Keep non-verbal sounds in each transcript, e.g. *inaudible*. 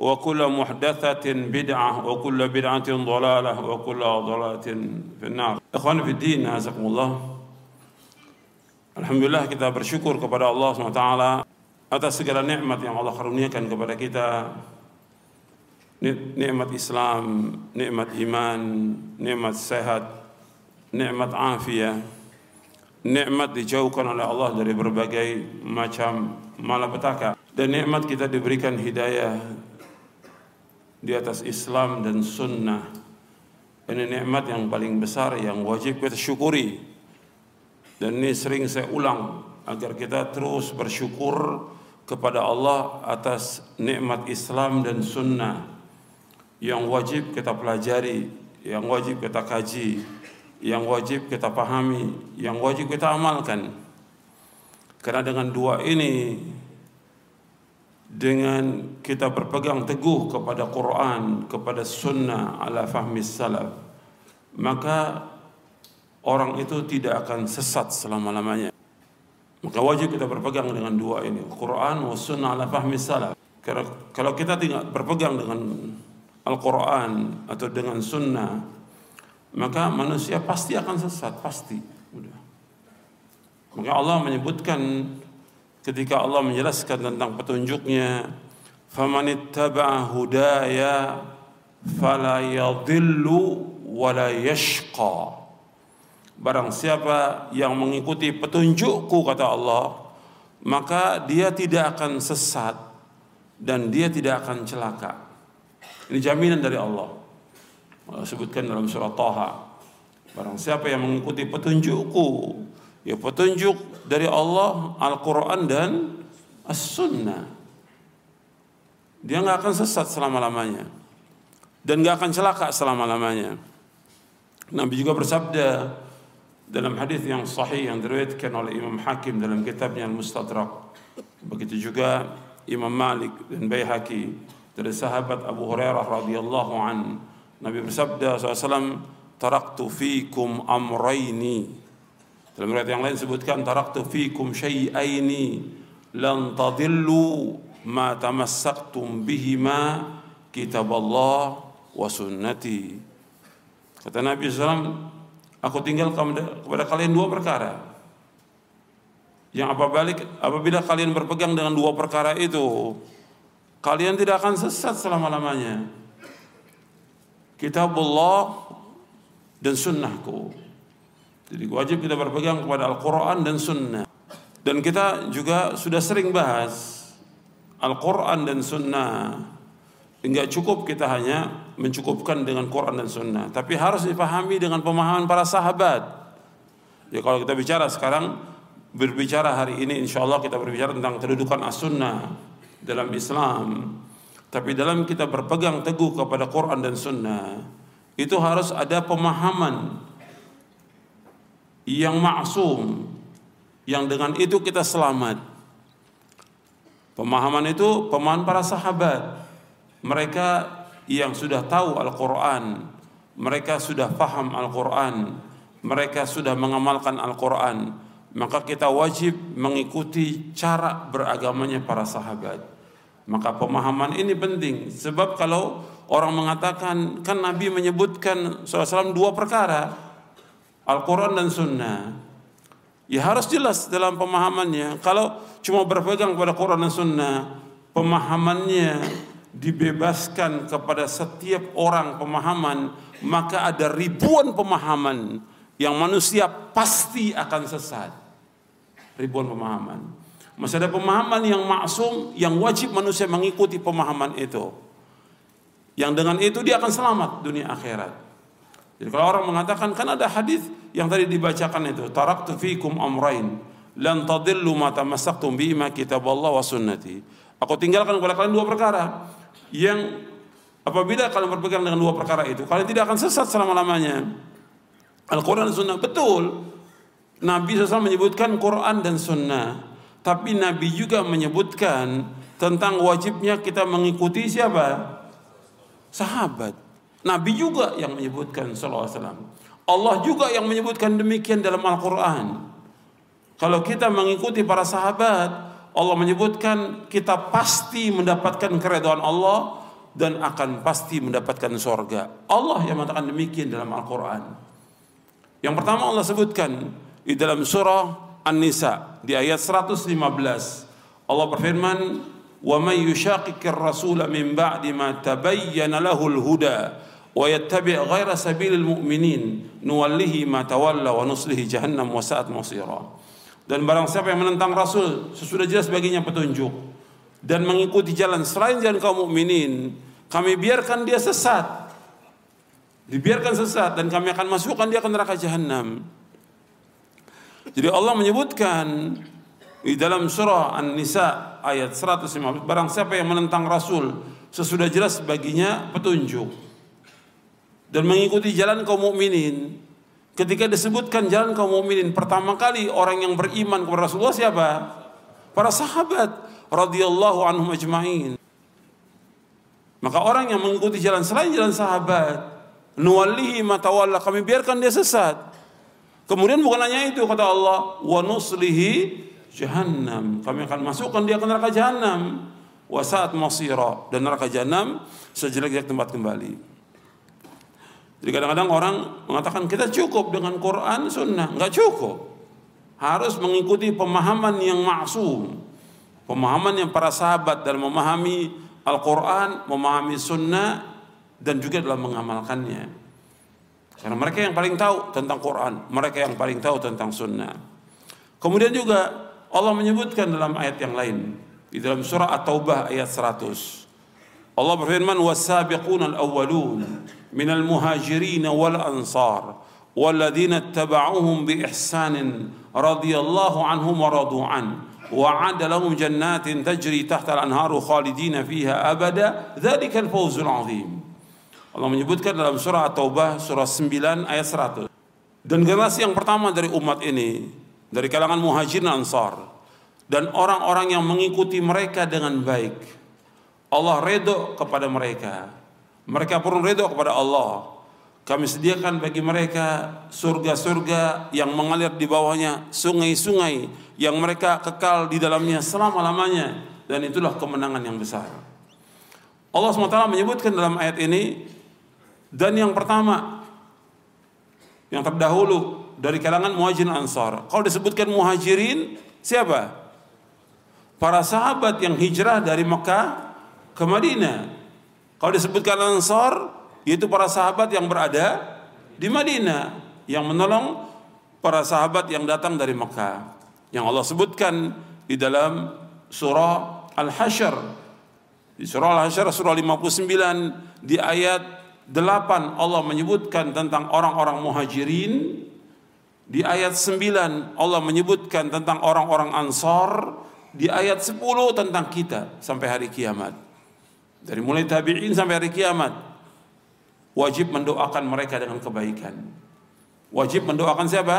وكل محدثة بدعة وكل بدعة ضلالة وكل ضلالة في النار إخواني في الدين أعزكم الله Alhamdulillah kita bersyukur kepada Allah SWT atas segala nikmat yang Allah karuniakan kepada kita nikmat Islam, nikmat iman, nikmat sehat, nikmat afiyah, nikmat dijauhkan oleh Allah dari berbagai macam malapetaka dan nikmat kita diberikan hidayah di atas Islam dan sunnah ini nikmat yang paling besar yang wajib kita syukuri dan ini sering saya ulang agar kita terus bersyukur kepada Allah atas nikmat Islam dan sunnah yang wajib kita pelajari, yang wajib kita kaji, yang wajib kita pahami, yang wajib kita amalkan. Karena dengan dua ini dengan kita berpegang teguh kepada Quran, kepada sunnah ala fahmi salaf, maka orang itu tidak akan sesat selama-lamanya. Maka wajib kita berpegang dengan dua ini, Quran wa sunnah ala fahmi salaf. Kalau kita tidak berpegang dengan Al-Quran atau dengan sunnah, maka manusia pasti akan sesat, pasti. Maka Allah menyebutkan ketika Allah menjelaskan tentang petunjuknya, "Faman ittaba'a hudaya fala yadhillu wa la yashqa." Barang siapa yang mengikuti petunjukku kata Allah, maka dia tidak akan sesat dan dia tidak akan celaka. Ini jaminan dari Allah. Allah sebutkan dalam surah Taha. Barang siapa yang mengikuti petunjukku, ya petunjuk dari Allah, Al-Quran dan As-Sunnah. Dia nggak akan sesat selama-lamanya. Dan nggak akan celaka selama-lamanya. Nabi juga bersabda dalam hadis yang sahih yang diriwayatkan oleh Imam Hakim dalam kitabnya Al-Mustadrak. Begitu juga Imam Malik dan Baihaqi dari sahabat Abu Hurairah radhiyallahu an Nabi bersabda SAW taraktu fikum amraini dalam riwayat yang lain sebutkan taraktu fikum syai'aini lan tadillu ma tamassaktum bihima kitab Allah wa sunnati kata Nabi SAW aku tinggalkan kepada kalian dua perkara yang apabila, apabila kalian berpegang dengan dua perkara itu kalian tidak akan sesat selama-lamanya. Kitabullah dan sunnahku. Jadi wajib kita berpegang kepada Al-Quran dan sunnah. Dan kita juga sudah sering bahas Al-Quran dan sunnah. Enggak cukup kita hanya mencukupkan dengan Quran dan sunnah. Tapi harus dipahami dengan pemahaman para sahabat. Ya kalau kita bicara sekarang, berbicara hari ini insya Allah kita berbicara tentang kedudukan as-sunnah dalam Islam tapi dalam kita berpegang teguh kepada Quran dan Sunnah itu harus ada pemahaman yang maksum yang dengan itu kita selamat. Pemahaman itu pemahaman para sahabat. Mereka yang sudah tahu Al-Quran mereka sudah paham Al-Quran mereka sudah mengamalkan Al-Quran, maka kita wajib mengikuti cara beragamanya para sahabat. Maka pemahaman ini penting, sebab kalau orang mengatakan kan Nabi menyebutkan SAW dua perkara, Al-Quran dan Sunnah. Ya harus jelas dalam pemahamannya. Kalau cuma berpegang pada Quran dan Sunnah, pemahamannya dibebaskan kepada setiap orang pemahaman, maka ada ribuan pemahaman yang manusia pasti akan sesat. Ribuan pemahaman. Masih ada pemahaman yang maksum yang wajib manusia mengikuti pemahaman itu. Yang dengan itu dia akan selamat dunia akhirat. Jadi kalau orang mengatakan kan ada hadis yang tadi dibacakan itu, taraktu fikum amrain lan tadillu ma tamassaktum bi ma Allah wa sunnati. Aku tinggalkan kepada kalian dua perkara yang apabila kalian berpegang dengan dua perkara itu, kalian tidak akan sesat selama-lamanya. Al-Quran dan Sunnah betul. Nabi SAW menyebutkan Quran dan Sunnah. Tapi Nabi juga menyebutkan tentang wajibnya kita mengikuti siapa? Sahabat. Nabi juga yang menyebutkan SAW. Allah juga yang menyebutkan demikian dalam Al-Quran. Kalau kita mengikuti para sahabat, Allah menyebutkan kita pasti mendapatkan keredaan Allah dan akan pasti mendapatkan sorga. Allah yang mengatakan demikian dalam Al-Quran. Yang pertama Allah sebutkan di dalam surah An-Nisa di ayat 115. Allah berfirman, "Wa may yushaqiqir rasul min ba'di ma tabayyana lahu al-huda nuwallihi ma tawalla wa nuslihi jahannam wa sa'at masira." Dan barang siapa yang menentang Rasul sesudah jelas baginya petunjuk dan mengikuti jalan selain jalan kaum mukminin, kami biarkan dia sesat dibiarkan sesat dan kami akan masukkan dia ke neraka jahanam. Jadi Allah menyebutkan di dalam surah An-Nisa ayat 115 barang siapa yang menentang Rasul sesudah jelas baginya petunjuk dan mengikuti jalan kaum mukminin. Ketika disebutkan jalan kaum mukminin pertama kali orang yang beriman kepada Rasulullah siapa? Para sahabat radhiyallahu anhum ajmain. Maka orang yang mengikuti jalan selain jalan sahabat nuwallihi matawalla kami biarkan dia sesat. Kemudian bukan hanya itu kata Allah wa nuslihi jahannam. Kami akan masukkan dia ke neraka jahannam. Wa saat masira. Dan neraka jahannam sejelek-jelek tempat kembali jadi kadang-kadang orang mengatakan kita cukup dengan Quran sunnah nggak cukup harus mengikuti pemahaman yang maksum pemahaman yang para sahabat dalam memahami Al-Quran memahami sunnah dan juga dalam mengamalkannya. Karena mereka yang paling tahu tentang Quran, mereka yang paling tahu tentang sunnah. Kemudian juga Allah menyebutkan dalam ayat yang lain di dalam surah At-Taubah ayat 100. Allah berfirman was-sabiqun al-awwalun minal muhajirin wal ansar والذين اتبعوهم بإحسان رضي الله عنهم ورضوا عنه وعد لهم جنات تجري تحت الأنهار خالدين فيها أبدا ذلك الفوز العظيم Allah menyebutkan dalam surah At-Taubah surah 9 ayat 100. Dan generasi yang pertama dari umat ini dari kalangan muhajirin ansar dan orang-orang yang mengikuti mereka dengan baik. Allah redho kepada mereka. Mereka pun redho kepada Allah. Kami sediakan bagi mereka surga-surga yang mengalir di bawahnya, sungai-sungai yang mereka kekal di dalamnya selama-lamanya. Dan itulah kemenangan yang besar. Allah SWT menyebutkan dalam ayat ini dan yang pertama yang terdahulu dari kalangan muhajirin ansar. Kalau disebutkan muhajirin siapa? Para sahabat yang hijrah dari Mekah ke Madinah. Kalau disebutkan ansar yaitu para sahabat yang berada di Madinah yang menolong para sahabat yang datang dari Mekah. Yang Allah sebutkan di dalam surah Al-Hasyr. Di surah Al-Hasyr surah 59 di ayat Delapan Allah menyebutkan tentang orang-orang muhajirin Di ayat sembilan Allah menyebutkan tentang orang-orang ansar Di ayat sepuluh tentang kita sampai hari kiamat Dari mulai tabi'in sampai hari kiamat Wajib mendoakan mereka dengan kebaikan Wajib mendoakan siapa?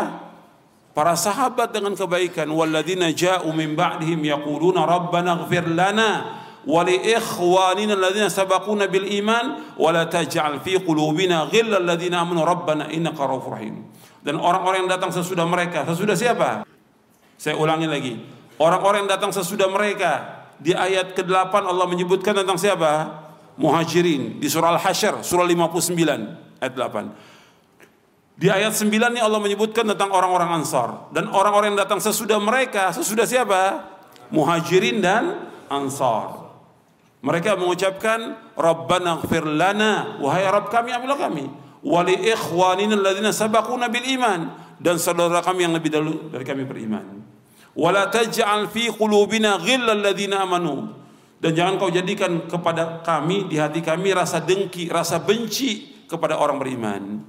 Para sahabat dengan kebaikan Walladzina ja'u min ba'dihim yaquluna Rabbana gfir lana wa li ikhwanina alladziina sabaquna bil iman wa la taj'al fi qulubina ghillal ladzina amanu rabbana innaka ra'ufur rahim. Dan orang-orang yang datang sesudah mereka, sesudah siapa? Saya ulangi lagi. Orang-orang yang datang sesudah mereka. Di ayat ke-8 Allah menyebutkan tentang siapa? Muhajirin di surah Al-Hasyr surah 59 ayat 8. Di ayat 9 ini Allah menyebutkan tentang orang-orang Ansar dan orang-orang yang datang sesudah mereka, sesudah siapa? Muhajirin dan Ansar. Mereka mengucapkan Rabbana ighfir lana wahai Rabb kami ampunilah kami wa li ikhwanina alladziina sabaquna bil iman dan saudara kami yang lebih dahulu dari kami beriman. Wala taj'al fi qulubina ghillal ladzina amanu dan jangan kau jadikan kepada kami di hati kami rasa dengki, rasa benci kepada orang beriman.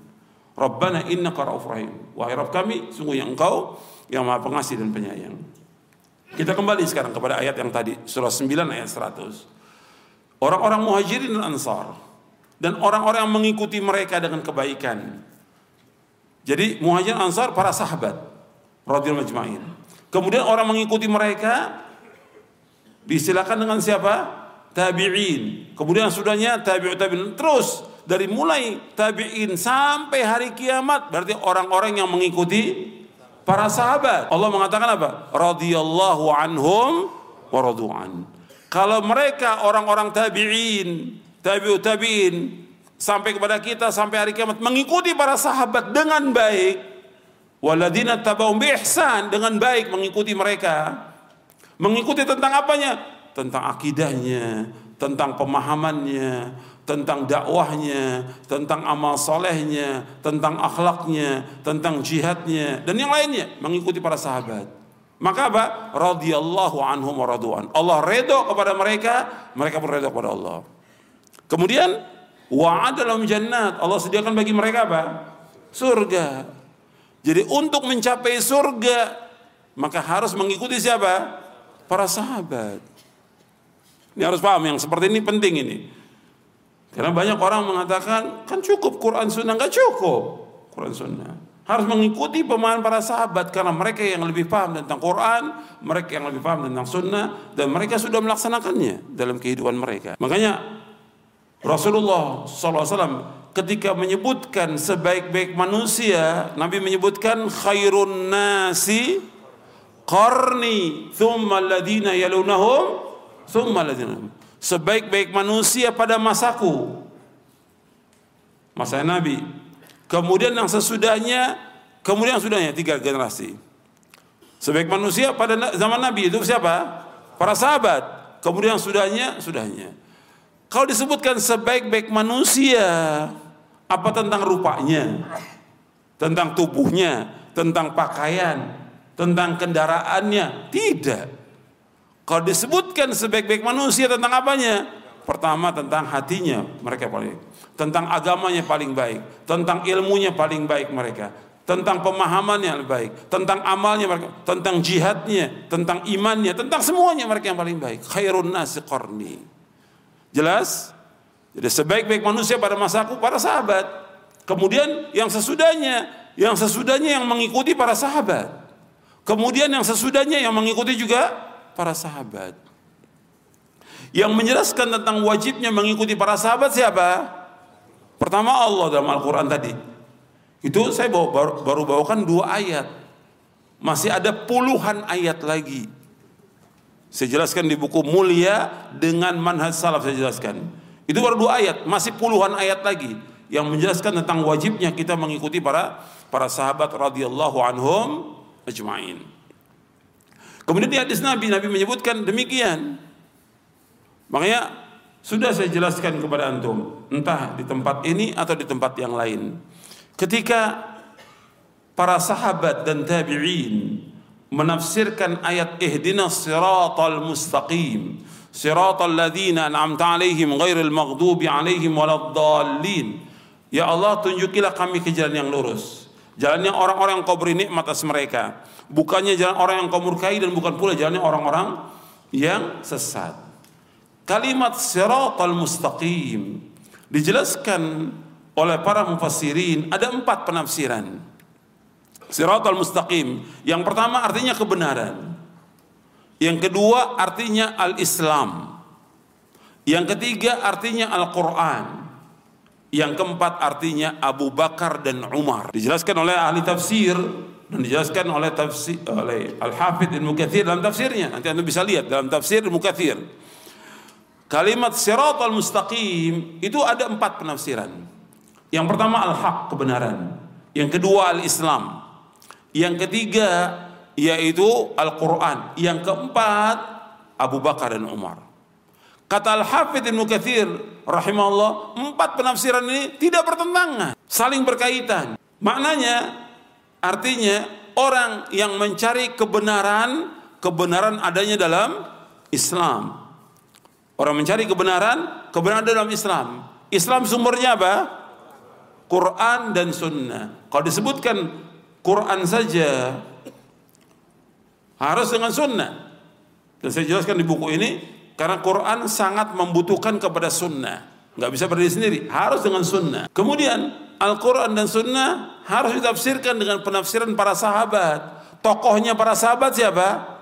Rabbana innaka ra'ufur rahim. Wahai Rabb kami, sungguh yang Engkau yang Maha Pengasih dan Penyayang. Kita kembali sekarang kepada ayat yang tadi, surah 9 ayat 100. Orang-orang Muhajirin dan Ansar dan orang-orang yang mengikuti mereka dengan kebaikan. Jadi Muhajirin Ansar para sahabat radhiyallahu majma'in. Kemudian orang mengikuti mereka Disilakan dengan siapa? Tabi'in. Kemudian sudahnya tabi'ut tabi'in. Terus dari mulai tabi'in sampai hari kiamat berarti orang-orang yang mengikuti para sahabat. Allah mengatakan apa? Radhiyallahu anhum wa. Kalau mereka orang-orang tabi'in, tabi'ut tabi'in sampai kepada kita sampai hari kiamat mengikuti para sahabat dengan baik, waladina tabaum bi ihsan dengan baik mengikuti mereka Mengikuti tentang apanya? Tentang akidahnya, tentang pemahamannya, tentang dakwahnya, tentang amal solehnya, tentang akhlaknya, tentang jihadnya, dan yang lainnya. Mengikuti para sahabat. Maka apa? Radiyallahu anhum wa radu'an. Allah redho kepada mereka, mereka pun redho kepada Allah. Kemudian, wa'adalahum jannat. Allah sediakan bagi mereka apa? Surga. Jadi untuk mencapai surga, maka harus mengikuti siapa? para sahabat. Ini harus paham yang seperti ini penting ini. Karena banyak orang mengatakan kan cukup Quran Sunnah nggak cukup Quran Sunnah. Harus mengikuti pemahaman para sahabat karena mereka yang lebih paham tentang Quran, mereka yang lebih paham tentang Sunnah dan mereka sudah melaksanakannya dalam kehidupan mereka. Makanya Rasulullah SAW ketika menyebutkan sebaik-baik manusia, Nabi menyebutkan khairun nasi qarni thumma alladhina yalunahum thumma alladhina sebaik-baik manusia pada masaku masa Nabi. Kemudian yang sesudahnya kemudian yang sudahnya tiga generasi. Sebaik manusia pada zaman Nabi itu siapa? Para sahabat. Kemudian yang sudahnya sudahnya. Kalau disebutkan sebaik-baik manusia apa tentang rupanya? Tentang tubuhnya? Tentang pakaian? Tentang kendaraannya, tidak. Kalau disebutkan sebaik-baik manusia tentang apanya? Pertama tentang hatinya mereka paling tentang agamanya paling baik, tentang ilmunya paling baik mereka, tentang pemahamannya lebih baik, tentang amalnya mereka, tentang jihadnya, tentang imannya, tentang semuanya mereka yang paling baik. Khairun nasi qarni. Jelas? Jadi sebaik-baik manusia pada masaku para sahabat. Kemudian yang sesudahnya, yang sesudahnya yang mengikuti para sahabat. Kemudian yang sesudahnya yang mengikuti juga para sahabat. Yang menjelaskan tentang wajibnya mengikuti para sahabat siapa? Pertama Allah dalam Al-Quran tadi. Itu saya bawa, baru, baru bawakan dua ayat. Masih ada puluhan ayat lagi. Saya jelaskan di buku Mulia dengan manhaj salaf saya jelaskan. Itu baru dua ayat, masih puluhan ayat lagi yang menjelaskan tentang wajibnya kita mengikuti para para sahabat radhiyallahu anhum ajma'in. Kemudian di hadis Nabi, Nabi menyebutkan demikian. Makanya sudah saya jelaskan kepada antum, entah di tempat ini atau di tempat yang lain. Ketika para sahabat dan tabi'in menafsirkan ayat ihdinas siratal mustaqim siratal ladzina an'amta alaihim ghairil maghdubi alaihim waladdallin ya Allah tunjukilah kami ke jalan yang lurus Jalannya orang-orang yang kau beri nikmat atas mereka. Bukannya jalan orang yang kau murkai dan bukan pula jalannya orang-orang yang sesat. Kalimat siratal mustaqim dijelaskan oleh para mufassirin ada empat penafsiran. Siratal mustaqim. Yang pertama artinya kebenaran. Yang kedua artinya al-Islam. Yang ketiga artinya Al-Quran. Yang keempat artinya Abu Bakar dan Umar. Dijelaskan oleh ahli tafsir dan dijelaskan oleh tafsir oleh Al-Hafidh Ibnu Katsir dalam tafsirnya. Nanti Anda bisa lihat dalam tafsir Ibnu Katsir. Kalimat siratal mustaqim itu ada empat penafsiran. Yang pertama al-haq kebenaran. Yang kedua al-Islam. Yang ketiga yaitu Al-Quran. Yang keempat Abu Bakar dan Umar. Kata Al-Hafidh Ibnu Katsir rahimahullah, empat penafsiran ini tidak bertentangan, saling berkaitan. Maknanya artinya orang yang mencari kebenaran, kebenaran adanya dalam Islam. Orang mencari kebenaran, kebenaran dalam Islam. Islam sumbernya apa? Quran dan Sunnah. Kalau disebutkan Quran saja harus dengan Sunnah. Dan saya jelaskan di buku ini karena Quran sangat membutuhkan kepada sunnah. Nggak bisa berdiri sendiri, harus dengan sunnah. Kemudian Al-Quran dan sunnah harus ditafsirkan dengan penafsiran para sahabat. Tokohnya para sahabat siapa?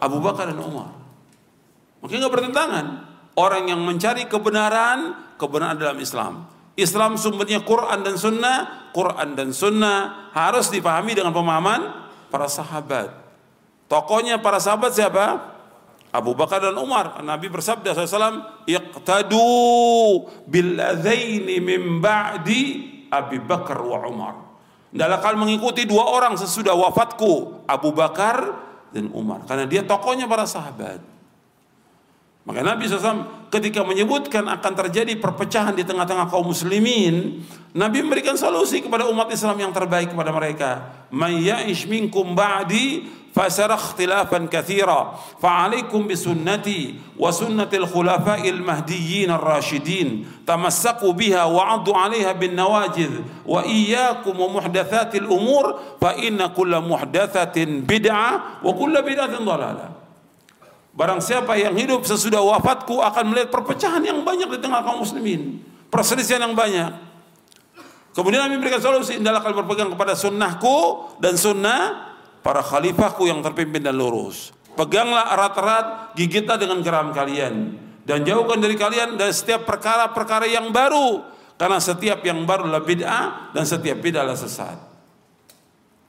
Abu Bakar dan Umar. Mungkin nggak bertentangan. Orang yang mencari kebenaran, kebenaran dalam Islam. Islam sumbernya Quran dan Sunnah, Quran dan Sunnah harus dipahami dengan pemahaman para sahabat. Tokohnya para sahabat siapa? Abu Bakar dan Umar. Nabi bersabda SAW, Iqtadu billadzaini min ba'di Abi Bakar wa Umar. Dalam kalian mengikuti dua orang sesudah wafatku, Abu Bakar dan Umar. Karena dia tokohnya para sahabat. Maka Nabi SAW ketika menyebutkan akan terjadi perpecahan di tengah-tengah kaum muslimin, Nabi memberikan solusi kepada umat Islam yang terbaik kepada mereka. May ya'ish minkum ba'di فسر اختلافا كثيرا فعليكم بسنتي وسنة الخلفاء المهديين الراشدين تمسكوا بها وعضوا عليها بالنواجذ وإياكم ومحدثات الأمور فإن كل محدثة بدعة وكل بدعة ضلالة Barang siapa yang hidup sesudah wafatku akan melihat perpecahan yang banyak di tengah kaum muslimin. Perselisihan yang banyak. Kemudian Nabi memberikan solusi, hendaklah kalian berpegang kepada sunnahku dan sunnah para khalifahku yang terpimpin dan lurus. Peganglah erat-erat, gigitlah dengan geram kalian dan jauhkan dari kalian dari setiap perkara-perkara yang baru karena setiap yang baru adalah bid'ah dan setiap bid'ah adalah sesat.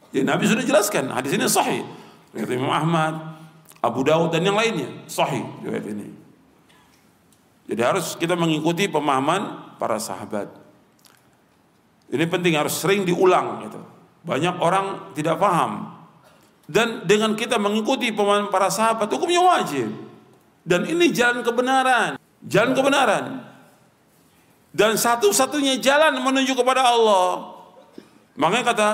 Jadi Nabi sudah jelaskan hadis ini sahih. Riwayat Imam Ahmad, Abu Daud dan yang lainnya sahih riwayat ini. Jadi harus kita mengikuti pemahaman para sahabat. Ini penting harus sering diulang gitu. Banyak orang tidak paham dan dengan kita mengikuti pemahaman para sahabat hukumnya wajib. Dan ini jalan kebenaran, jalan kebenaran. Dan satu-satunya jalan menuju kepada Allah. Makanya kata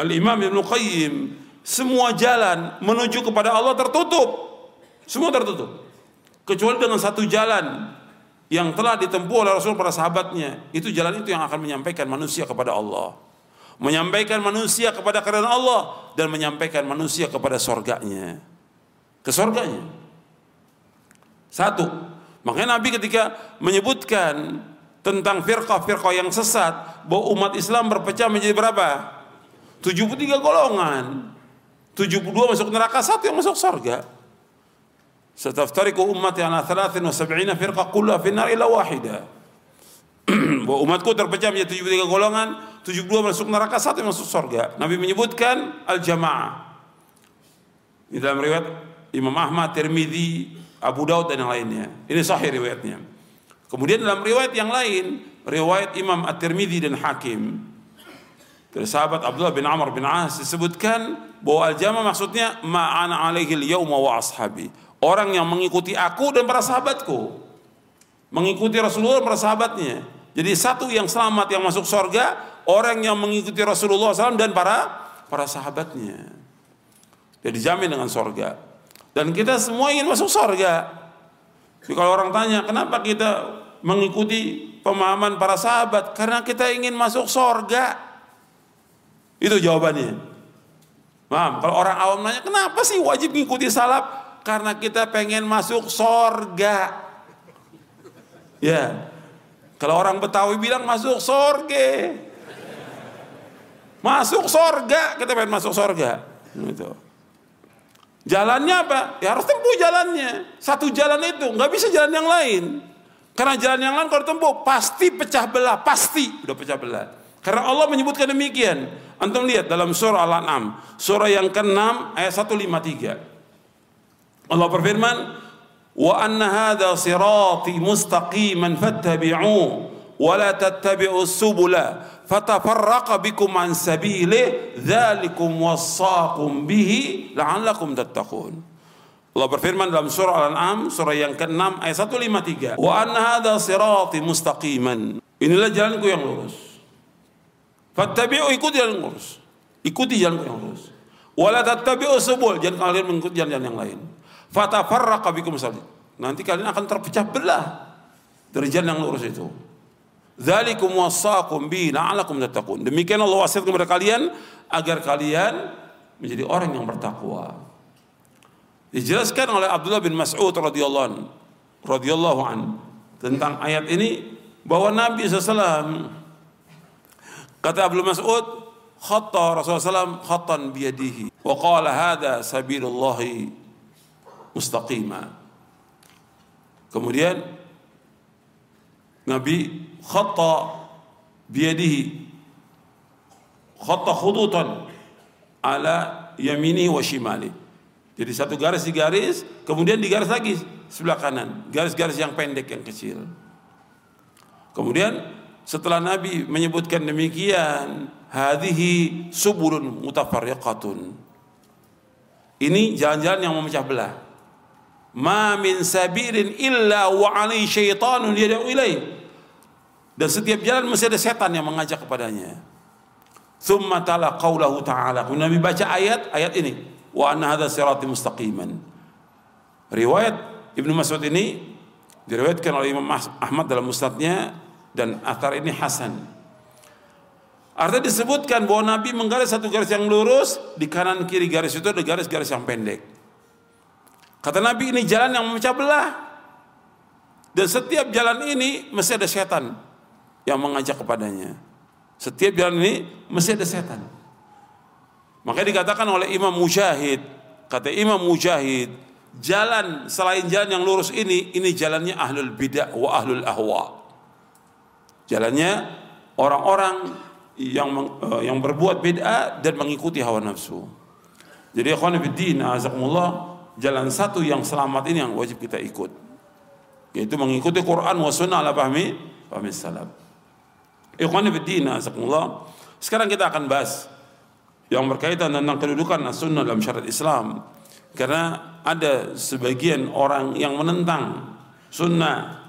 Al-Imam Ibn Qayyim, semua jalan menuju kepada Allah tertutup. Semua tertutup. Kecuali dengan satu jalan yang telah ditempuh oleh Rasul para sahabatnya. Itu jalan itu yang akan menyampaikan manusia kepada Allah menyampaikan manusia kepada kerana Allah dan menyampaikan manusia kepada sorganya. Ke sorganya. Satu makanya Nabi ketika menyebutkan tentang firqah-firqah yang sesat bahwa umat Islam berpecah menjadi berapa? 73 golongan. 72 masuk neraka satu yang masuk sorga. Sataftariku ummati ala 73 firqah kulluha fi nar ila wahidah *clears throat* bahwa umatku terpecah menjadi 73 golongan, 72 masuk neraka, satu masuk surga. Nabi menyebutkan al-jamaah. Di dalam riwayat Imam Ahmad, Tirmidzi, Abu Daud dan yang lainnya. Ini sahih riwayatnya. Kemudian dalam riwayat yang lain, riwayat Imam At-Tirmidzi dan Hakim dari sahabat Abdullah bin Amr bin As disebutkan bahwa al-jamaah maksudnya ma'ana alaihi al-yawma wa ashabi. Orang yang mengikuti aku dan para sahabatku. Mengikuti Rasulullah dan para sahabatnya jadi satu yang selamat yang masuk surga orang yang mengikuti Rasulullah SAW dan para para sahabatnya. Jadi dijamin dengan surga. Dan kita semua ingin masuk surga. Jadi kalau orang tanya kenapa kita mengikuti pemahaman para sahabat karena kita ingin masuk surga. Itu jawabannya. Paham? Kalau orang awam nanya kenapa sih wajib mengikuti salaf? Karena kita pengen masuk surga. Ya, kalau orang Betawi bilang masuk sorge. Masuk sorga, kita pengen masuk sorga. Gitu. Jalannya apa? Ya harus tempuh jalannya. Satu jalan itu, nggak bisa jalan yang lain. Karena jalan yang lain kalau tempuh pasti pecah belah, pasti udah pecah belah. Karena Allah menyebutkan demikian. Antum lihat dalam surah Al-An'am, surah yang ke-6 ayat 153. Allah berfirman, "Wa anna hadha sirati mustaqiman fattabi'uhu wa la tattabi'us subula fatafarraqa bikum an sabili dzalikum wassaqum bihi la'allakum tattaqun. Allah berfirman dalam surah Al-An'am surah yang ke-6 ayat 153 wa anna hadza sirati mustaqiman. Inilah jalanku yang lurus. Fattabi'u ikuti jalan lurus. Ikuti jalanku yang lurus. Wala tattabi'u subul jangan kalian mengikuti jalan-jalan yang lain. Fatafarraqa bikum nanti kalian akan terpecah belah dari jalan yang lurus itu Dzalikum wasaqum bi la'alakum tattaqun. Demikian Allah wasiat kepada kalian agar kalian menjadi orang yang bertakwa. Dijelaskan oleh Abdullah bin Mas'ud radhiyallahu radhiyallahu an tentang ayat ini bahwa Nabi SAW kata Abdullah Mas'ud khatta Rasulullah SAW khattan biyadihi wa qala hadha sabilullahi mustaqima kemudian Nabi khatta biyadihi khatta khudutan ala yamini wa shimali. Jadi satu garis di garis, kemudian digaris lagi sebelah kanan, garis-garis yang pendek yang kecil. Kemudian setelah Nabi menyebutkan demikian, hadhihi subulun mutafarriqatun. Ini jalan-jalan yang memecah belah. Ma min sabirin illa wa alai syaitanun yad'u ilaih. Dan setiap jalan mesti ada setan yang mengajak kepadanya. Thumma tala qawlahu ta'ala. Nabi baca ayat, ayat ini. Wa anna hadha sirati mustaqiman. Riwayat Ibnu Mas'ud ini diriwayatkan oleh Imam Ahmad dalam musnadnya dan atar ini hasan. Artinya disebutkan bahwa Nabi menggaris satu garis yang lurus, di kanan kiri garis itu ada garis-garis yang pendek. Kata Nabi ini jalan yang memecah belah. Dan setiap jalan ini mesti ada setan yang mengajak kepadanya. Setiap jalan ini mesti ada setan. Makanya dikatakan oleh Imam Mujahid, kata Imam Mujahid, jalan selain jalan yang lurus ini, ini jalannya ahlul bidah wa ahlul ahwa. Jalannya orang-orang yang uh, yang berbuat bid'ah dan mengikuti hawa nafsu. Jadi ikhwan fillah, azakumullah, jalan satu yang selamat ini yang wajib kita ikut. Yaitu mengikuti Quran wa sunnah ala fahmi fahmi salaf. Ikhwan fillah, azakumullah. Sekarang kita akan bahas yang berkaitan tentang kedudukan sunnah dalam syariat Islam. Karena ada sebagian orang yang menentang sunnah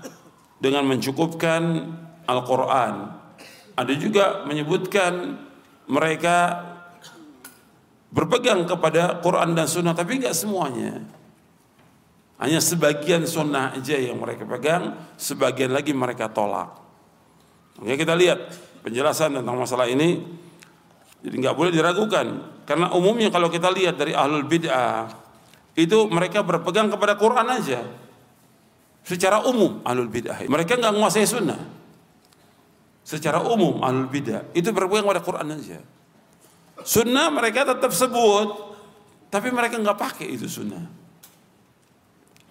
dengan mencukupkan Al-Quran. Ada juga menyebutkan mereka berpegang kepada Quran dan sunnah, tapi enggak semuanya. Hanya sebagian sunnah aja yang mereka pegang, sebagian lagi mereka tolak. Oke kita lihat penjelasan tentang masalah ini. Jadi nggak boleh diragukan karena umumnya kalau kita lihat dari ahlul bid'ah itu mereka berpegang kepada Quran aja. Secara umum ahlul bid'ah mereka nggak menguasai sunnah. Secara umum ahlul bid'ah itu berpegang kepada Quran aja. Sunnah mereka tetap sebut, tapi mereka nggak pakai itu sunnah.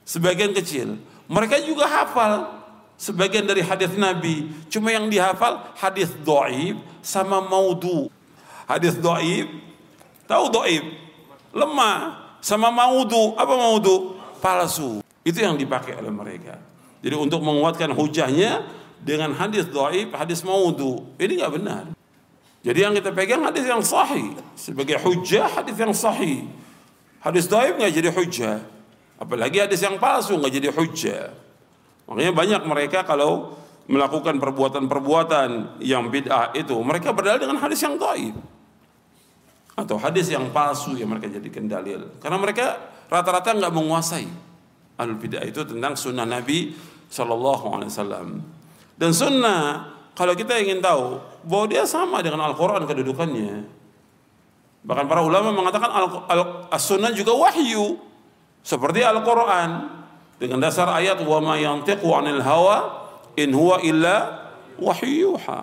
Sebagian kecil, mereka juga hafal, sebagian dari hadis Nabi. Cuma yang dihafal hadis doib sama maudu. Hadis doib, tahu doib, lemah sama maudu. Apa maudu? Palsu. Itu yang dipakai oleh mereka. Jadi untuk menguatkan hujahnya dengan hadis doib, hadis maudu. Ini nggak benar. Jadi yang kita pegang hadis yang sahih sebagai hujah hadis yang sahih. Hadis doib nggak jadi hujah. Apalagi hadis yang palsu nggak jadi hujah. Makanya banyak mereka kalau melakukan perbuatan-perbuatan yang bid'ah itu, mereka berdalil dengan hadis yang dhaif. Atau hadis yang palsu yang mereka jadikan dalil. Karena mereka rata-rata nggak menguasai al bid'ah itu tentang sunnah Nabi Shallallahu Alaihi Wasallam. Dan sunnah kalau kita ingin tahu bahwa dia sama dengan Al-Quran kedudukannya. Bahkan para ulama mengatakan al-sunnah juga wahyu seperti Al-Quran dengan dasar ayat wa ma yantiqu 'anil hawa in huwa illa wahyuha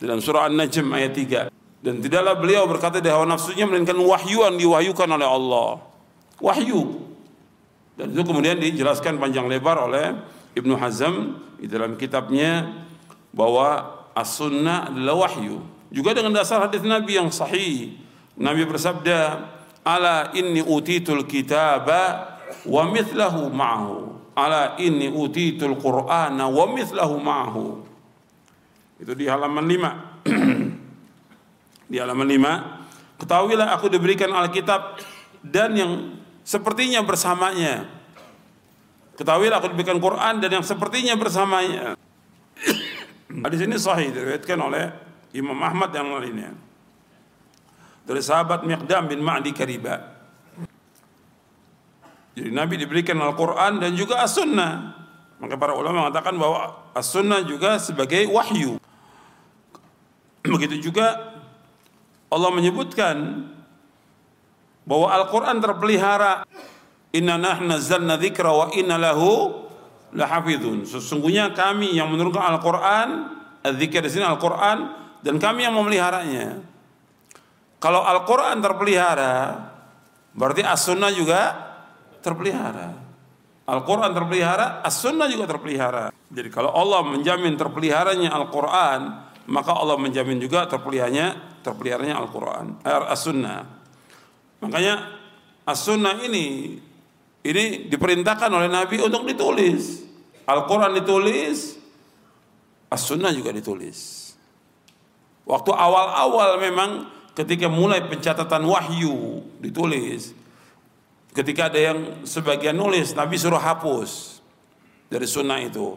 dalam surah An-Najm ayat 3 dan tidaklah beliau berkata dari hawa nafsunya melainkan wahyu yang diwahyukan oleh Allah wahyu. Dan itu kemudian dijelaskan panjang lebar oleh Ibnu Hazm di dalam kitabnya bahwa as-sunnah adalah wahyu. Juga dengan dasar hadis Nabi yang sahih. Nabi bersabda, "Ala inni utitul kitaba wa mithlahu ma'ahu." Ala inni utitul Qur'ana wa mithlahu ma'ahu. Itu di halaman 5. *clears throat* di halaman 5, ketahuilah aku diberikan Alkitab dan yang sepertinya bersamanya. Ketahuilah aku diberikan Quran dan yang sepertinya bersamanya. *clears throat* Hadis ini sahih diriwayatkan oleh Imam Ahmad yang lainnya. Dari sahabat Miqdam bin Ma'di Kariba. Jadi Nabi diberikan Al-Quran dan juga As-Sunnah. Maka para ulama mengatakan bahwa As-Sunnah juga sebagai wahyu. Begitu juga Allah menyebutkan bahwa Al-Quran terpelihara inna nahna nazzalna dzikra wa inna lahu lahafidhun sesungguhnya kami yang menurunkan Al-Quran dzikir di sini Al-Quran dan kami yang memeliharanya kalau Al-Quran terpelihara berarti As-Sunnah juga terpelihara Al-Quran terpelihara As-Sunnah juga terpelihara jadi kalau Allah menjamin terpeliharanya Al-Quran maka Allah menjamin juga terpeliharanya terpeliharanya Al-Quran As-Sunnah Makanya as-sunnah ini ini diperintahkan oleh Nabi untuk ditulis. Al-Quran ditulis, as-sunnah juga ditulis. Waktu awal-awal memang ketika mulai pencatatan wahyu ditulis. Ketika ada yang sebagian nulis, Nabi suruh hapus dari sunnah itu.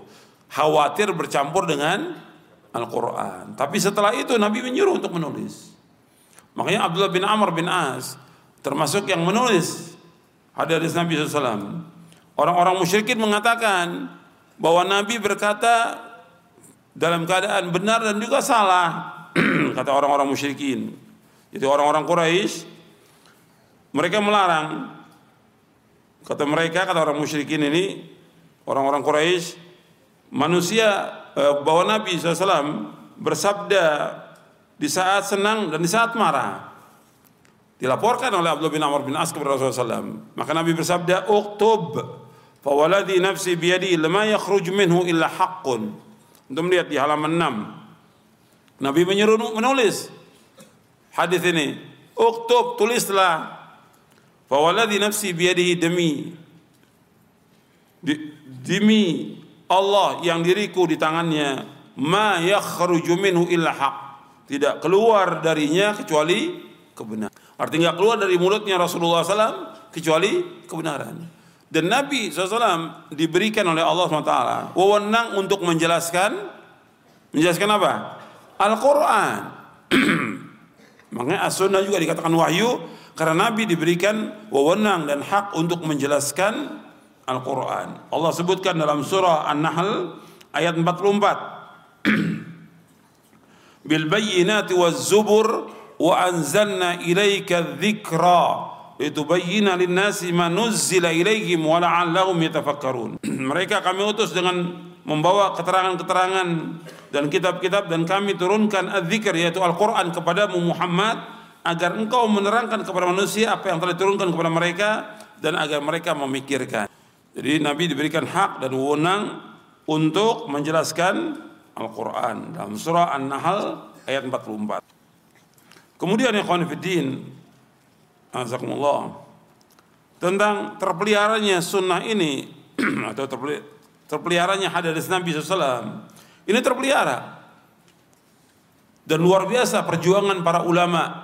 Khawatir bercampur dengan Al-Quran. Tapi setelah itu Nabi menyuruh untuk menulis. Makanya Abdullah bin Amr bin As termasuk yang menulis hadis Nabi SAW. Orang-orang musyrikin mengatakan bahwa Nabi berkata dalam keadaan benar dan juga salah, *clears throat* kata orang-orang musyrikin. Jadi orang-orang Quraisy mereka melarang kata mereka kata orang musyrikin ini orang-orang Quraisy manusia eh, bahwa Nabi SAW bersabda di saat senang dan di saat marah. Dilaporkan oleh Abdullah bin Amr bin As kepada Rasulullah SAW. Maka Nabi bersabda, "Uktub fawaladi nafsi biyadi lama yakhruj minhu illa haqqun." Untuk melihat di halaman 6. Nabi menyuruh menulis hadis ini. Uktub, tulislah. Fawaladi nafsi biyadihi demi demi Allah yang diriku di tangannya ma yakhruju minhu illa haq. Tidak keluar darinya kecuali kebenaran. Artinya keluar dari mulutnya Rasulullah SAW kecuali kebenaran. Dan Nabi SAW diberikan oleh Allah SWT wewenang untuk menjelaskan menjelaskan apa? Al-Quran. *clears throat* Makanya as-sunnah juga dikatakan wahyu karena Nabi diberikan wewenang dan hak untuk menjelaskan Al-Quran. Allah sebutkan dalam surah An-Nahl ayat 44. *clears throat* Bil bayyinati waz zubur wa anzalna ilaika dzikra litubayyana lin-nasi ma nuzzila ilaihim wa la'allahum. *clears throat* Mereka kami utus dengan membawa keterangan-keterangan dan kitab-kitab dan kami turunkan az-zikr yaitu Al-Qur'an kepadamu Muhammad agar engkau menerangkan kepada manusia apa yang telah diturunkan kepada mereka dan agar mereka memikirkan. Jadi Nabi diberikan hak dan wewenang untuk menjelaskan Al-Quran dalam surah An-Nahl ayat 44. Kemudian yang konfidin, azakumullah, tentang terpeliharanya sunnah ini *clears throat* atau terpeliharanya hadis Nabi SAW, ini terpelihara dan luar biasa perjuangan para ulama.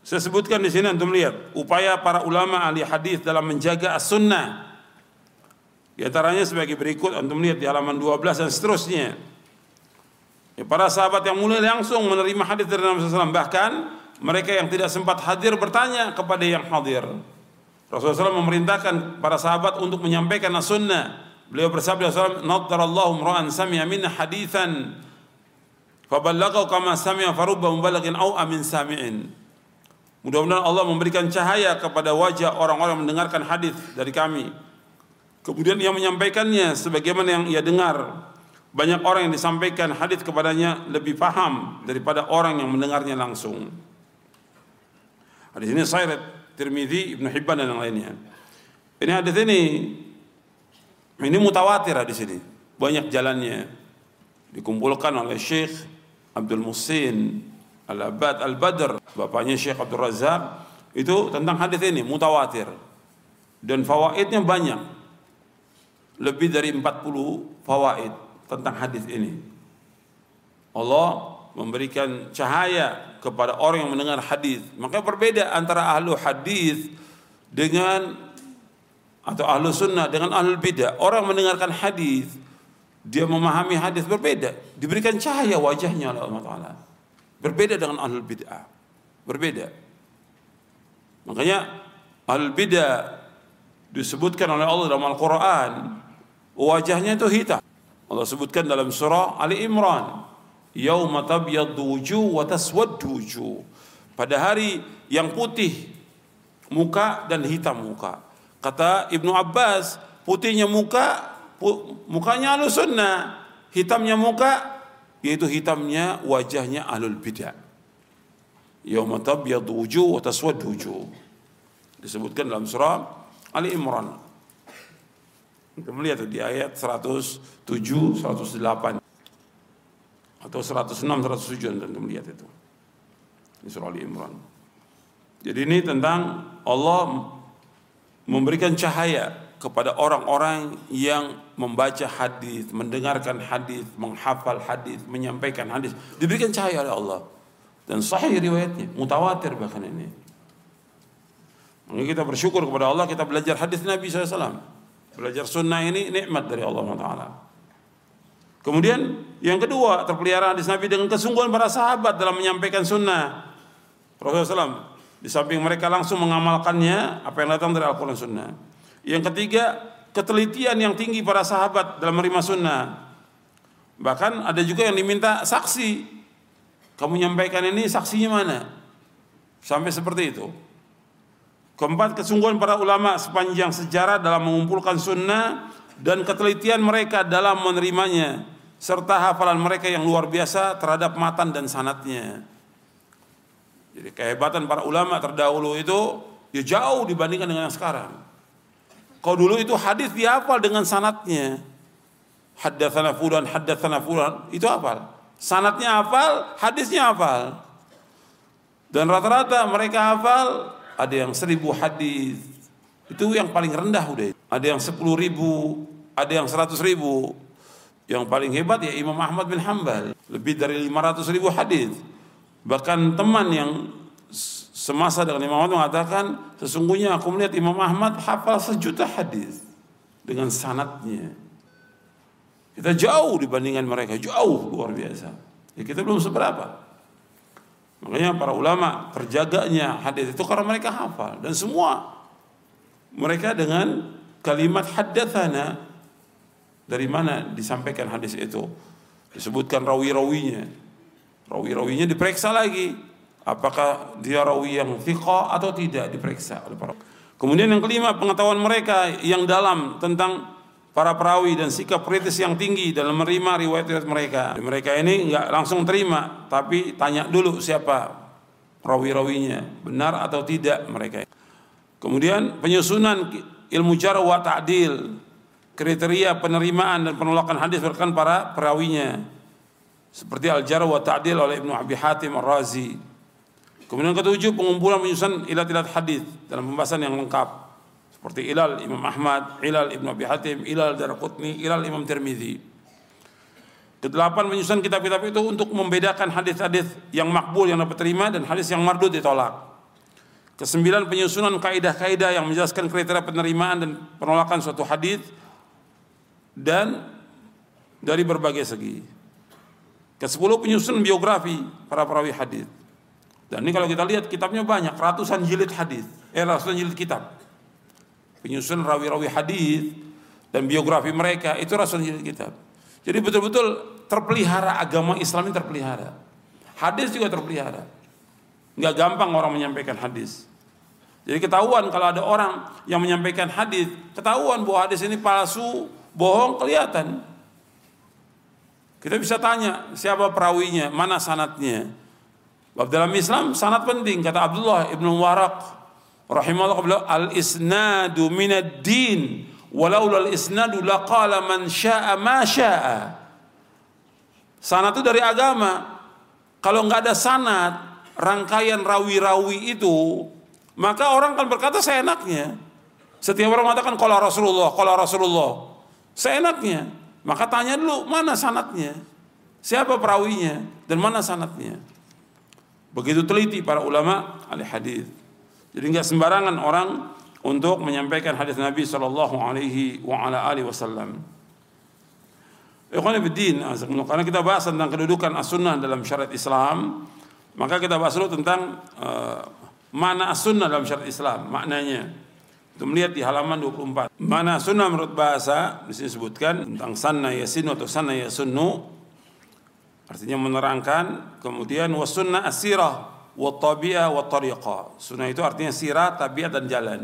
Saya sebutkan di sini untuk melihat upaya para ulama ahli hadis dalam menjaga as-sunnah. Di antaranya sebagai berikut untuk melihat di halaman 12 dan seterusnya. Ya, para sahabat yang mulia langsung menerima hadis dari Nabi SAW. Bahkan mereka yang tidak sempat hadir bertanya kepada yang hadir. Rasulullah SAW memerintahkan para sahabat untuk menyampaikan as-sunnah. Beliau bersabda SAW, Naddarallahu mra'an sami'a minna hadithan faballaghahu kama sami'a farubba mubalaghin au amin sami'in. Mudah-mudahan Allah memberikan cahaya kepada wajah orang-orang mendengarkan hadis dari kami. Kemudian ia menyampaikannya sebagaimana yang ia dengar banyak orang yang disampaikan hadis kepadanya lebih paham daripada orang yang mendengarnya langsung. Hadis ini saya Tirmidzi, Ibnu Hibban dan yang lainnya. Ini hadis ini ini mutawatir di sini. Banyak jalannya. Dikumpulkan oleh Syekh Abdul Musin Al-Abad Al-Badr, bapaknya Syekh Abdul Razak, itu tentang hadis ini mutawatir. Dan fawaidnya banyak. Lebih dari 40 fawaid tentang hadis ini. Allah memberikan cahaya kepada orang yang mendengar hadis. Maka berbeda antara ahlu hadis dengan atau ahlu sunnah dengan ahlu bidah. Orang mendengarkan hadis, dia memahami hadis berbeda. Diberikan cahaya wajahnya oleh Allah Taala. Berbeda dengan ahlu bid'ah. Berbeda. Makanya ahlu bidah disebutkan oleh Allah dalam Al-Quran wajahnya itu hitam. Allah sebutkan dalam surah Ali Imran, "Yauma tabyaddu wujuh wa taswaddu wujuh." Pada hari yang putih muka dan hitam muka. Kata Ibnu Abbas, putihnya muka, mukanya ahlu sunnah, hitamnya muka, yaitu hitamnya wajahnya ahlul bidah. Yawma tabyadu wujuh wa taswaddu wujuh. Disebutkan dalam surah Ali Imran. Kita melihat di ayat 107, 108 atau 106, 107 dan kita melihat itu. Di surah Ali Imran. Jadi ini tentang Allah memberikan cahaya kepada orang-orang yang membaca hadis, mendengarkan hadis, menghafal hadis, menyampaikan hadis, diberikan cahaya oleh Allah. Dan sahih riwayatnya, mutawatir bahkan ini. Maka kita bersyukur kepada Allah, kita belajar hadis Nabi SAW. Belajar sunnah ini nikmat dari Allah Taala. Kemudian yang kedua terpelihara hadis Nabi dengan kesungguhan para sahabat dalam menyampaikan sunnah. Rasulullah SAW di samping mereka langsung mengamalkannya apa yang datang dari Al-Quran Sunnah. Yang ketiga, ketelitian yang tinggi para sahabat dalam menerima sunnah. Bahkan ada juga yang diminta saksi. Kamu menyampaikan ini saksinya mana? Sampai seperti itu. Keempat, kesungguhan para ulama sepanjang sejarah dalam mengumpulkan sunnah dan ketelitian mereka dalam menerimanya serta hafalan mereka yang luar biasa terhadap matan dan sanatnya. Jadi kehebatan para ulama terdahulu itu ya jauh dibandingkan dengan yang sekarang. Kalau dulu itu hadis dihafal dengan sanatnya. Haddatsana fulan, haddatsana fulan, itu hafal. Sanatnya hafal, hadisnya hafal. Dan rata-rata mereka hafal ada yang seribu hadis. Itu yang paling rendah udah. Ada yang sepuluh ribu, ada yang seratus ribu. Yang paling hebat ya Imam Ahmad bin Hambal. Lebih dari lima ratus ribu hadis. Bahkan teman yang semasa dengan Imam Ahmad mengatakan, sesungguhnya aku melihat Imam Ahmad hafal sejuta hadis dengan sanatnya. Kita jauh dibandingkan mereka, jauh luar biasa. Ya kita belum seberapa. Makanya para ulama terjaganya hadis itu karena mereka hafal dan semua mereka dengan kalimat haddatsana dari mana disampaikan hadis itu disebutkan rawi-rawinya Rawi-rawinya diperiksa lagi. Apakah dia rawi yang thiqah atau tidak diperiksa oleh para Kemudian yang kelima pengetahuan mereka yang dalam tentang para perawi dan sikap kritis yang tinggi dalam menerima riwayat-riwayat mereka. Mereka ini nggak langsung terima, tapi tanya dulu siapa rawi-rawinya, benar atau tidak mereka. Kemudian penyusunan ilmu jarh wa ta'dil, kriteria penerimaan dan penolakan hadis berdasarkan para perawinya seperti Al-Jarh wa Ta'dil oleh Ibnu Abi Hatim Ar-Razi. Kemudian ketujuh pengumpulan penyusunan ilat-ilat hadis dalam pembahasan yang lengkap seperti Ilal Imam Ahmad, Ilal Ibnu Abi Hatim, Ilal Darqutni, Ilal Imam Tirmizi. Kedelapan penyusunan kitab-kitab itu untuk membedakan hadis-hadis yang makbul yang dapat terima dan hadis yang mardud ditolak. Kesembilan penyusunan kaidah-kaidah yang menjelaskan kriteria penerimaan dan penolakan suatu hadis dan dari berbagai segi. Ke-10 penyusun biografi para perawi hadis. Dan ini kalau kita lihat kitabnya banyak, ratusan jilid hadis, eh ratusan jilid kitab. Penyusun rawi-rawi hadis dan biografi mereka itu ratusan jilid kitab. Jadi betul-betul terpelihara agama Islam ini terpelihara. Hadis juga terpelihara. Enggak gampang orang menyampaikan hadis. Jadi ketahuan kalau ada orang yang menyampaikan hadis, ketahuan bahwa hadis ini palsu, bohong kelihatan. Kita bisa tanya siapa perawinya, mana sanatnya. Bab dalam Islam sanat penting kata Abdullah ibnu Warak rahimahullah al isnadu minad din walau al isnadu laqala man syaa ma syaa. Sanad itu dari agama. Kalau nggak ada sanad rangkaian rawi-rawi itu maka orang akan berkata seenaknya. Setiap orang mengatakan kalau Rasulullah kalau Rasulullah. Seenaknya. Maka tanya dulu mana sanatnya siapa perawinya? Dan mana sanatnya begitu teliti para ulama ahli hadis jadi nggak sembarangan orang untuk menyampaikan hadis Nabi Shallallahu Alaihi Wasallam. Karena kita bahas tentang kedudukan as-sunnah dalam syariat Islam, maka kita bahas dulu tentang uh, mana as-sunnah dalam syariat Islam, maknanya. Itu melihat di halaman 24. Mana sunnah menurut bahasa, di sini disebutkan tentang sanna yasinu atau sanna yasunnu, artinya menerangkan, kemudian wasunnah asirah, wa tabi'ah wa tariqah. Sunnah itu artinya sirah, tabiat dan jalan.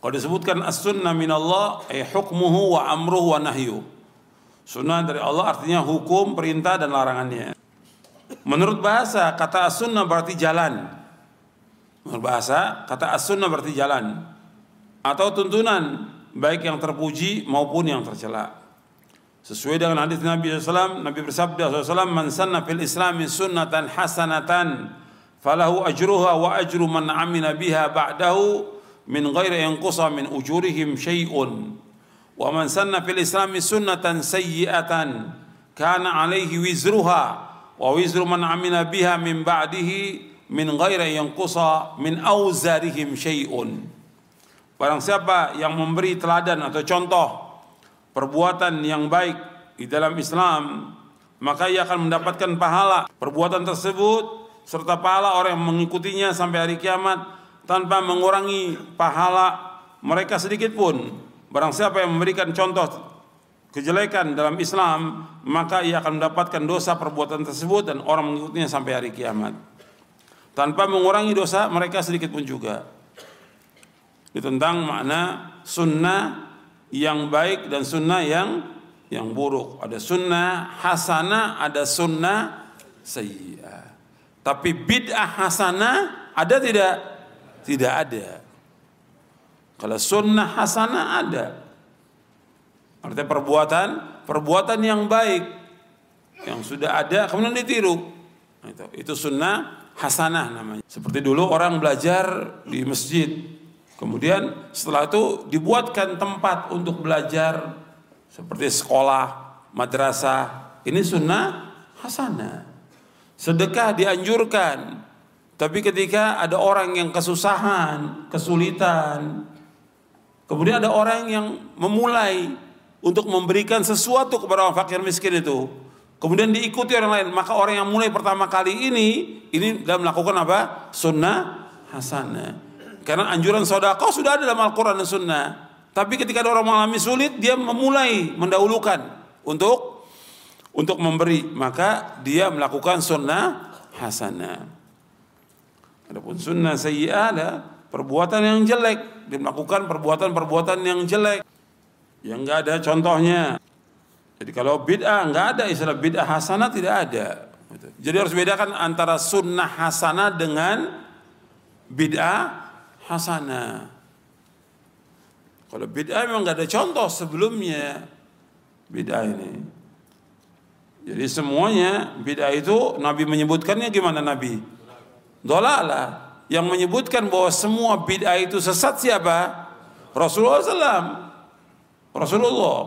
Kalau disebutkan as-sunnah min Allah, ay hukmuhu wa amruhu wa nahyu. Sunnah dari Allah artinya hukum, perintah dan larangannya. Menurut bahasa, kata as-sunnah berarti jalan. Menurut bahasa, kata as-sunnah berarti jalan. Atau tuntunan, baik yang terpuji maupun yang tercela. Sesuai dengan hadis Nabi SAW, Nabi bersabda SAW, Man sanna fil islami sunnatan hasanatan, falahu ajruha wa ajru man amina biha ba'dahu, min ghairi yanqusa min ujurihim syai'un. Wa man sanna fil islami sunnatan sayyi'atan, kana alaihi wizruha, wa wizru man amina biha min ba'dihi, min ghairi yanqusa min auzarihim syai'un. Barang siapa yang memberi teladan atau contoh perbuatan yang baik di dalam Islam, maka ia akan mendapatkan pahala perbuatan tersebut serta pahala orang yang mengikutinya sampai hari kiamat tanpa mengurangi pahala mereka sedikit pun. Barang siapa yang memberikan contoh kejelekan dalam Islam, maka ia akan mendapatkan dosa perbuatan tersebut dan orang mengikutinya sampai hari kiamat. Tanpa mengurangi dosa mereka sedikit pun juga. Itu tentang makna sunnah yang baik dan sunnah yang yang buruk. Ada sunnah hasanah, ada sunnah sayyi'ah. Tapi bid'ah hasanah ada tidak? Tidak ada. Kalau sunnah hasanah ada. Artinya perbuatan, perbuatan yang baik yang sudah ada kemudian ditiru. Itu, itu sunnah hasanah namanya. Seperti dulu orang belajar di masjid, Kemudian setelah itu dibuatkan tempat untuk belajar seperti sekolah, madrasah. Ini sunnah hasanah. Sedekah dianjurkan. Tapi ketika ada orang yang kesusahan, kesulitan, kemudian ada orang yang memulai untuk memberikan sesuatu kepada orang fakir miskin itu, kemudian diikuti orang lain, maka orang yang mulai pertama kali ini, ini dalam melakukan apa? Sunnah hasanah. Karena anjuran sodako sudah ada dalam Al-Quran dan Sunnah. Tapi ketika ada orang mengalami sulit, dia memulai mendahulukan untuk untuk memberi. Maka dia melakukan sunnah hasanah. Adapun sunnah sayyi'ah ada perbuatan yang jelek. Dia melakukan perbuatan-perbuatan yang jelek. Yang enggak ada contohnya. Jadi kalau bid'ah enggak ada istilah bid'ah hasanah tidak ada. Jadi harus bedakan antara sunnah hasanah dengan bid'ah hasanah. Kalau bid'ah memang gak ada contoh sebelumnya bid'ah ini. Jadi semuanya bid'ah itu Nabi menyebutkannya gimana Nabi? Dolalah. Yang menyebutkan bahwa semua bid'ah itu sesat siapa? Rasulullah SAW. Rasulullah.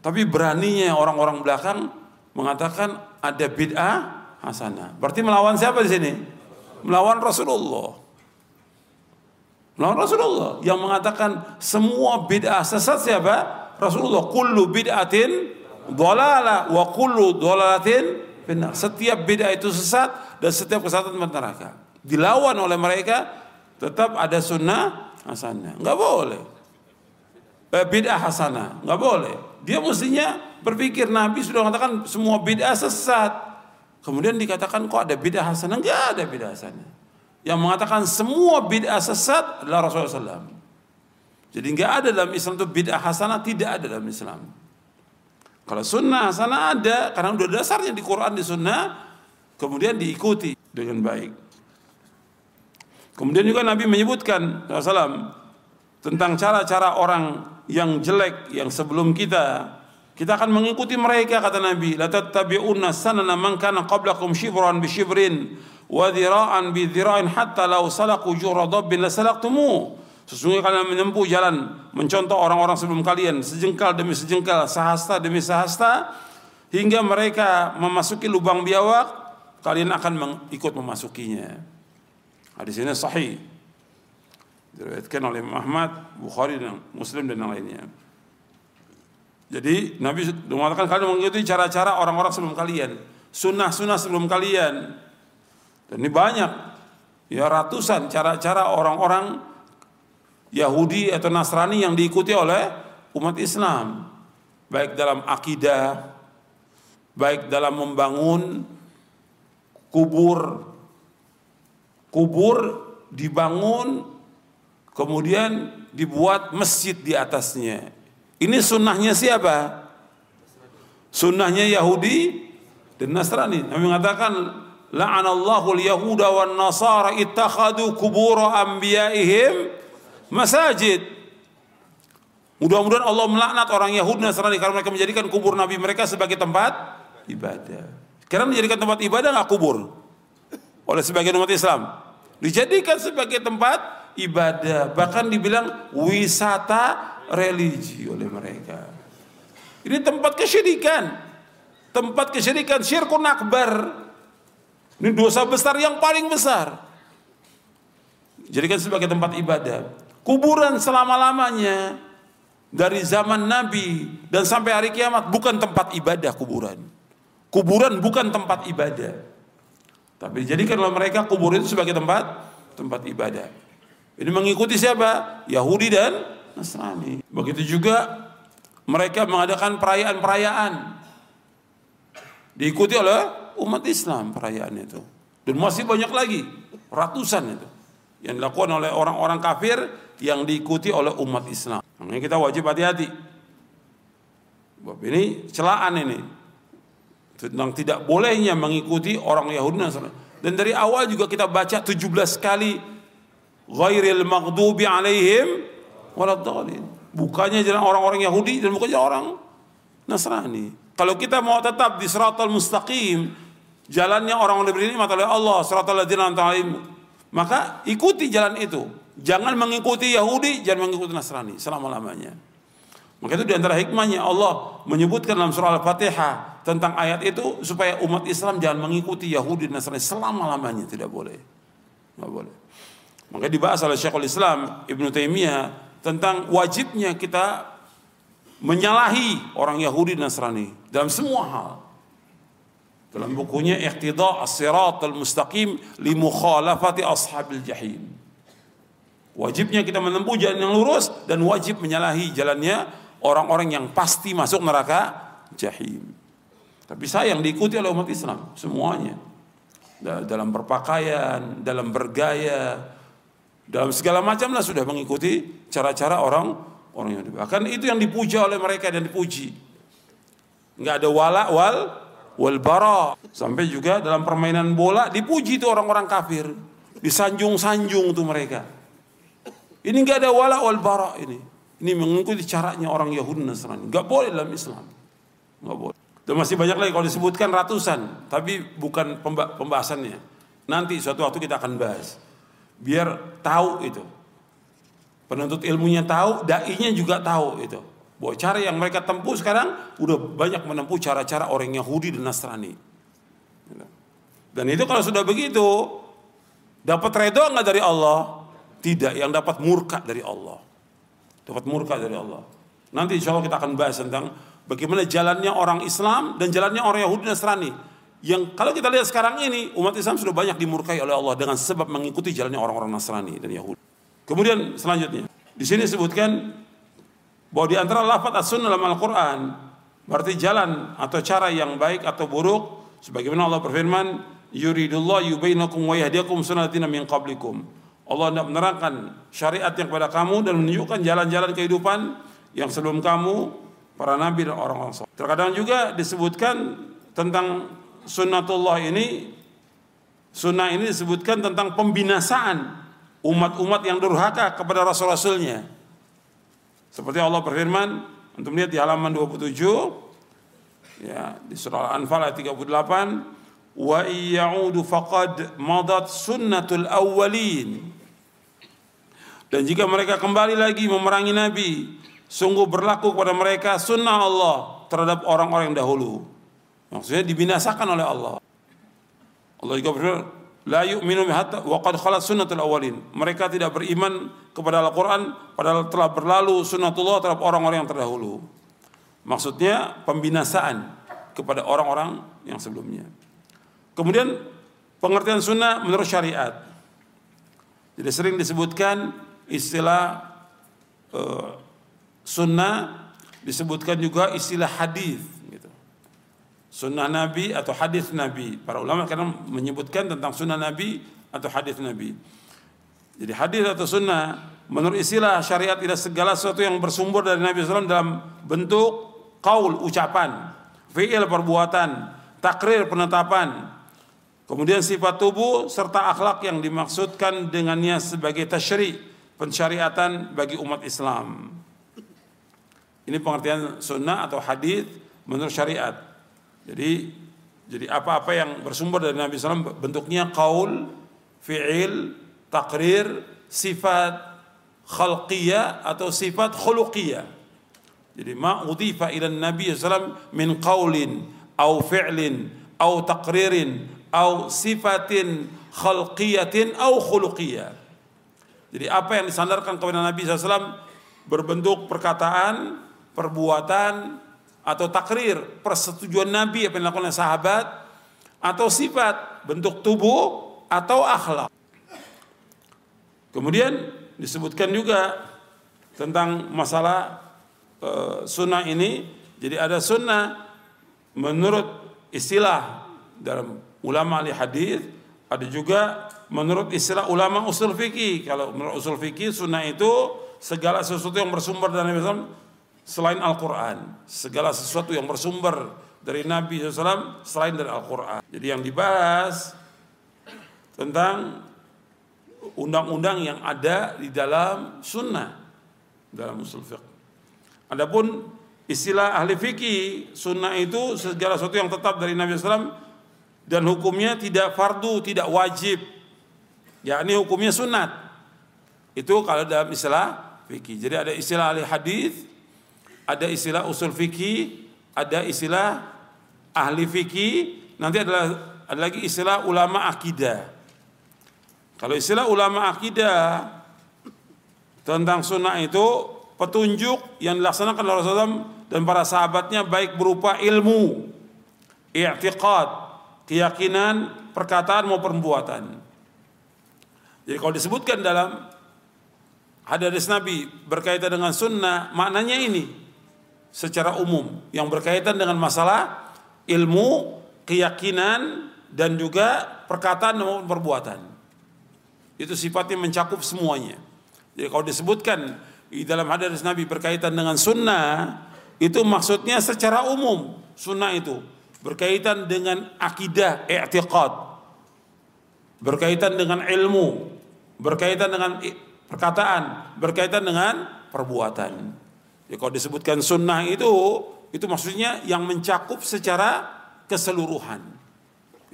Tapi beraninya orang-orang belakang mengatakan ada bid'ah hasanah. Berarti melawan siapa di sini? Melawan Rasulullah. Nah Rasulullah yang mengatakan semua bid'ah sesat siapa? Rasulullah. Kullu bid'atin dolala wa kullu dolalatin benar. Setiap bid'ah itu sesat dan setiap kesesatan neraka. Dilawan oleh mereka tetap ada sunnah hasanah. Enggak boleh. Eh, bid'ah hasanah. Enggak boleh. Dia mestinya berpikir Nabi sudah mengatakan semua bid'ah sesat. Kemudian dikatakan kok ada bid'ah hasanah? Enggak ada bid'ah hasanah yang mengatakan semua bid'ah sesat adalah Rasulullah SAW. Jadi nggak ada dalam Islam itu bid'ah hasanah tidak ada dalam Islam. Kalau sunnah hasanah ada karena udah dasarnya di Quran di sunnah kemudian diikuti dengan baik. Kemudian juga Nabi menyebutkan SAW tentang cara-cara orang yang jelek yang sebelum kita kita akan mengikuti mereka kata Nabi la tattabi'unna sanana man kana qablakum shibran bi shibrin wa bi dhira'in hatta law salaku jura dabbin la salaktumu Sesungguhnya kalian menempuh jalan mencontoh orang-orang sebelum kalian sejengkal demi sejengkal, sahasta demi sahasta hingga mereka memasuki lubang biawak, kalian akan ikut memasukinya. Hadis ini sahih. Diriwayatkan oleh Muhammad, Bukhari dan Muslim dan yang lainnya. Jadi Nabi mengatakan kalian mengikuti cara-cara orang-orang sebelum kalian, sunnah-sunnah sebelum kalian. Dan ini banyak, ya ratusan cara-cara orang-orang Yahudi atau Nasrani yang diikuti oleh umat Islam. Baik dalam akidah baik dalam membangun kubur. Kubur dibangun kemudian dibuat masjid di atasnya. Ini sunnahnya siapa? Sunnahnya Yahudi dan Nasrani. Nabi mengatakan la'anallahu al-yahuda wan nasara ittakhadu kubur anbiya'ihim masajid. Mudah-mudahan Allah melaknat orang Yahudi Nasrani karena mereka menjadikan kubur Nabi mereka sebagai tempat ibadah. Karena menjadikan tempat ibadah nggak kubur oleh sebagian umat Islam. Dijadikan sebagai tempat ibadah, bahkan dibilang wisata religi oleh mereka. Ini tempat kesyirikan. Tempat kesyirikan syirkun akbar. Ini dosa besar yang paling besar. Jadikan sebagai tempat ibadah. Kuburan selama-lamanya dari zaman Nabi dan sampai hari kiamat bukan tempat ibadah kuburan. Kuburan bukan tempat ibadah. Tapi dijadikan oleh mereka kubur itu sebagai tempat tempat ibadah. Ini mengikuti siapa? Yahudi dan Nasrani. Begitu juga mereka mengadakan perayaan-perayaan. Diikuti oleh umat Islam perayaan itu. Dan masih banyak lagi, ratusan itu. Yang dilakukan oleh orang-orang kafir yang diikuti oleh umat Islam. Makanya kita wajib hati-hati. Ini celaan ini. Tentang tidak bolehnya mengikuti orang Yahudi dan dari awal juga kita baca 17 kali ghairil maghdubi alaihim waladdallin. Bukannya jalan orang-orang Yahudi dan bukannya orang Nasrani. Kalau kita mau tetap di siratal mustaqim, jalannya orang-orang diberi nikmat oleh Allah, maka ikuti jalan itu. Jangan mengikuti Yahudi, jangan mengikuti Nasrani selama-lamanya. Maka itu di antara hikmahnya Allah menyebutkan dalam surah Al-Fatihah tentang ayat itu supaya umat Islam jangan mengikuti Yahudi dan Nasrani selama-lamanya tidak boleh. Tidak boleh. Maka dibahas oleh Syekhul Islam Ibn Taimiyah tentang wajibnya kita menyalahi orang Yahudi dan Nasrani dalam semua hal. Dalam bukunya Iqtida As-Sirat Al-Mustaqim li mukhalafati ashabil jahim. Wajibnya kita menempuh jalan yang lurus dan wajib menyalahi jalannya orang-orang yang pasti masuk neraka jahim. Tapi sayang diikuti oleh umat Islam semuanya. Dalam berpakaian, dalam bergaya, dalam segala macam lah sudah mengikuti cara-cara orang orang yang bahkan itu yang dipuja oleh mereka dan dipuji. Enggak ada wala wal wal bara sampai juga dalam permainan bola dipuji itu orang-orang kafir, disanjung-sanjung tuh mereka. Ini nggak ada wala wal bara ini. Ini mengikuti caranya orang Yahudi Nasrani. Nggak boleh dalam Islam. Nggak boleh. Dan masih banyak lagi kalau disebutkan ratusan, tapi bukan pembahasannya. Nanti suatu waktu kita akan bahas. Biar tahu itu. Penuntut ilmunya tahu, dai-nya juga tahu itu. Bahwa cara yang mereka tempuh sekarang udah banyak menempuh cara-cara orang Yahudi dan Nasrani. Dan itu kalau sudah begitu, dapat redho nggak dari Allah? Tidak, yang dapat murka dari Allah. Dapat murka dari Allah. Nanti insya Allah kita akan bahas tentang bagaimana jalannya orang Islam dan jalannya orang Yahudi dan Nasrani. Yang kalau kita lihat sekarang ini, umat Islam sudah banyak dimurkai oleh Allah dengan sebab mengikuti jalannya orang-orang Nasrani dan Yahudi. Kemudian selanjutnya, di sini disebutkan bahwa di antara lafaz as-sunnah dalam Al-Quran, berarti jalan atau cara yang baik atau buruk, sebagaimana Allah berfirman, yuridullah yubainakum wa yahdiakum sunatina min qablikum. Allah hendak menerangkan syariat yang kepada kamu dan menunjukkan jalan-jalan kehidupan yang sebelum kamu para nabi dan orang-orang soleh. Terkadang juga disebutkan tentang sunnatullah ini sunnah ini disebutkan tentang pembinasaan umat-umat yang durhaka kepada rasul-rasulnya. Seperti Allah berfirman, untuk melihat di halaman 27 ya di surah Al-Anfal ayat 38 wa iyaudu faqad madat sunnatul awwalin. Dan jika mereka kembali lagi memerangi Nabi sungguh berlaku kepada mereka sunnah Allah terhadap orang-orang yang dahulu. Maksudnya dibinasakan oleh Allah. Allah juga berfirman la yu'minu hatta wa qad khalat sunnatul awwalin mereka tidak beriman kepada Al-Qur'an padahal telah berlalu sunnatullah terhadap orang-orang yang terdahulu Maksudnya pembinasaan kepada orang-orang yang sebelumnya. Kemudian pengertian sunnah menurut syariat. Jadi sering disebutkan istilah uh, sunnah disebutkan juga istilah hadis. Sunnah Nabi atau hadis Nabi. Para ulama kadang menyebutkan tentang sunnah Nabi atau hadis Nabi. Jadi hadis atau sunnah menurut istilah syariat tidak segala sesuatu yang bersumber dari Nabi SAW dalam bentuk Kaul ucapan, fi'il perbuatan, takrir penetapan, kemudian sifat tubuh serta akhlak yang dimaksudkan dengannya sebagai tasyri, pensyariatan bagi umat Islam. Ini pengertian sunnah atau hadis menurut syariat. Jadi jadi apa-apa yang bersumber dari Nabi SAW bentuknya kaul, fi'il, takrir, sifat khalqiyah atau sifat khuluqiyah. Jadi ma udhifa ila Nabi SAW min qaulin au fi'lin au taqririn au sifatin khalqiyatin au khuluqiyah. Jadi apa yang disandarkan kepada Nabi SAW berbentuk perkataan, perbuatan, atau takrir, persetujuan Nabi apa yang dilakukan oleh sahabat, atau sifat, bentuk tubuh, atau akhlak. Kemudian disebutkan juga tentang masalah Eh, sunnah ini jadi ada sunnah menurut istilah dalam ulama ahli hadis ada juga menurut istilah ulama usul fikih kalau menurut usul fikih sunnah itu segala sesuatu yang bersumber dari SAW selain Al-Quran segala sesuatu yang bersumber dari Nabi SAW selain dari Al-Quran jadi yang dibahas tentang undang-undang yang ada di dalam sunnah dalam usul fiqh Adapun istilah ahli fikih sunnah itu segala sesuatu yang tetap dari Nabi SAW dan hukumnya tidak fardu, tidak wajib. Ya ini hukumnya sunat. Itu kalau dalam istilah fikih. Jadi ada istilah ahli hadis, ada istilah usul fikih, ada istilah ahli fikih, nanti adalah ada lagi istilah ulama akidah. Kalau istilah ulama akidah tentang sunnah itu petunjuk yang dilaksanakan oleh Rasulullah dan para sahabatnya baik berupa ilmu, i'tiqad, keyakinan, perkataan maupun perbuatan. Jadi kalau disebutkan dalam hadis Nabi berkaitan dengan sunnah, maknanya ini secara umum yang berkaitan dengan masalah ilmu, keyakinan dan juga perkataan maupun perbuatan. Itu sifatnya mencakup semuanya. Jadi kalau disebutkan di dalam hadis Nabi berkaitan dengan sunnah itu maksudnya secara umum sunnah itu. Berkaitan dengan akidah i'tiqad. Berkaitan dengan ilmu. Berkaitan dengan perkataan. Berkaitan dengan perbuatan jadi kalau disebutkan sunnah itu itu maksudnya yang mencakup secara keseluruhan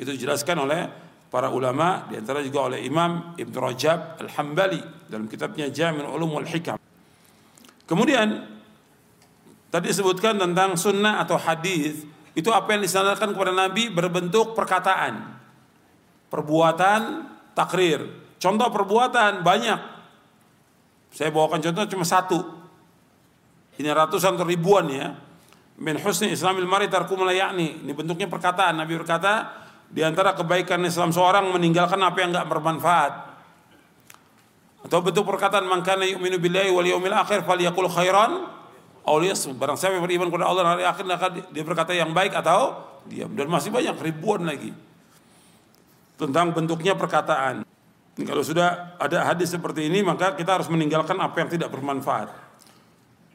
itu dijelaskan oleh para ulama di antara juga oleh Imam Ibn Rajab Al-Hambali dalam kitabnya Jami' Ulum wal Hikam Kemudian tadi disebutkan tentang sunnah atau hadis itu apa yang disandarkan kepada Nabi berbentuk perkataan, perbuatan, takrir. Contoh perbuatan banyak. Saya bawakan contoh cuma satu. Ini ratusan atau ribuan ya. Min husni islamil mari tarkum yakni. Ini bentuknya perkataan. Nabi berkata, di antara kebaikan Islam seorang meninggalkan apa yang enggak bermanfaat. Atau bentuk perkataan mangkana yu'minu billahi wal yaumil akhir falyakul khairan aw. Barang siapa beriman kepada Allah hari akhir maka dia berkata yang baik atau diam. Dan masih banyak ribuan lagi tentang bentuknya perkataan. Kalau sudah ada hadis seperti ini maka kita harus meninggalkan apa yang tidak bermanfaat.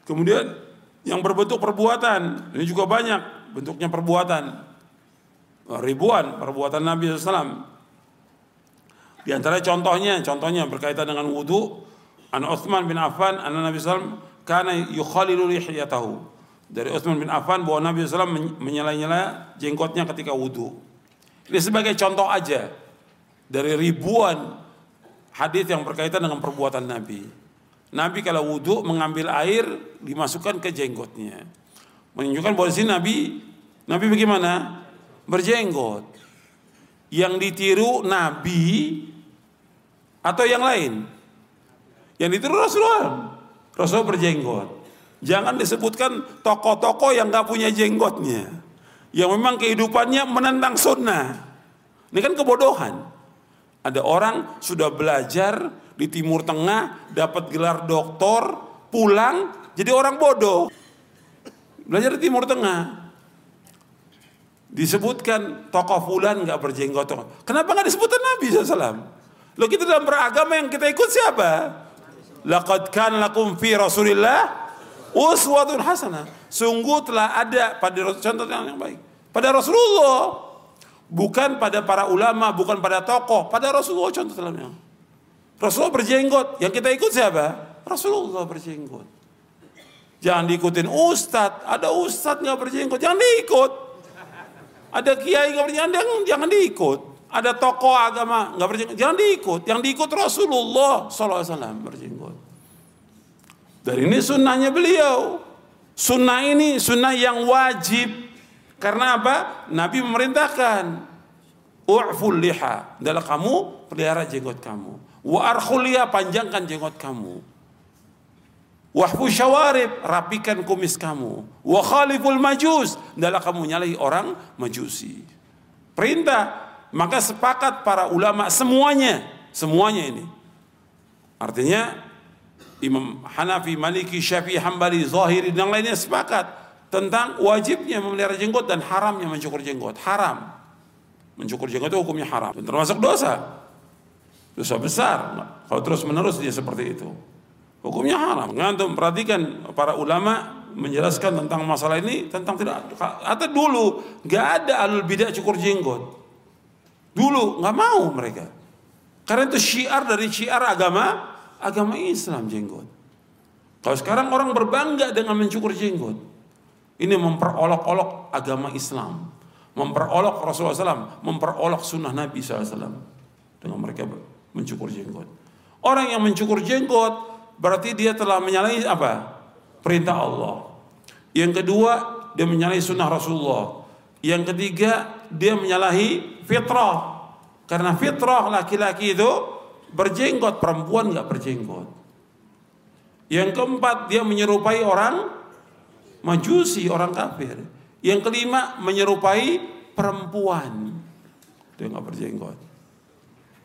Kemudian yang berbentuk perbuatan ini juga banyak bentuknya perbuatan ribuan perbuatan Nabi SAW Di antara contohnya, contohnya berkaitan dengan wudhu, an Uthman bin Affan, an Nabi SAW, karena yukhalilu lihiyatahu. Dari Uthman bin Affan bahwa Nabi SAW menyela-nyela jenggotnya ketika wudhu. Ini sebagai contoh aja dari ribuan hadis yang berkaitan dengan perbuatan Nabi. Nabi kalau wudhu mengambil air dimasukkan ke jenggotnya. Menunjukkan bahwa sini Nabi Nabi bagaimana? Berjenggot. Yang ditiru Nabi atau yang lain? Yang ditiru Rasulullah. Rasul berjenggot. Jangan disebutkan tokoh-tokoh yang gak punya jenggotnya. Yang memang kehidupannya menentang sunnah. Ini kan kebodohan. Ada orang sudah belajar di Timur Tengah, dapat gelar doktor, pulang jadi orang bodoh. Belajar di Timur Tengah. Disebutkan tokoh fulan nggak berjenggot. Kenapa nggak disebutkan Nabi SAW? Lo kita dalam beragama yang kita ikut siapa? Laqad kan lakum fi Rasulillah uswatun hasanah. Sungguh telah ada pada contoh yang baik. Pada Rasulullah. Bukan pada para ulama, bukan pada tokoh, pada Rasulullah contoh yang Rasulullah berjenggot. Yang kita ikut siapa? Rasulullah berjenggot. Jangan diikutin ustadz. Ada ustadz nggak berjenggot, jangan diikut. Ada kiai nggak berjenggot, jangan, jangan diikut. Ada tokoh agama nggak berjenggot, jangan diikut. Yang diikut Rasulullah SAW berjenggot. Dan ini sunnahnya beliau. Sunnah ini sunnah yang wajib. Karena apa? Nabi memerintahkan. U'ful liha. Dalam kamu pelihara jenggot kamu. Wa panjangkan jenggot kamu. Wahfu syawarib, rapikan kumis kamu. Wa khaliful majus, adalah kamu nyalahi orang majusi. Perintah, maka sepakat para ulama semuanya, semuanya ini. Artinya Imam Hanafi, Maliki, Syafi'i, Hambali, Zahiri dan lainnya sepakat tentang wajibnya memelihara jenggot dan haramnya mencukur jenggot. Haram. Mencukur jenggot itu hukumnya haram. Termasuk dosa. Dosa besar. Kalau terus menerus dia seperti itu. Hukumnya haram. Ngantum perhatikan para ulama menjelaskan tentang masalah ini tentang tidak atau dulu nggak ada alul bidah cukur jenggot. Dulu nggak mau mereka. Karena itu syiar dari syiar agama agama Islam jenggot. Kalau sekarang orang berbangga dengan mencukur jenggot. Ini memperolok-olok agama Islam. Memperolok Rasulullah SAW. Memperolok sunnah Nabi SAW. Dengan mereka mencukur jenggot. Orang yang mencukur jenggot berarti dia telah menyalahi apa? Perintah Allah. Yang kedua, dia menyalahi sunnah Rasulullah. Yang ketiga, dia menyalahi fitrah. Karena fitrah laki-laki itu berjenggot, perempuan nggak berjenggot. Yang keempat, dia menyerupai orang majusi, orang kafir. Yang kelima, menyerupai perempuan. Dia nggak berjenggot.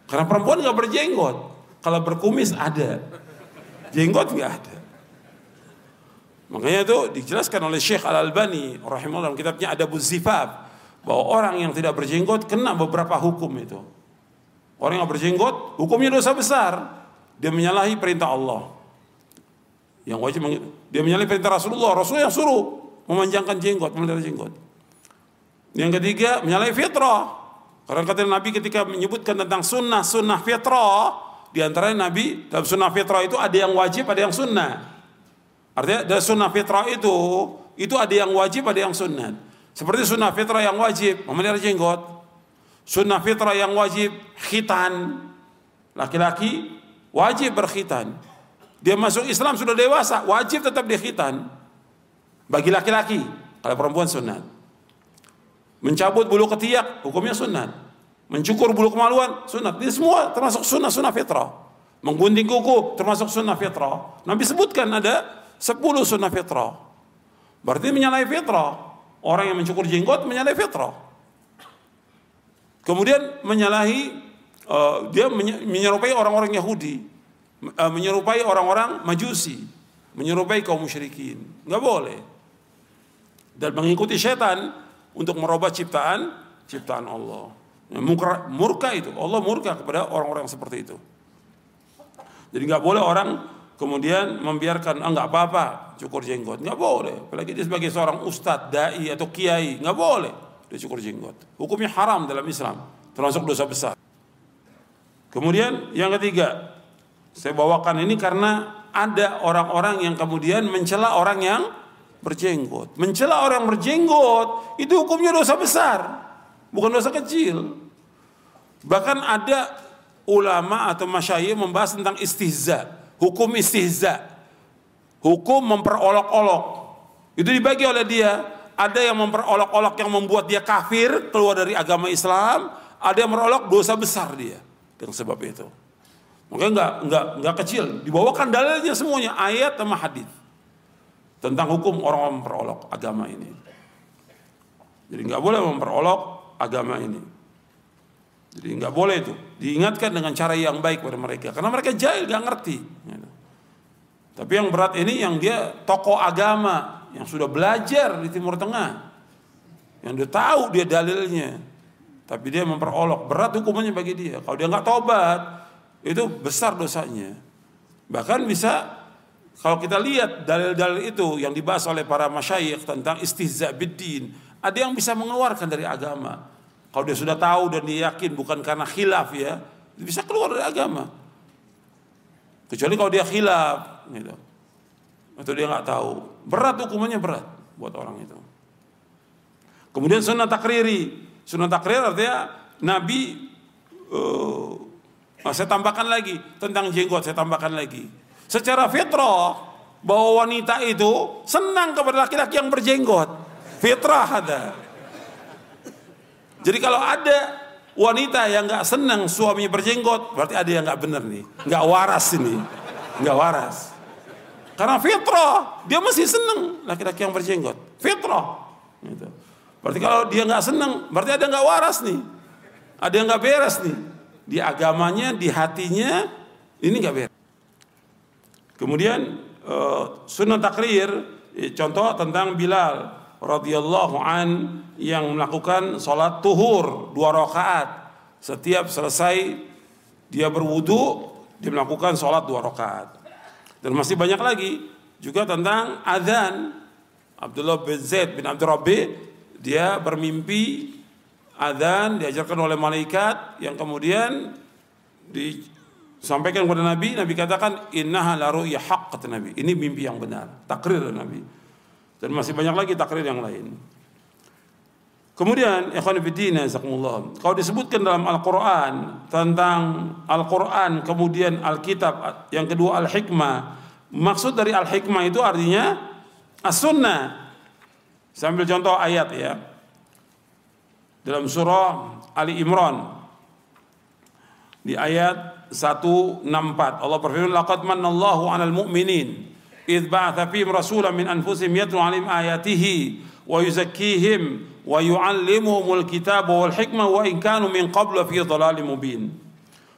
Karena perempuan nggak berjenggot. Kalau berkumis ada. Jenggot nggak ada. Makanya itu dijelaskan oleh Syekh Al-Albani rahimahullah dalam kitabnya ada Zifaf bahwa orang yang tidak berjenggot kena beberapa hukum itu. Orang yang berjenggot hukumnya dosa besar. Dia menyalahi perintah Allah. Yang wajib dia menyalahi perintah Rasulullah. Rasul yang suruh memanjangkan jenggot, memelihara jenggot. Yang ketiga menyalahi fitrah. Karena kata Nabi ketika menyebutkan tentang sunnah sunnah fitrah di antara Nabi dalam sunnah fitrah itu ada yang wajib, ada yang sunnah. Artinya dalam sunnah fitrah itu itu ada yang wajib, ada yang sunnah. Seperti sunnah fitrah yang wajib memelihara jenggot. Sunnah fitrah yang wajib khitan. Laki-laki wajib berkhitan. Dia masuk Islam sudah dewasa, wajib tetap dia khitan. Bagi laki-laki, kalau perempuan sunat. Mencabut bulu ketiak, hukumnya sunat. Mencukur bulu kemaluan sunat. Ini semua termasuk sunnah sunnah fitrah. Menggunting kuku termasuk sunnah fitrah. Nabi sebutkan ada 10 sunnah fitrah. Berarti menyalahi fitrah. Orang yang mencukur jenggot menyalahi fitrah. Kemudian menyalahi uh, dia menyerupai orang-orang Yahudi, menyerupai orang-orang Majusi, menyerupai kaum musyrikin. Enggak boleh. Dan mengikuti setan untuk merubah ciptaan ciptaan Allah. Murka, murka itu, Allah murka kepada orang-orang seperti itu. Jadi nggak boleh orang kemudian membiarkan ah nggak apa-apa cukur jenggot, nggak boleh. Apalagi dia sebagai seorang ustadz, dai atau kiai, nggak boleh dia cukur jenggot. Hukumnya haram dalam Islam, termasuk dosa besar. Kemudian yang ketiga, saya bawakan ini karena ada orang-orang yang kemudian mencela orang yang berjenggot. Mencela orang berjenggot itu hukumnya dosa besar, bukan dosa kecil. Bahkan ada ulama atau masyayikh membahas tentang istihza, hukum istihza. Hukum memperolok-olok. Itu dibagi oleh dia. Ada yang memperolok-olok yang membuat dia kafir, keluar dari agama Islam, ada yang merolok dosa besar dia dengan sebab itu. Makanya enggak enggak enggak kecil, dibawakan dalilnya semuanya ayat sama hadis tentang hukum orang memperolok agama ini. Jadi nggak boleh memperolok agama ini. Jadi nggak boleh itu. Diingatkan dengan cara yang baik pada mereka. Karena mereka jahil, nggak ngerti. Tapi yang berat ini yang dia tokoh agama yang sudah belajar di Timur Tengah, yang dia tahu dia dalilnya, tapi dia memperolok berat hukumannya bagi dia. Kalau dia nggak tobat, itu besar dosanya. Bahkan bisa kalau kita lihat dalil-dalil itu yang dibahas oleh para masyayikh tentang istihza biddin, ada yang bisa mengeluarkan dari agama. Kalau dia sudah tahu dan dia yakin bukan karena khilaf ya, bisa keluar dari agama. Kecuali kalau dia khilaf, gitu. Atau dia nggak tahu, berat hukumannya berat buat orang itu. Kemudian sunnah takriri, sunnah takrir artinya Nabi, uh, saya tambahkan lagi tentang jenggot, saya tambahkan lagi. Secara fitrah bahwa wanita itu senang kepada laki-laki yang berjenggot. Fitrah ada. Jadi kalau ada wanita yang nggak senang suaminya berjenggot, berarti ada yang nggak benar nih, nggak waras ini, nggak waras. Karena fitrah, dia masih senang laki-laki yang berjenggot. Fitrah. Gitu. Berarti kalau dia nggak senang, berarti ada nggak waras nih, ada yang nggak beres nih di agamanya, di hatinya, ini nggak beres. Kemudian uh, sunnah takrir, eh, contoh tentang Bilal radhiyallahu an yang melakukan sholat tuhur dua rakaat. Setiap selesai dia berwudu dia melakukan sholat dua rakaat. Dan masih banyak lagi juga tentang adzan Abdullah bin Zaid bin Abdul Rabbi dia bermimpi adzan diajarkan oleh malaikat yang kemudian disampaikan kepada Nabi Nabi katakan innaha la ru'ya haqq kata Nabi ini mimpi yang benar takrir Nabi dan masih banyak lagi takrir yang lain. Kemudian ikhwan fillah jazakumullah. Kalau disebutkan dalam Al-Qur'an tentang Al-Qur'an kemudian Alkitab yang kedua Al-Hikmah, maksud dari Al-Hikmah itu artinya As-Sunnah. Sambil contoh ayat ya dalam surah Ali Imran. Di ayat 164 Allah berfirman laqad manallahu 'alal mu'minin. Idh ba'atha fihim rasulan min anfusihim yatlu 'alaihim ayatihi wa yuzakkihim wa yu'allimuhumul kitaba wal hikmah wa in kanu min qablu fi dhalalin mubin.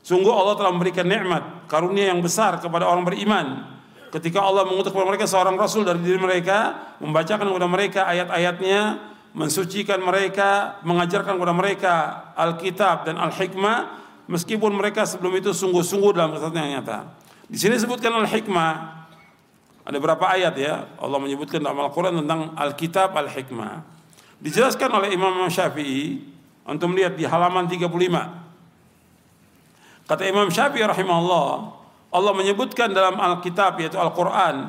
Sungguh Allah telah memberikan nikmat karunia yang besar kepada orang beriman. Ketika Allah mengutus kepada mereka seorang rasul dari diri mereka membacakan kepada mereka ayat-ayatnya mensucikan mereka mengajarkan kepada mereka Alkitab dan Al-Hikmah meskipun mereka sebelum itu sungguh-sungguh dalam kesatuan yang nyata. Di sini sebutkan Al-Hikmah ada berapa ayat ya Allah menyebutkan dalam Al-Quran tentang Alkitab Al-Hikmah. Dijelaskan oleh Imam Syafi'i untuk melihat di halaman 35. Kata Imam Syafi'i rahimahullah, Allah menyebutkan dalam Alkitab yaitu Al-Quran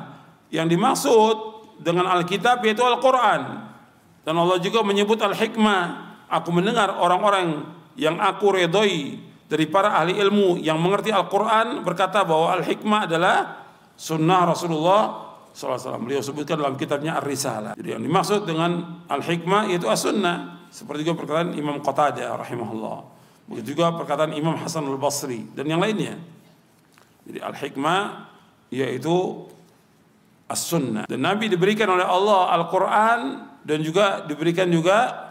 yang dimaksud dengan Alkitab yaitu Al-Quran. Dan Allah juga menyebut Al-Hikmah. Aku mendengar orang-orang yang aku redoi dari para ahli ilmu yang mengerti Al-Quran berkata bahwa Al-Hikmah adalah sunnah Rasulullah SAW. Beliau sebutkan dalam kitabnya Ar-Risalah. Jadi yang dimaksud dengan al-hikmah itu as-sunnah. Seperti juga perkataan Imam Qatadah rahimahullah. Begitu juga perkataan Imam Hasan al-Basri dan yang lainnya. Jadi al-hikmah yaitu as-sunnah. Dan Nabi diberikan oleh Allah Al-Quran dan juga diberikan juga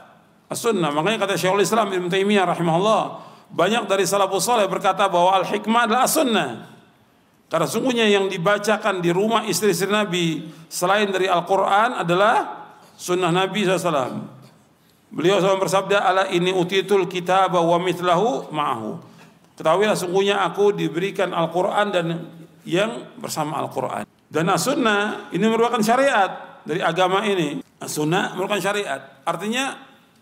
as-sunnah. Makanya kata Syekhul Islam Ibn Taimiyah rahimahullah, banyak dari salafus saleh berkata bahwa al-hikmah adalah as-sunnah. Karena sungguhnya yang dibacakan di rumah istri-istri Nabi selain dari Al-Quran adalah sunnah Nabi SAW. Beliau SAW bersabda, ala ini utitul kitab wa mitlahu ma'ahu. Ketahuilah sungguhnya aku diberikan Al-Quran dan yang bersama Al-Quran. Dan as-sunnah ini merupakan syariat dari agama ini. As-sunnah merupakan syariat. Artinya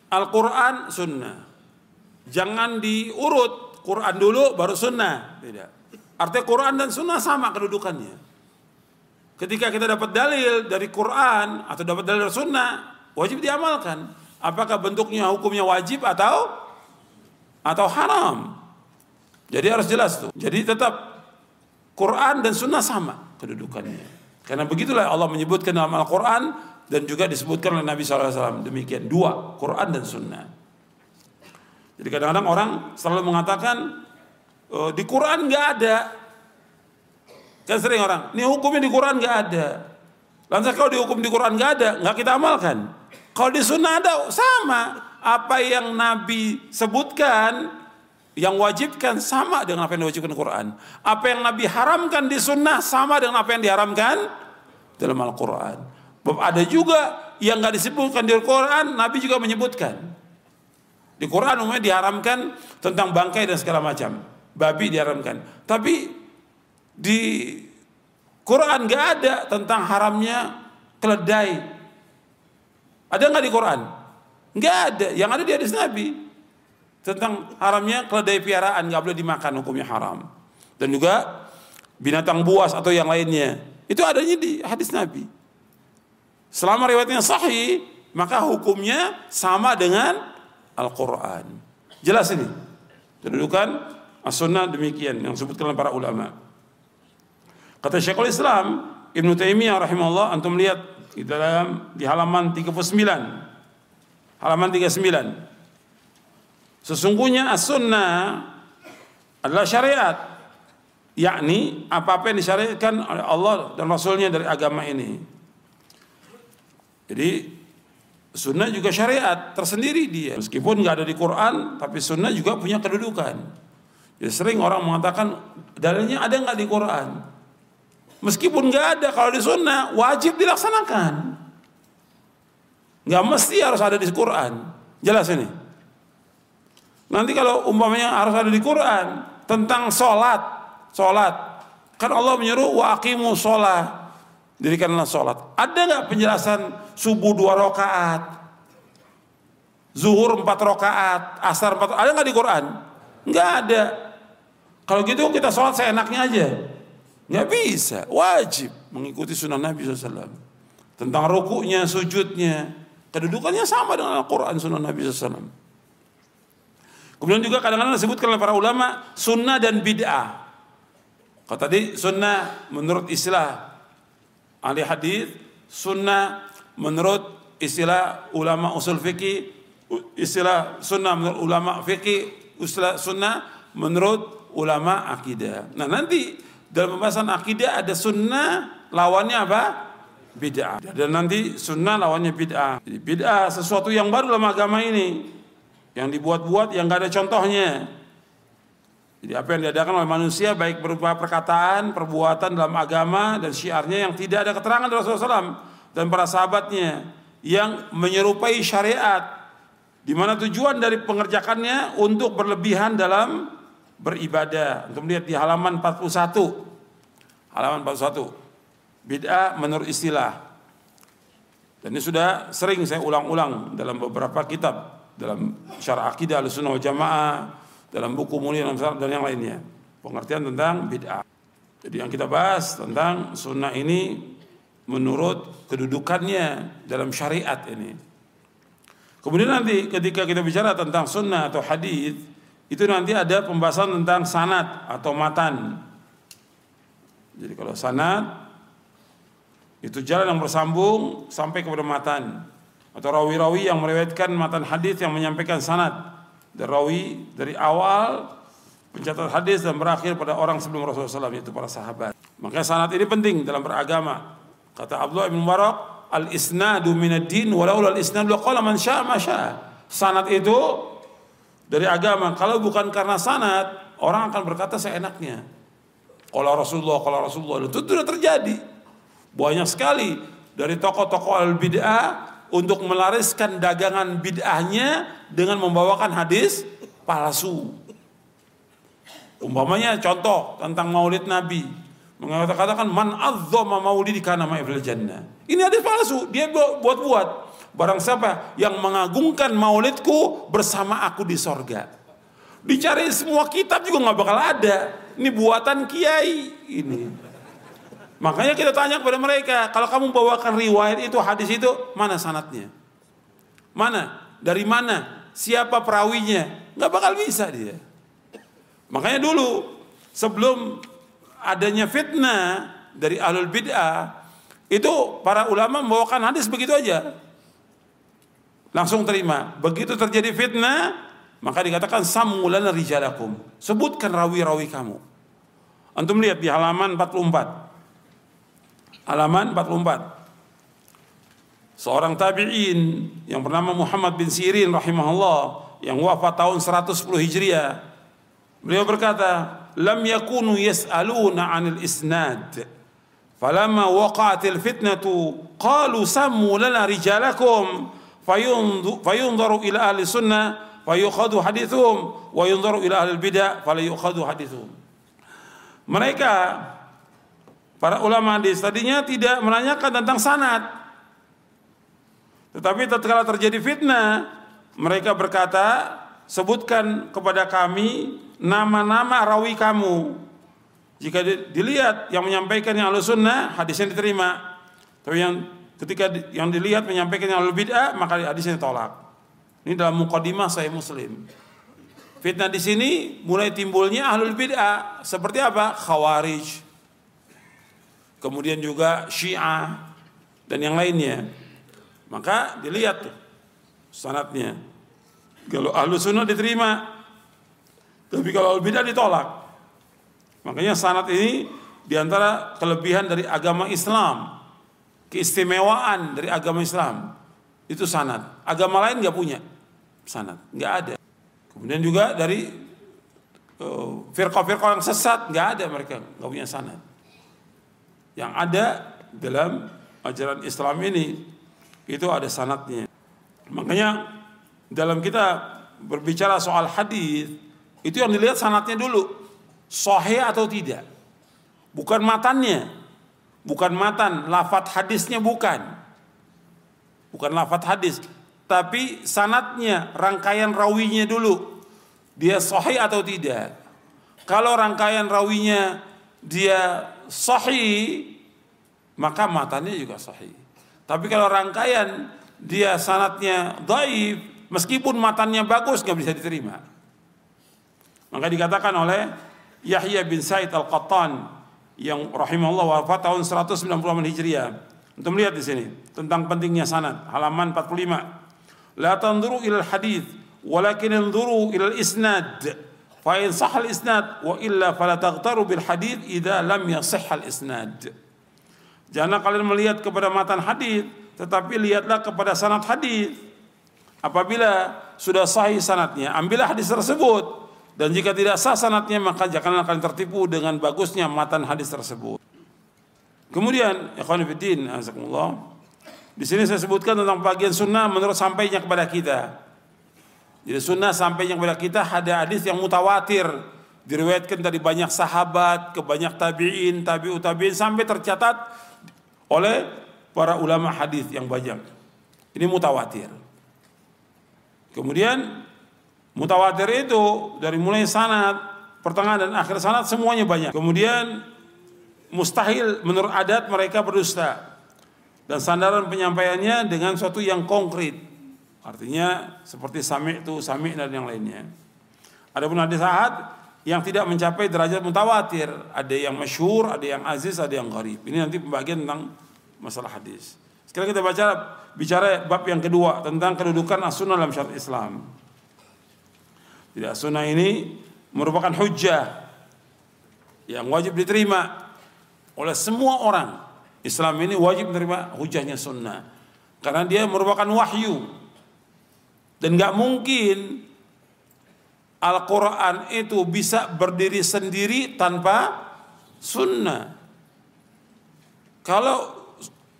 Al-Quran sunnah. Jangan diurut Quran dulu baru sunnah. Tidak. Artinya Quran dan sunnah sama kedudukannya. Ketika kita dapat dalil dari Quran atau dapat dalil dari sunnah, wajib diamalkan. Apakah bentuknya hukumnya wajib atau atau haram? Jadi harus jelas tuh. Jadi tetap Quran dan sunnah sama kedudukannya. Karena begitulah Allah menyebutkan dalam Al-Quran dan juga disebutkan oleh Nabi SAW. Demikian dua, Quran dan sunnah. Jadi kadang-kadang orang selalu mengatakan oh, di Quran nggak ada. Kan sering orang, ini hukumnya di Quran nggak ada. Lantas kalau dihukum di Quran nggak ada, nggak kita amalkan. Kalau di Sunnah ada, sama. Apa yang Nabi sebutkan, yang wajibkan sama dengan apa yang diwajibkan di Quran. Apa yang Nabi haramkan di Sunnah sama dengan apa yang diharamkan dalam Al-Quran. Ada juga yang nggak disebutkan di Al-Quran, Nabi juga menyebutkan. Di Quran umumnya diharamkan tentang bangkai dan segala macam. Babi diharamkan. Tapi di Quran nggak ada tentang haramnya keledai. Ada nggak di Quran? Nggak ada. Yang ada di hadis Nabi tentang haramnya keledai piaraan nggak boleh dimakan hukumnya haram. Dan juga binatang buas atau yang lainnya itu adanya di hadis Nabi. Selama riwayatnya sahih, maka hukumnya sama dengan Al-Quran. Jelas ini. Kedudukan as-sunnah demikian yang disebutkan para ulama. Kata Syekhul Islam Ibnu Taimiyah rahimahullah antum lihat di dalam di halaman 39. Halaman 39. Sesungguhnya as-sunnah adalah syariat yakni apa-apa yang disyariatkan oleh Allah dan Rasulnya dari agama ini. Jadi sunnah juga syariat tersendiri dia. Meskipun nggak ada di Quran, tapi sunnah juga punya kedudukan. Jadi sering orang mengatakan dalilnya ada nggak di Quran? Meskipun nggak ada kalau di sunnah wajib dilaksanakan. Nggak mesti harus ada di Quran. Jelas ini. Nanti kalau umpamanya harus ada di Quran tentang sholat, sholat, kan Allah menyuruh wa aqimu sholat, dirikanlah sholat. Ada nggak penjelasan subuh dua rakaat, zuhur empat rakaat, asar empat, ada nggak di Quran? Nggak ada. Kalau gitu kita sholat seenaknya aja. Nggak bisa, wajib mengikuti sunnah Nabi SAW. Tentang rukuknya, sujudnya, kedudukannya sama dengan Al-Quran sunnah Nabi SAW. Kemudian juga kadang-kadang disebutkan oleh para ulama sunnah dan bid'ah. Kalau tadi sunnah menurut istilah ahli hadis, sunnah menurut istilah ulama usul fikih, istilah sunnah menurut ulama fikih, istilah sunnah menurut ulama akidah. Nah nanti dalam pembahasan akidah ada sunnah lawannya apa? Bid'ah. Dan nanti sunnah lawannya bid'ah. Jadi bid'ah sesuatu yang baru dalam agama ini. Yang dibuat-buat yang gak ada contohnya. Jadi apa yang diadakan oleh manusia baik berupa perkataan, perbuatan dalam agama dan syiarnya yang tidak ada keterangan dari Rasulullah SAW dan para sahabatnya yang menyerupai syariat di mana tujuan dari pengerjakannya untuk berlebihan dalam beribadah. Untuk melihat di halaman 41. Halaman 41. Bid'ah menurut istilah. Dan ini sudah sering saya ulang-ulang dalam beberapa kitab. Dalam syarah akidah al-sunnah jamaah. Dalam buku mulia dan yang lainnya. Pengertian tentang bid'ah. Jadi yang kita bahas tentang sunnah ini menurut kedudukannya dalam syariat ini. Kemudian nanti ketika kita bicara tentang sunnah atau hadis itu nanti ada pembahasan tentang sanat atau matan. Jadi kalau sanat itu jalan yang bersambung sampai kepada matan atau rawi-rawi yang meriwayatkan matan hadis yang menyampaikan sanat dari rawi dari awal pencatat hadis dan berakhir pada orang sebelum Rasulullah SAW itu para sahabat. Maka sanat ini penting dalam beragama. Kata Abdullah bin Mubarak, al isnadu minad din walau al isnadu qala man syaa ma Sanat itu dari agama. Kalau bukan karena sanat, orang akan berkata seenaknya. Kalau Rasulullah, kalau Rasulullah itu sudah terjadi. Banyak sekali dari tokoh-tokoh al-bid'ah untuk melariskan dagangan bid'ahnya dengan membawakan hadis palsu. Umpamanya contoh tentang maulid Nabi. Mengatakan man azzama maulidi kana ma'ifil jannah. Ini hadis palsu, dia buat-buat. Barang siapa yang mengagungkan maulidku bersama aku di sorga. Dicari semua kitab juga nggak bakal ada. Ini buatan kiai ini. Makanya kita tanya kepada mereka, kalau kamu bawakan riwayat itu, hadis itu, mana sanatnya? Mana? Dari mana? Siapa perawinya? Nggak bakal bisa dia. Makanya dulu sebelum adanya fitnah dari ahlul bid'ah, itu para ulama membawakan hadis begitu aja. Langsung terima. Begitu terjadi fitnah, maka dikatakan samulana rijalakum. Sebutkan rawi-rawi kamu. Antum lihat di halaman 44. Halaman 44. Seorang tabi'in yang bernama Muhammad bin Sirin rahimahullah yang wafat tahun 110 Hijriah. Beliau berkata, "Lam yakunu yas'aluna 'anil isnad." Falamma waqa'atil fitnatu qalu sammu lana rijalakum fayunzaru ila ahli sunnah fayukhadu hadithum wa yunzaru ila ahli bidah fala hadithum mereka para ulama di tadinya tidak menanyakan tentang sanad tetapi tatkala terjadi fitnah mereka berkata sebutkan kepada kami nama-nama rawi kamu jika dilihat yang menyampaikan yang ahlu sunnah hadisnya diterima tapi yang ketika yang dilihat menyampaikan yang ahlu bid'ah maka hadisnya ditolak ini dalam mukadimah saya Muslim. Fitnah di sini mulai timbulnya ahlul bid'ah seperti apa? Khawarij. Kemudian juga Syiah dan yang lainnya. Maka dilihat tuh sanatnya. Kalau ahlu sunnah diterima, tapi kalau bid'ah ditolak. Makanya sanat ini di antara kelebihan dari agama Islam, keistimewaan dari agama Islam itu sanat. Agama lain nggak punya sanad, nggak ada. Kemudian juga dari uh, firqah-firqah yang sesat nggak ada mereka nggak punya sanad. Yang ada dalam ajaran Islam ini itu ada sanatnya. Makanya dalam kita berbicara soal hadis itu yang dilihat sanatnya dulu sahih atau tidak. Bukan matannya. Bukan matan, lafat hadisnya bukan. Bukan lafat hadis, tapi sanatnya, rangkaian rawinya dulu. Dia sahih atau tidak. Kalau rangkaian rawinya dia sahih maka matanya juga sahih. Tapi kalau rangkaian dia sanatnya daif, meskipun matanya bagus nggak bisa diterima. Maka dikatakan oleh Yahya bin Said Al-Qattan yang rahimahullah wafat tahun 190 Hijriah. Untuk melihat di sini tentang pentingnya sanat halaman 45. La tanduru ilal hadith walakin dulu ilal isnad fa in sahal isnad wa illa fala taghtaru bil hadith idza lam yasihhal isnad. Jangan kalian melihat kepada matan hadis tetapi lihatlah kepada sanad hadis apabila sudah sahih sanadnya ambillah hadis tersebut. Dan jika tidak sah sanadnya maka janganlah kalian tertipu dengan bagusnya matan hadis tersebut. Kemudian ikhwan fillah di sini saya sebutkan tentang bagian sunnah menurut sampainya kepada kita. Jadi sunnah sampainya kepada kita ada hadis yang mutawatir diriwayatkan dari banyak sahabat ke banyak tabiin, tabiut tabiin sampai tercatat oleh para ulama hadis yang banyak. Ini mutawatir. Kemudian mutawatir itu dari mulai sanad, pertengahan dan akhir sanad semuanya banyak. Kemudian mustahil menurut adat mereka berdusta dan sandaran penyampaiannya dengan suatu yang konkret. Artinya seperti sami itu sami dan yang lainnya. Adapun hadis ahad yang tidak mencapai derajat mutawatir, ada yang masyhur, ada yang aziz, ada yang gharib. Ini nanti pembagian tentang masalah hadis. Sekarang kita baca bicara bab yang kedua tentang kedudukan as-sunnah dalam syariat Islam. Tidak sunnah ini merupakan hujjah yang wajib diterima oleh semua orang Islam ini wajib menerima hujahnya sunnah karena dia merupakan wahyu dan nggak mungkin Al-Quran itu bisa berdiri sendiri tanpa sunnah. Kalau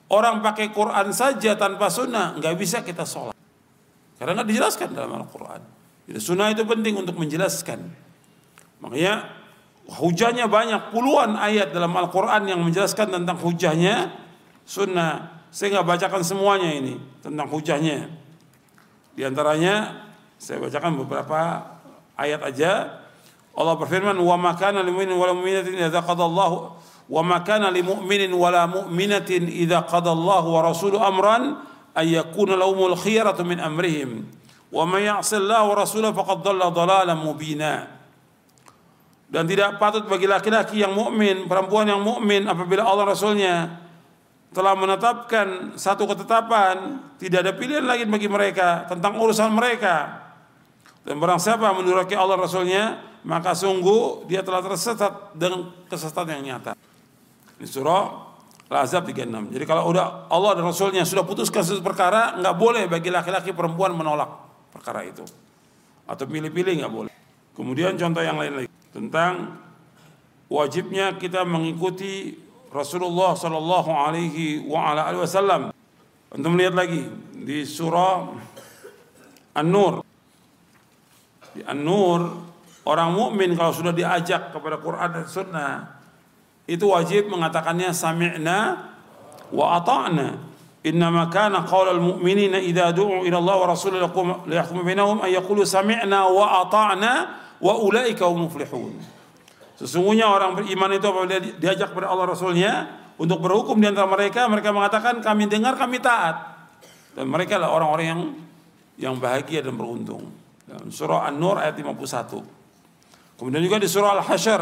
orang pakai Quran saja tanpa sunnah nggak bisa kita sholat. Karena nggak dijelaskan dalam Al-Quran. Jadi sunnah itu penting untuk menjelaskan. Makanya hujahnya banyak puluhan ayat dalam Al-Quran yang menjelaskan tentang hujahnya sunnah. Saya nggak bacakan semuanya ini tentang hujahnya di antaranya saya bacakan beberapa ayat aja. Allah berfirman wa ma kana lil mu'minin wal mu'minatin idza qadallahu wa ma kana lil mu'minin wala mu'minatin idza qadallahu wa rasuluhu amran ay yakuna lahumul khiyaratu min amrihim. Wa may ya'sillaha wa rasulahu faqad dhalla dhalalan mubina. Dan tidak patut bagi laki-laki yang mukmin, perempuan yang mukmin apabila Allah Rasulnya telah menetapkan satu ketetapan, tidak ada pilihan lagi bagi mereka tentang urusan mereka. Dan barang siapa menduraki Allah Rasulnya, maka sungguh dia telah tersesat dengan kesesatan yang nyata. Di surah Al-Azab 36. Jadi kalau udah Allah dan Rasulnya sudah putuskan sesuatu perkara, nggak boleh bagi laki-laki perempuan menolak perkara itu. Atau pilih-pilih nggak boleh. Kemudian contoh yang lain lagi tentang wajibnya kita mengikuti Rasulullah Sallallahu Alaihi Wasallam. Untuk melihat lagi di surah An-Nur. Di An-Nur Orang mukmin kalau sudah diajak kepada Quran dan Sunnah itu wajib mengatakannya sami'na wa ata'na. Innama kana qaulal mu'minina idza du'u ila Allah wa rasulihi liyahkum bainahum ay sami'na wa ata'na wa ulaika hum muflihun. Sesungguhnya orang beriman itu apabila diajak kepada Allah Rasulnya untuk berhukum di antara mereka, mereka mengatakan kami dengar, kami taat. Dan mereka lah orang-orang yang yang bahagia dan beruntung. Dalam surah An-Nur ayat 51. Kemudian juga di surah Al-Hasyr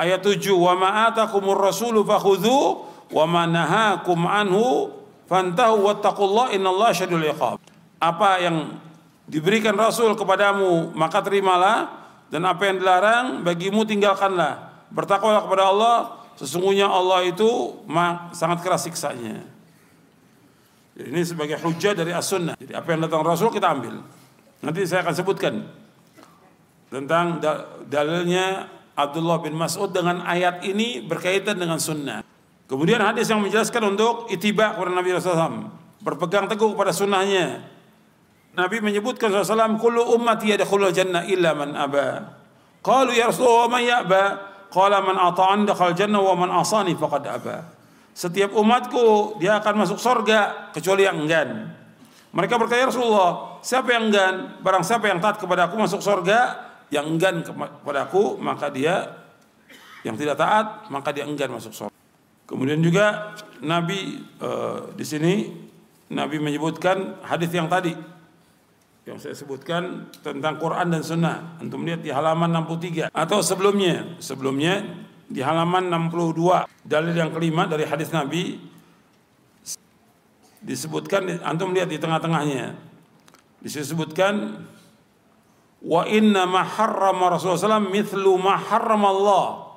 ayat 7, "Wa ma atakumur rasulu fakhudhu wa ma nahakum anhu fantahu wattaqullaha innallaha syadidul iqab." Apa yang diberikan Rasul kepadamu maka terimalah dan apa yang dilarang bagimu tinggalkanlah. Bertakwalah kepada Allah, sesungguhnya Allah itu sangat keras siksanya. Jadi ini sebagai hujah dari as-sunnah. Jadi apa yang datang Rasul kita ambil. Nanti saya akan sebutkan tentang dalilnya Abdullah bin Mas'ud dengan ayat ini berkaitan dengan sunnah. Kemudian hadis yang menjelaskan untuk itiba kepada Nabi SAW. Berpegang teguh kepada sunnahnya. Nabi menyebutkan SAW, Kullu ummati yadakhulul jannah illa man aba. Qalu ya Rasulullah man ya'ba. Qala man ata'an dakhal jannah wa man asani faqad aba. Setiap umatku dia akan masuk surga kecuali yang enggan. Mereka berkata, ya Rasulullah, siapa yang enggan? Barang siapa yang taat kepada aku masuk surga, yang enggan kepada aku maka dia yang tidak taat maka dia enggan masuk surga. Kemudian juga Nabi uh, di sini Nabi menyebutkan hadis yang tadi yang saya sebutkan tentang Quran dan Sunnah. Untuk melihat di halaman 63 atau sebelumnya, sebelumnya di halaman 62 dalil yang kelima dari hadis Nabi disebutkan antum lihat di tengah-tengahnya disebutkan Wa inna ma harrama Rasulullah mithlu ma Allah.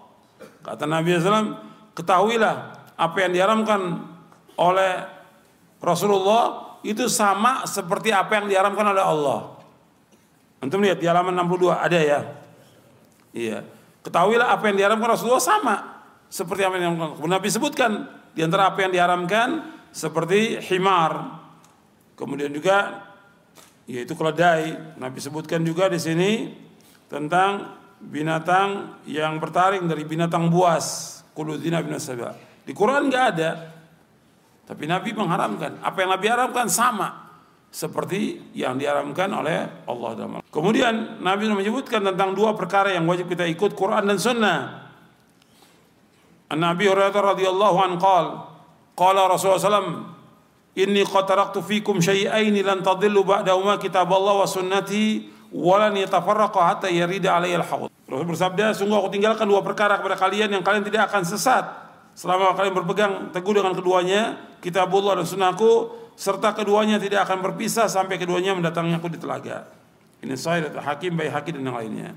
Kata Nabi SAW, ketahuilah apa yang diharamkan oleh Rasulullah itu sama seperti apa yang diharamkan oleh Allah. Antum lihat di halaman 62 ada ya. Iya. Ketahuilah apa yang diharamkan Rasulullah sama seperti apa yang diharamkan. Nabi sebutkan di antara apa yang diharamkan seperti himar. Kemudian juga yaitu keledai. Nabi sebutkan juga di sini tentang binatang yang bertaring dari binatang buas, kuludina bin. Di Quran nggak ada. Tapi Nabi mengharamkan. Apa yang Nabi haramkan sama seperti yang diharamkan oleh Allah dan Kemudian Nabi menyebutkan tentang dua perkara yang wajib kita ikut Quran dan Sunnah. Nabi Hurairah radhiyallahu anhu qala qala Rasulullah SAW Inni qad taraktu fikum syai'aini lan tadillu ba'dahuma Allah wa sunnati wa lan yatafarraqa hatta yarida alayya al-haud. Rasul bersabda, sungguh aku tinggalkan dua perkara kepada kalian yang kalian tidak akan sesat selama kalian berpegang teguh dengan keduanya, kitabullah dan sunnahku serta keduanya tidak akan berpisah sampai keduanya mendatangi aku di telaga. Ini sahih Hakim baik Hakim dan yang lainnya.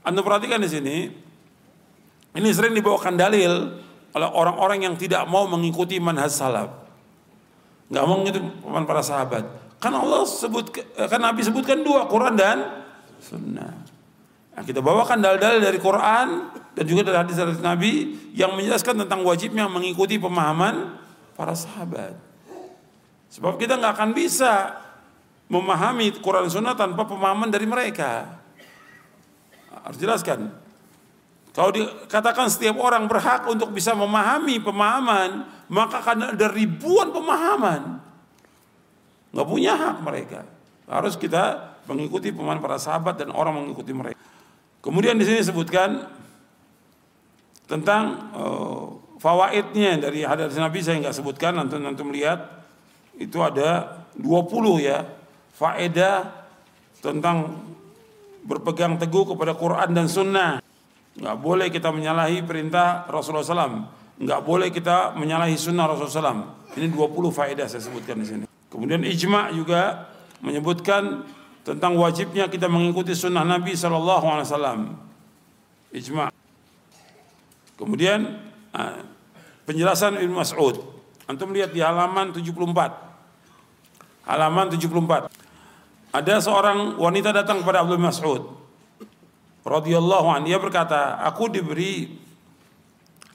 Anda perhatikan di sini, ini sering dibawakan dalil oleh orang-orang yang tidak mau mengikuti manhaj salaf. Nggak mau paman para sahabat. Kan Allah sebut, kan Nabi sebutkan dua Quran dan Sunnah. Nah, kita bawakan dalil-dalil dari Quran dan juga dari hadis dari Nabi yang menjelaskan tentang wajibnya mengikuti pemahaman para sahabat. Sebab kita nggak akan bisa memahami Quran Sunnah tanpa pemahaman dari mereka. Harus jelaskan. Kalau dikatakan setiap orang berhak untuk bisa memahami pemahaman, maka akan ada ribuan pemahaman. Nggak punya hak mereka. Harus kita mengikuti pemahaman para sahabat dan orang mengikuti mereka. Kemudian di sini disebutkan tentang uh, fawaidnya dari hadis Nabi saya nggak sebutkan nanti nanti melihat itu ada 20 ya faedah tentang berpegang teguh kepada Quran dan Sunnah. Nggak boleh kita menyalahi perintah Rasulullah SAW. Nggak boleh kita menyalahi Sunnah Rasulullah SAW. Ini 20 faedah saya sebutkan di sini. Kemudian ijma juga menyebutkan tentang wajibnya kita mengikuti sunnah Nabi Sallallahu Alaihi Wasallam. Ijma. Kemudian ah, penjelasan Ibnu Mas'ud. Antum lihat di halaman 74. Halaman 74. Ada seorang wanita datang kepada Abdul Mas'ud radhiyallahu anhu dia berkata, "Aku diberi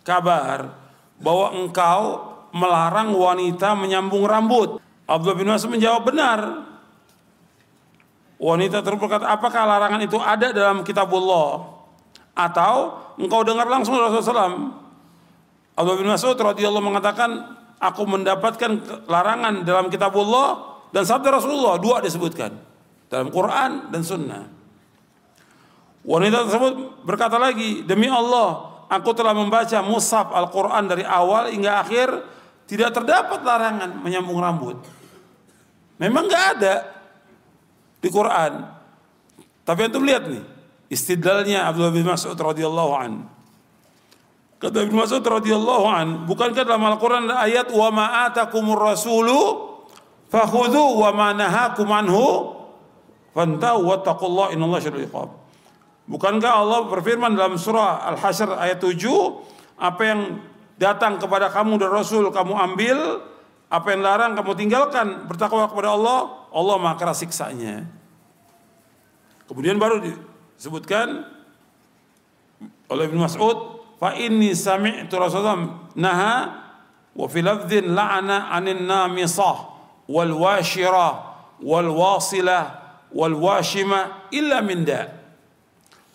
kabar bahwa engkau melarang wanita menyambung rambut." Abdullah bin Mas'ud menjawab benar. Wanita terus berkata, apakah larangan itu ada dalam kitabullah? Atau engkau dengar langsung Rasulullah SAW? Abdullah bin Mas'ud radhiyallahu mengatakan, aku mendapatkan larangan dalam kitabullah dan sabda Rasulullah. Dua disebutkan. Dalam Quran dan Sunnah. Wanita tersebut berkata lagi, demi Allah, aku telah membaca mushaf Al-Quran dari awal hingga akhir, tidak terdapat larangan menyambung rambut. Memang nggak ada di Quran. Tapi antum lihat nih, istidlalnya Abdullah bin Mas'ud radhiyallahu an. Kata Ibnu Mas'ud radhiyallahu an, bukankah dalam Al-Qur'an ada ayat wa ma atakumur rasulu fakhudhu wa ma nahakum anhu fantahu wattaqullaha innallaha syadidul iqab. Bukankah Allah berfirman dalam surah Al-Hasyr ayat 7, apa yang datang kepada kamu dan Rasul kamu ambil, apa yang larang kamu tinggalkan, bertakwa kepada Allah, Allah maha keras siksanya. Kemudian baru disebutkan oleh Ibnu Mas'ud, fa inni sami'tu Rasulullah naha wa fi lafdhin la'ana 'anil namisah wal washirah wal wasilah wal washima illa min da.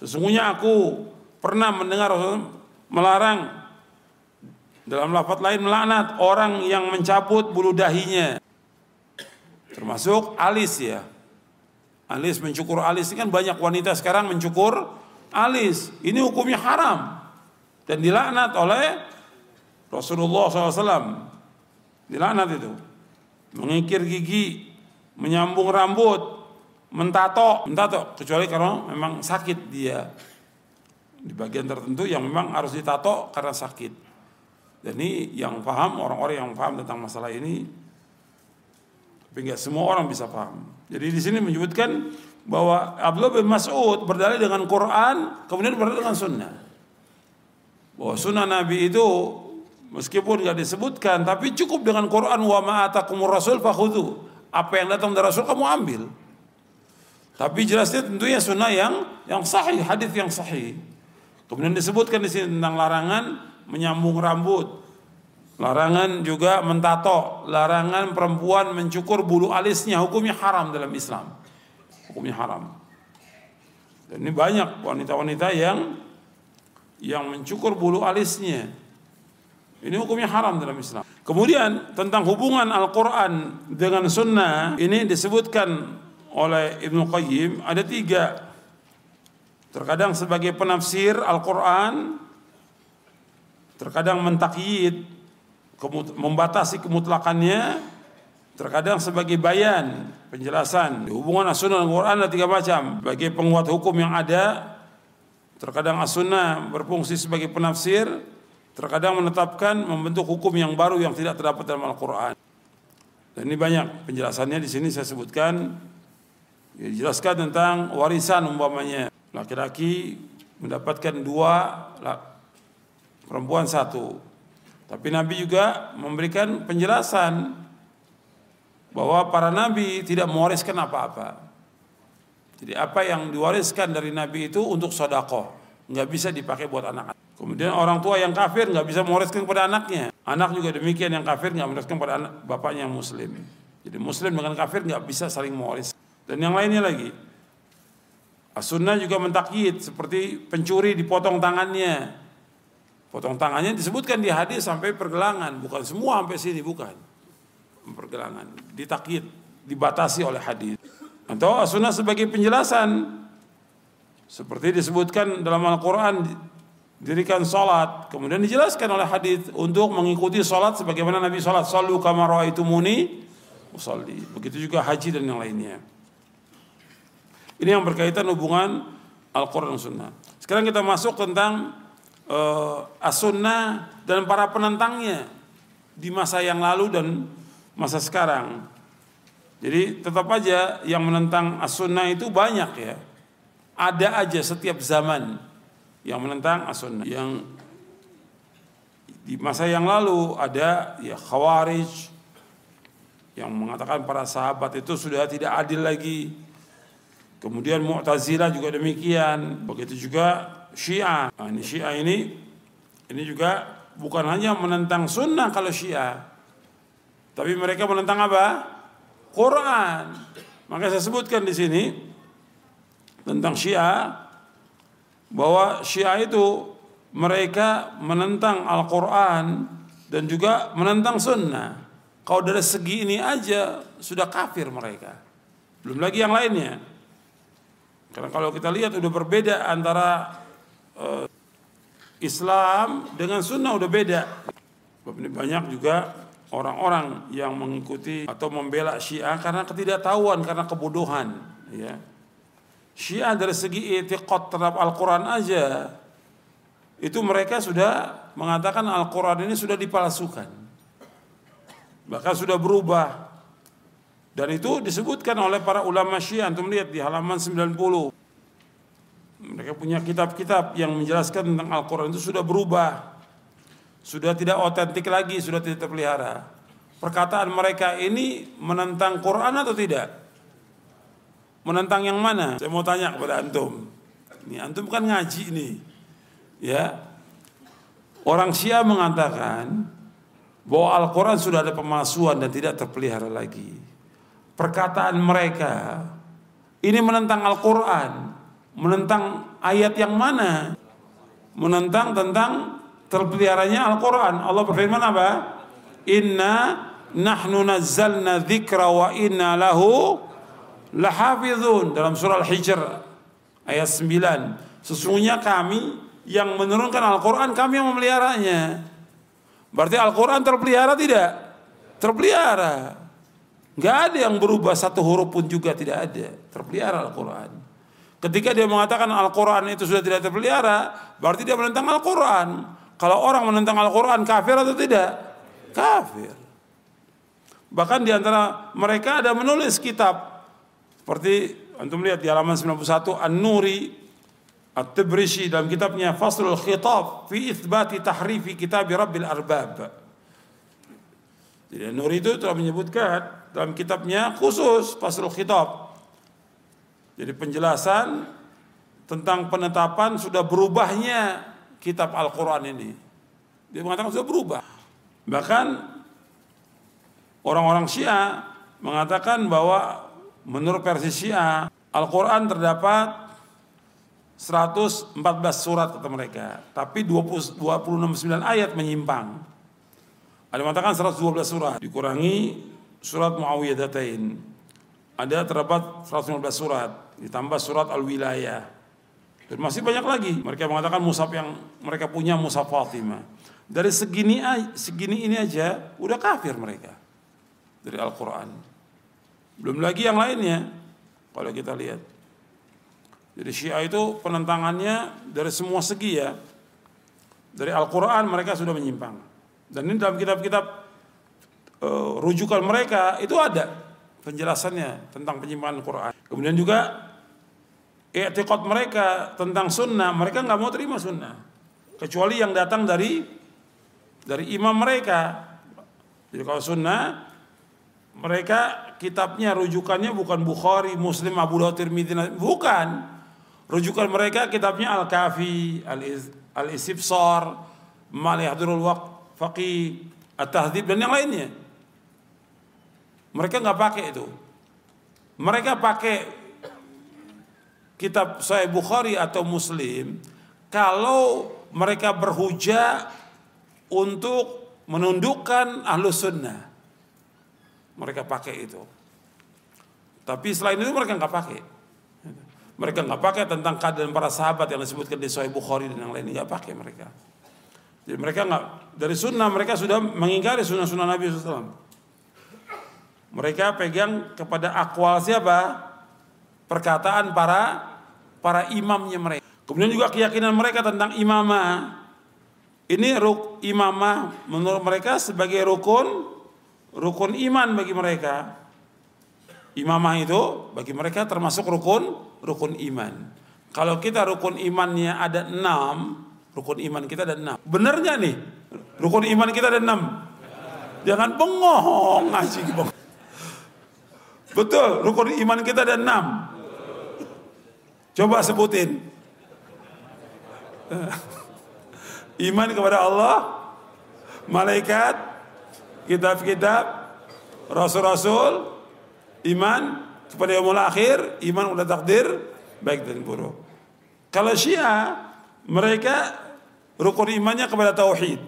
Sesungguhnya aku pernah mendengar Rasulullah melarang dalam lafaz lain melaknat orang yang mencabut bulu dahinya. Termasuk alis ya. Alis mencukur alis ini kan banyak wanita sekarang mencukur alis. Ini hukumnya haram dan dilaknat oleh Rasulullah SAW. Dilaknat itu. Mengikir gigi, menyambung rambut, mentato, mentato kecuali kalau memang sakit dia di bagian tertentu yang memang harus ditato karena sakit. Dan ini yang paham orang-orang yang paham tentang masalah ini, tapi nggak semua orang bisa paham. Jadi di sini menyebutkan bahwa Abdullah bin Mas'ud berdalil dengan Quran, kemudian berdalil dengan Sunnah. Bahwa Sunnah Nabi itu meskipun nggak disebutkan, tapi cukup dengan Quran wa ma'atakumur rasul fakhudhu. Apa yang datang dari Rasul kamu ambil. Tapi jelasnya tentunya sunnah yang yang sahih, hadis yang sahih. Kemudian disebutkan di sini tentang larangan menyambung rambut. Larangan juga mentato, larangan perempuan mencukur bulu alisnya, hukumnya haram dalam Islam. Hukumnya haram. Dan ini banyak wanita-wanita yang yang mencukur bulu alisnya. Ini hukumnya haram dalam Islam. Kemudian tentang hubungan Al-Quran dengan Sunnah ini disebutkan oleh Ibnu Qayyim ada tiga. Terkadang sebagai penafsir Al-Quran terkadang mentakyid membatasi kemutlakannya terkadang sebagai bayan penjelasan. Hubungan as-sunnah dan Quran ada tiga macam. Bagi penguat hukum yang ada terkadang as-sunnah berfungsi sebagai penafsir terkadang menetapkan membentuk hukum yang baru yang tidak terdapat dalam Al-Quran. Dan ini banyak penjelasannya di sini saya sebutkan. Dijelaskan tentang warisan umpamanya. Laki-laki mendapatkan dua perempuan satu. Tapi Nabi juga memberikan penjelasan bahwa para nabi tidak mewariskan apa-apa. Jadi apa yang diwariskan dari nabi itu untuk sodako, nggak bisa dipakai buat anak. Kemudian orang tua yang kafir nggak bisa mewariskan kepada anaknya. Anak juga demikian yang kafir nggak mewariskan kepada anak bapaknya yang muslim. Jadi muslim dengan kafir nggak bisa saling mewaris. Dan yang lainnya lagi, As-Sunnah juga mentakyid seperti pencuri dipotong tangannya, Potong tangannya disebutkan di hadis sampai pergelangan, bukan semua sampai sini bukan. Pergelangan, ditakyid, dibatasi oleh hadis. atau as-sunnah sebagai penjelasan. Seperti disebutkan dalam Al-Quran dirikan salat. Kemudian dijelaskan oleh hadis untuk mengikuti salat sebagaimana Nabi salat. Sallu kama raaitumuni usalli. Begitu juga haji dan yang lainnya. Ini yang berkaitan hubungan Al-Quran dan Sunnah. Sekarang kita masuk tentang uh, as-sunnah dan para penentangnya di masa yang lalu dan masa sekarang jadi tetap aja yang menentang as-sunnah itu banyak ya. Ada aja setiap zaman yang menentang as-sunnah. Yang di masa yang lalu ada ya khawarij yang mengatakan para sahabat itu sudah tidak adil lagi. Kemudian Mu'tazilah juga demikian. Begitu juga Syiah. Nah, ini Syiah ini ini juga bukan hanya menentang sunnah kalau Syiah. Tapi mereka menentang apa? Quran. Maka saya sebutkan di sini tentang Syiah bahwa Syiah itu mereka menentang Al-Quran dan juga menentang Sunnah. Kalau dari segi ini aja sudah kafir mereka. Belum lagi yang lainnya. Karena kalau kita lihat udah berbeda antara uh, Islam dengan Sunnah udah beda. Banyak juga orang-orang yang mengikuti atau membela Syiah karena ketidaktahuan, karena kebodohan, ya. Syiah dari segi etiqat terhadap Al-Quran aja itu mereka sudah mengatakan Al-Quran ini sudah dipalsukan bahkan sudah berubah dan itu disebutkan oleh para ulama Syiah antum lihat di halaman 90 mereka punya kitab-kitab yang menjelaskan tentang Al-Quran itu sudah berubah sudah tidak otentik lagi, sudah tidak terpelihara. Perkataan mereka ini menentang Quran atau tidak? Menentang yang mana? Saya mau tanya kepada antum. Ini antum kan ngaji nih. Ya. Orang Syiah mengatakan bahwa Al-Quran sudah ada pemalsuan dan tidak terpelihara lagi. Perkataan mereka ini menentang Al-Quran, menentang ayat yang mana? Menentang tentang terpeliharanya Al-Quran. Allah berfirman apa? Inna nahnu nazzalna dzikra wa inna lahu lahafizun dalam surah Al-Hijr ayat 9. Sesungguhnya kami yang menurunkan Al-Quran kami yang memeliharanya. Berarti Al-Quran terpelihara tidak? Terpelihara. Gak ada yang berubah satu huruf pun juga tidak ada. Terpelihara Al-Quran. Ketika dia mengatakan Al-Quran itu sudah tidak terpelihara, berarti dia menentang Al-Quran. Kalau orang menentang Al-Quran kafir atau tidak? Kafir. Bahkan di antara mereka ada menulis kitab seperti antum lihat di halaman 91 An-Nuri At-Tibrisi dalam kitabnya Faslul Khitab fi itsbati tahrifi kitab Rabbil Arbab. Jadi An-Nuri itu telah menyebutkan dalam kitabnya khusus Faslul Khitab. Jadi penjelasan tentang penetapan sudah berubahnya kitab Al-Quran ini. Dia mengatakan sudah berubah. Bahkan orang-orang Syiah mengatakan bahwa menurut versi Syiah Al-Quran terdapat 114 surat kata mereka. Tapi 20, 269 ayat menyimpang. Ada mengatakan 112 surat. Dikurangi surat Muawiyadatain. Ada terdapat 115 surat. Ditambah surat Al-Wilayah. Dan masih banyak lagi. Mereka mengatakan musaf yang mereka punya musaf Fatimah. Dari segini segini ini aja udah kafir mereka dari Al-Qur'an. Belum lagi yang lainnya kalau kita lihat. Jadi Syiah itu penentangannya dari semua segi ya. Dari Al-Qur'an mereka sudah menyimpang. Dan ini dalam kitab-kitab uh, rujukan mereka itu ada penjelasannya tentang penyimpangan Al-Qur'an. Kemudian juga i'tiqad mereka tentang sunnah, mereka nggak mau terima sunnah. Kecuali yang datang dari dari imam mereka. Jadi kalau sunnah mereka kitabnya rujukannya bukan Bukhari, Muslim, Abu Dawud, Tirmidzi, bukan. Rujukan mereka kitabnya Al-Kafi, Al-Istifsar, Malihadirul Waqt, Faqih, At-Tahdhib dan yang lainnya. Mereka nggak pakai itu. Mereka pakai kitab Sahih Bukhari atau Muslim kalau mereka berhujah untuk menundukkan ahlu sunnah mereka pakai itu Tapi selain itu mereka nggak pakai. Mereka nggak pakai tentang keadaan para sahabat yang disebutkan di Sahih Bukhari dan yang lain nggak pakai mereka. Jadi mereka nggak dari sunnah mereka sudah mengingkari sunnah-sunnah Nabi SAW. Mereka pegang kepada akwal siapa? Perkataan para para imamnya mereka. Kemudian juga keyakinan mereka tentang imamah. Ini ruk imamah menurut mereka sebagai rukun rukun iman bagi mereka. Imamah itu bagi mereka termasuk rukun rukun iman. Kalau kita rukun imannya ada enam, rukun iman kita ada enam. Benar nggak nih? Rukun iman kita ada enam. Jangan bengong ngaji. Betul, rukun iman kita ada enam. Coba sebutin. *laughs* Iman kepada Allah, malaikat, kitab-kitab, rasul-rasul, iman kepada yang akhir, iman udah takdir baik dan buruk. Kalau Syiah mereka rukun imannya kepada tauhid,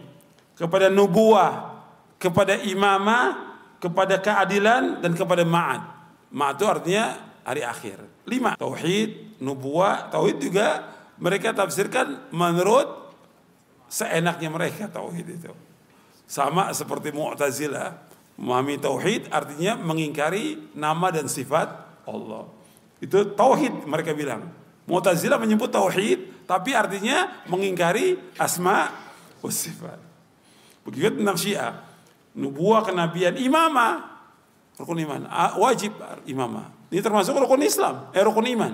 kepada nubuah, kepada imamah, kepada keadilan dan kepada ma'ad. Ma'ad itu artinya hari akhir. Lima. Tauhid, nubuah, tauhid juga mereka tafsirkan menurut seenaknya mereka tauhid itu. Sama seperti Mu'tazilah Memahami tauhid artinya mengingkari nama dan sifat Allah. Itu tauhid mereka bilang. Mu'tazilah menyebut tauhid tapi artinya mengingkari asma sifat. Begitu tentang Syiah. Nubuah kenabian imamah rukun iman wajib imamah. Ini termasuk rukun Islam, eh rukun iman.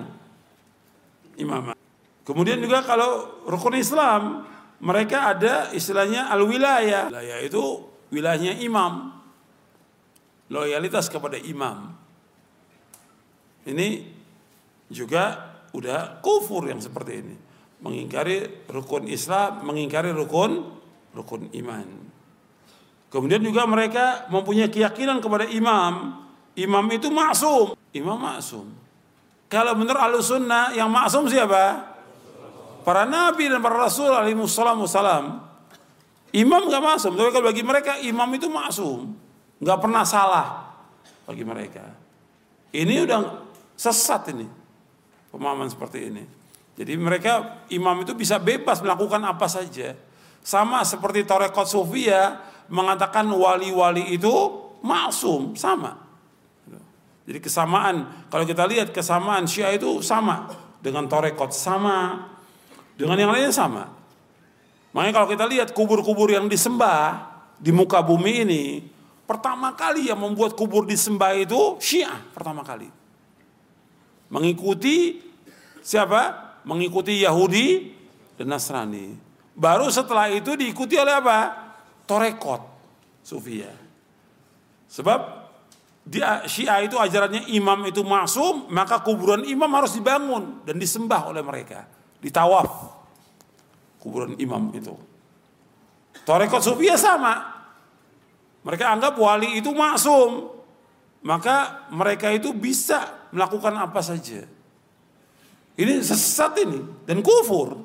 Imamah. Kemudian juga kalau rukun Islam mereka ada istilahnya al-wilayah. Wilayah itu wilayahnya imam loyalitas kepada imam. Ini juga udah kufur yang seperti ini. Mengingkari rukun Islam, mengingkari rukun rukun iman. Kemudian juga mereka mempunyai keyakinan kepada imam. Imam itu maksum. Imam maksum. Kalau menurut ahlu sunnah yang maksum siapa? Para nabi dan para rasul alaihi wassalam. Imam gak maksum. Tapi kalau bagi mereka imam itu maksum nggak pernah salah bagi mereka. Ini udah sesat ini pemahaman seperti ini. Jadi mereka imam itu bisa bebas melakukan apa saja. Sama seperti Torekot Sufia mengatakan wali-wali itu maksum, sama. Jadi kesamaan, kalau kita lihat kesamaan Syiah itu sama dengan Torekot sama, dengan yang lainnya sama. Makanya kalau kita lihat kubur-kubur yang disembah di muka bumi ini, Pertama kali yang membuat kubur disembah itu Syiah pertama kali. Mengikuti siapa? Mengikuti Yahudi dan Nasrani. Baru setelah itu diikuti oleh apa? Torekot Sufia. Sebab di Syiah itu ajarannya imam itu maksum, maka kuburan imam harus dibangun dan disembah oleh mereka. Ditawaf kuburan imam itu. Torekot Sufia sama, mereka anggap wali itu maksum. Maka mereka itu bisa melakukan apa saja. Ini sesat ini dan kufur.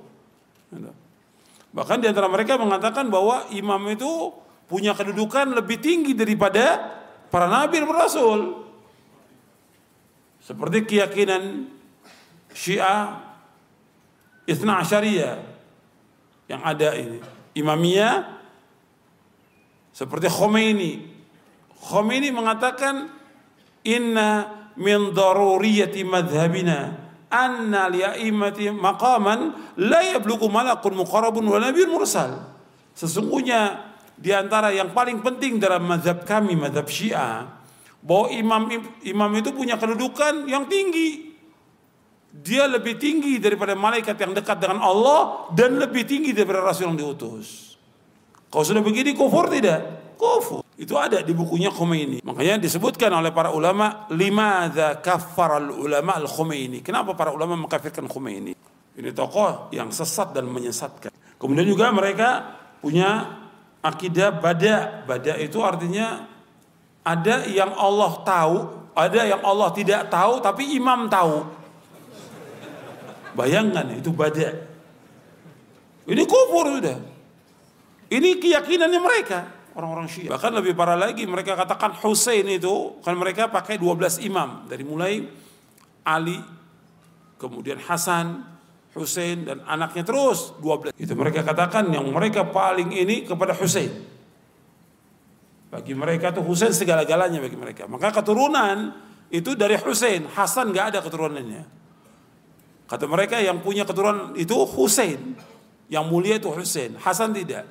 Bahkan di antara mereka mengatakan bahwa imam itu punya kedudukan lebih tinggi daripada para nabi dan rasul. Seperti keyakinan Syiah Isna Asyariyah yang ada ini. Imamiyah seperti Khomeini. Khomeini mengatakan inna min daruriyati madhabina anna li'aimati maqaman la yablughu malakun muqarrabun wa nabiyyun mursal. Sesungguhnya di antara yang paling penting dalam mazhab kami, mazhab Syiah, bahwa imam imam itu punya kedudukan yang tinggi. Dia lebih tinggi daripada malaikat yang dekat dengan Allah dan lebih tinggi daripada rasul yang diutus. Kalau sudah begini kufur tidak? Kufur. Itu ada di bukunya Khomeini. Makanya disebutkan oleh para ulama lima kafar al ulama al Khomeini. Kenapa para ulama mengkafirkan Khomeini? Ini tokoh yang sesat dan menyesatkan. Kemudian juga mereka punya akidah bada. Bada itu artinya ada yang Allah tahu, ada yang Allah tidak tahu tapi imam tahu. Bayangkan itu bada. Ini kufur sudah. Ini keyakinannya mereka. orang-orang Syiah. Bahkan lebih parah lagi mereka katakan Hussein itu kan mereka pakai 12 imam dari mulai Ali kemudian Hasan, Hussein dan anaknya terus 12. Itu mereka katakan yang mereka paling ini kepada Hussein. Bagi mereka tuh Hussein segala-galanya bagi mereka. Maka keturunan itu dari Hussein, Hasan nggak ada keturunannya. Kata mereka yang punya keturunan itu Hussein. Yang mulia itu Hussein, Hasan tidak.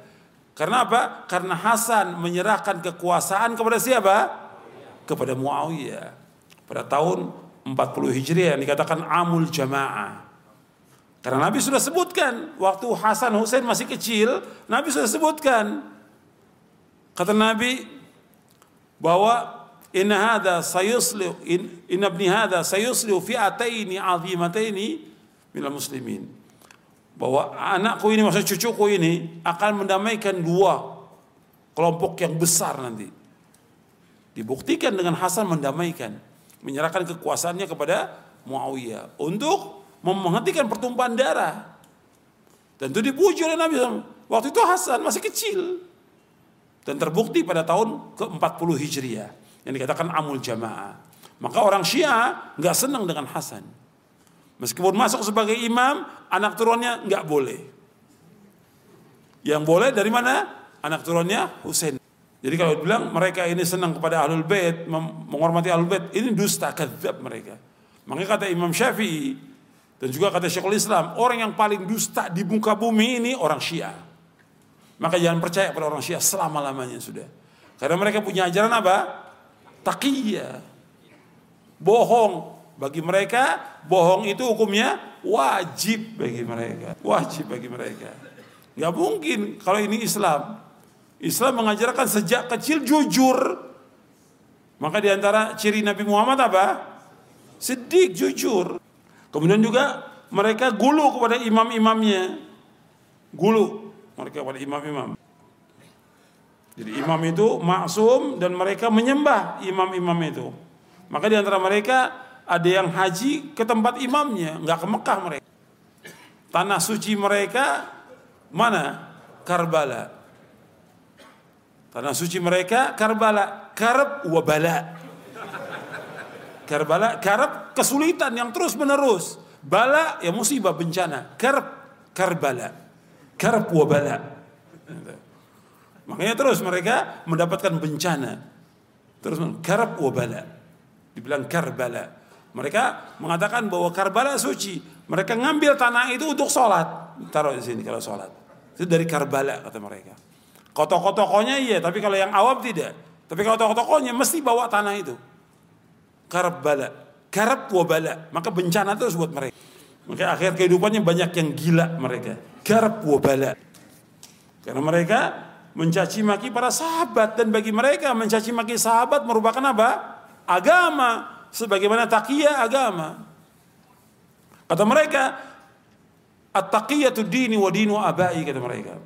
Karena apa? Karena Hasan menyerahkan kekuasaan kepada siapa? Kepada Muawiyah. Pada tahun 40 Hijriah yang dikatakan Amul Jamaah. Karena Nabi sudah sebutkan waktu Hasan Hussein masih kecil, Nabi sudah sebutkan. Kata Nabi bahwa inna hadha sayusliu in, inna ibni hadha sayusliu fi'ataini azimataini muslimin bahwa anakku ini maksud cucuku ini akan mendamaikan dua kelompok yang besar nanti. Dibuktikan dengan Hasan mendamaikan, menyerahkan kekuasaannya kepada Muawiyah untuk menghentikan pertumpahan darah. Tentu dipuji oleh Nabi SAW. Waktu itu Hasan masih kecil. Dan terbukti pada tahun ke-40 Hijriah. Yang dikatakan Amul Jamaah. Maka orang Syiah nggak senang dengan Hasan. Meskipun masuk sebagai imam, anak turunnya nggak boleh. Yang boleh dari mana? Anak turunnya Husain. Jadi kalau bilang mereka ini senang kepada ahlul bait, menghormati ahlul bait, ini dusta kadzab mereka. Makanya kata Imam Syafi'i dan juga kata Syekhul Islam, orang yang paling dusta di muka bumi ini orang Syiah. Maka jangan percaya pada orang Syiah selama-lamanya sudah. Karena mereka punya ajaran apa? Taqiyah. Bohong, bagi mereka bohong itu hukumnya wajib bagi mereka. Wajib bagi mereka. Gak mungkin kalau ini Islam. Islam mengajarkan sejak kecil jujur. Maka di antara ciri Nabi Muhammad apa? Sedik jujur. Kemudian juga mereka gulu kepada imam-imamnya. Gulu mereka kepada imam-imam. Jadi imam itu maksum dan mereka menyembah imam-imam itu. Maka di antara mereka ada yang haji ke tempat imamnya, nggak ke Mekah mereka. Tanah suci mereka mana? Karbala. Tanah suci mereka Karbala, karab wabala. Karbala, karab kesulitan yang terus menerus. Bala ya musibah bencana. Karab, Karbala. Karab wabala. Makanya terus mereka mendapatkan bencana. Terus karab wabala. Dibilang Karbala. Mereka mengatakan bahwa Karbala suci. Mereka ngambil tanah itu untuk sholat. Taruh di sini kalau sholat. Itu dari Karbala kata mereka. Kalau tokoh-tokohnya iya, tapi kalau yang awam tidak. Tapi kalau tokoh-tokohnya mesti bawa tanah itu. Karbala. Karab wabala. Maka bencana terus buat mereka. Maka akhir kehidupannya banyak yang gila mereka. Karab wabala. Karena mereka mencaci maki para sahabat. Dan bagi mereka mencaci maki sahabat merupakan apa? Agama sebagaimana takiyah agama. Kata mereka, at-taqiyatu dini wa dinu abai kata mereka.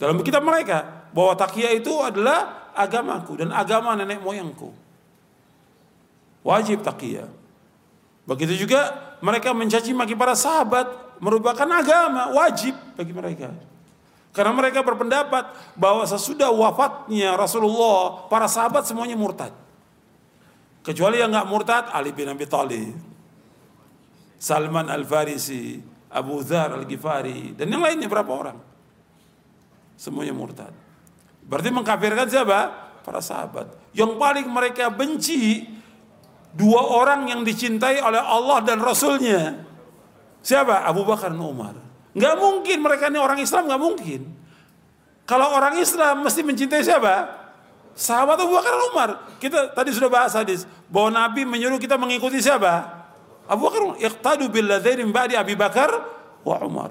Dalam kitab mereka bahwa takiyah itu adalah agamaku dan agama nenek moyangku. Wajib takiyah. Begitu juga mereka mencaci maki para sahabat merupakan agama wajib bagi mereka. Karena mereka berpendapat bahwa sesudah wafatnya Rasulullah, para sahabat semuanya murtad. Kecuali yang nggak murtad Ali bin Abi Thalib, Salman Al Farisi, Abu Dhar Al Ghifari dan yang lainnya berapa orang? Semuanya murtad. Berarti mengkafirkan siapa? Para sahabat. Yang paling mereka benci dua orang yang dicintai oleh Allah dan Rasulnya. Siapa? Abu Bakar dan Umar. Nggak mungkin mereka ini orang Islam nggak mungkin. Kalau orang Islam mesti mencintai siapa? Sahabat Abu Bakar Umar. Kita tadi sudah bahas hadis bahwa Nabi menyuruh kita mengikuti siapa? Abu Bakar. Iqtadu bil ladzini ba'di Abi Bakar wa Umar.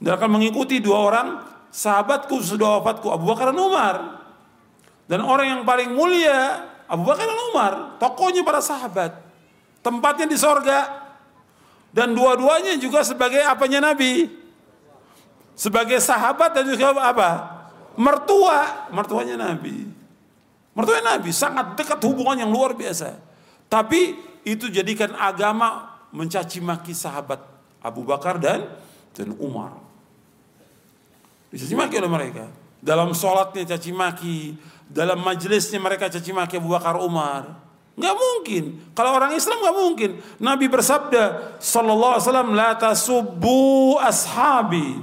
Dan akan mengikuti dua orang sahabatku sudah wafatku Abu Bakar dan Umar. Dan orang yang paling mulia Abu Bakar dan Umar, tokohnya para sahabat. Tempatnya di sorga. Dan dua-duanya juga sebagai apanya Nabi? Sebagai sahabat dan juga apa? Mertua, mertuanya Nabi. Mertua Nabi sangat dekat hubungan yang luar biasa. Tapi itu jadikan agama mencaci maki sahabat Abu Bakar dan dan Umar. Dicaci maki oleh mereka. Dalam sholatnya caci maki, dalam majelisnya mereka caci maki Abu Bakar Umar. Nggak mungkin. Kalau orang Islam nggak mungkin. Nabi bersabda, Sallallahu Alaihi Wasallam, la tasubbu ashabi.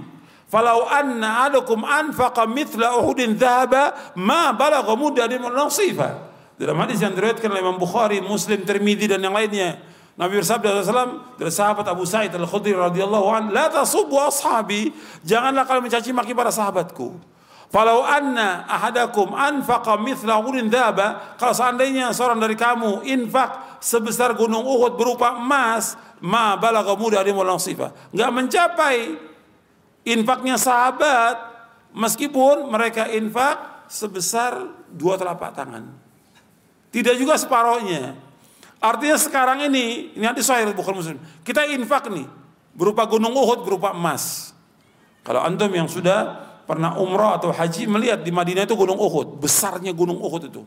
Falau anna adakum anfaqa mithla uhudin dhahaba ma balagha mudda nasifa. Dalam hadis yang diriwayatkan oleh Imam Bukhari, Muslim, Tirmidzi dan yang lainnya, Nabi bersabda SAW dari sahabat Abu Sa'id Al-Khudri radhiyallahu an, "La tasubbu ashabi." Janganlah kalian mencaci maki para sahabatku. Falau anna ahadakum anfaqa mithla uhudin dhaba, kalau seandainya seorang dari kamu infak sebesar gunung Uhud berupa emas, ma balagha mudari sifa. Enggak mencapai infaknya sahabat meskipun mereka infak sebesar dua telapak tangan. Tidak juga separohnya. Artinya sekarang ini, ini nanti sahih bukan muslim. Kita infak nih, berupa gunung Uhud, berupa emas. Kalau antum yang sudah pernah umrah atau haji melihat di Madinah itu gunung Uhud, besarnya gunung Uhud itu.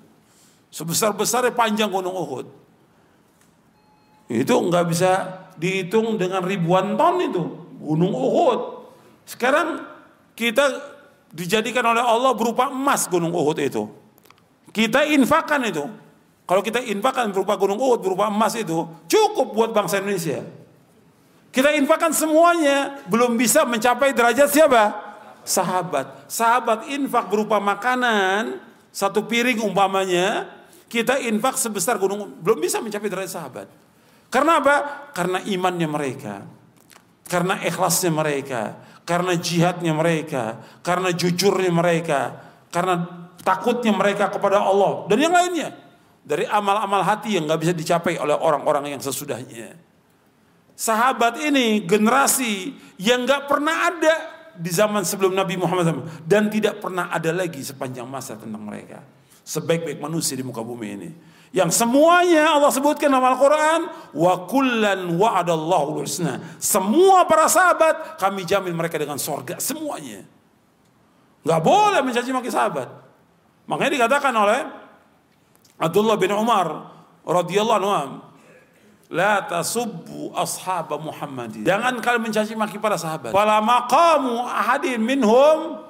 Sebesar-besarnya panjang gunung Uhud. Itu nggak bisa dihitung dengan ribuan ton itu, gunung Uhud. Sekarang kita dijadikan oleh Allah berupa emas gunung Uhud itu. Kita infakkan itu. Kalau kita infakkan berupa gunung Uhud, berupa emas itu, cukup buat bangsa Indonesia. Kita infakkan semuanya, belum bisa mencapai derajat siapa? Sahabat. Sahabat infak berupa makanan, satu piring umpamanya, kita infak sebesar gunung, belum bisa mencapai derajat sahabat. Karena apa? Karena imannya mereka. Karena ikhlasnya mereka. Karena jihadnya mereka. Karena jujurnya mereka. Karena takutnya mereka kepada Allah. Dan yang lainnya dari amal-amal hati yang nggak bisa dicapai oleh orang-orang yang sesudahnya. Sahabat ini generasi yang nggak pernah ada di zaman sebelum Nabi Muhammad SAW dan tidak pernah ada lagi sepanjang masa tentang mereka. Sebaik-baik manusia di muka bumi ini. Yang semuanya Allah sebutkan dalam Al-Quran. Wa kullan wa'adallahu husna. Semua para sahabat kami jamin mereka dengan sorga. Semuanya. Gak boleh mencaci maki sahabat. Makanya dikatakan oleh Abdullah bin Umar radhiyallahu anhu La tasubbu ashab Muhammad. Jangan kalian mencaci maki para sahabat. Wala maqamu ahadin minhum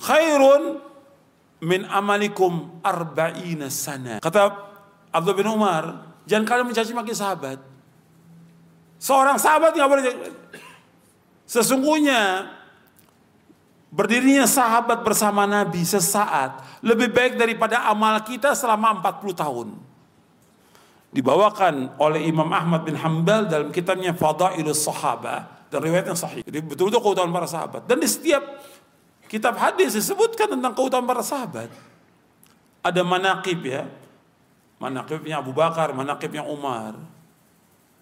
khairun min amalikum arba'ina sana. Kata Abdullah bin Umar, jangan kalian mencaci maki sahabat. Seorang sahabat nggak boleh. Sesungguhnya Berdirinya sahabat bersama Nabi sesaat lebih baik daripada amal kita selama 40 tahun. Dibawakan oleh Imam Ahmad bin Hambal dalam kitabnya Fadailus Sahabah dan riwayat yang sahih. Jadi betul-betul keutamaan para sahabat. Dan di setiap kitab hadis disebutkan tentang keutamaan para sahabat. Ada manakib ya. Manakibnya Abu Bakar, manakibnya Umar.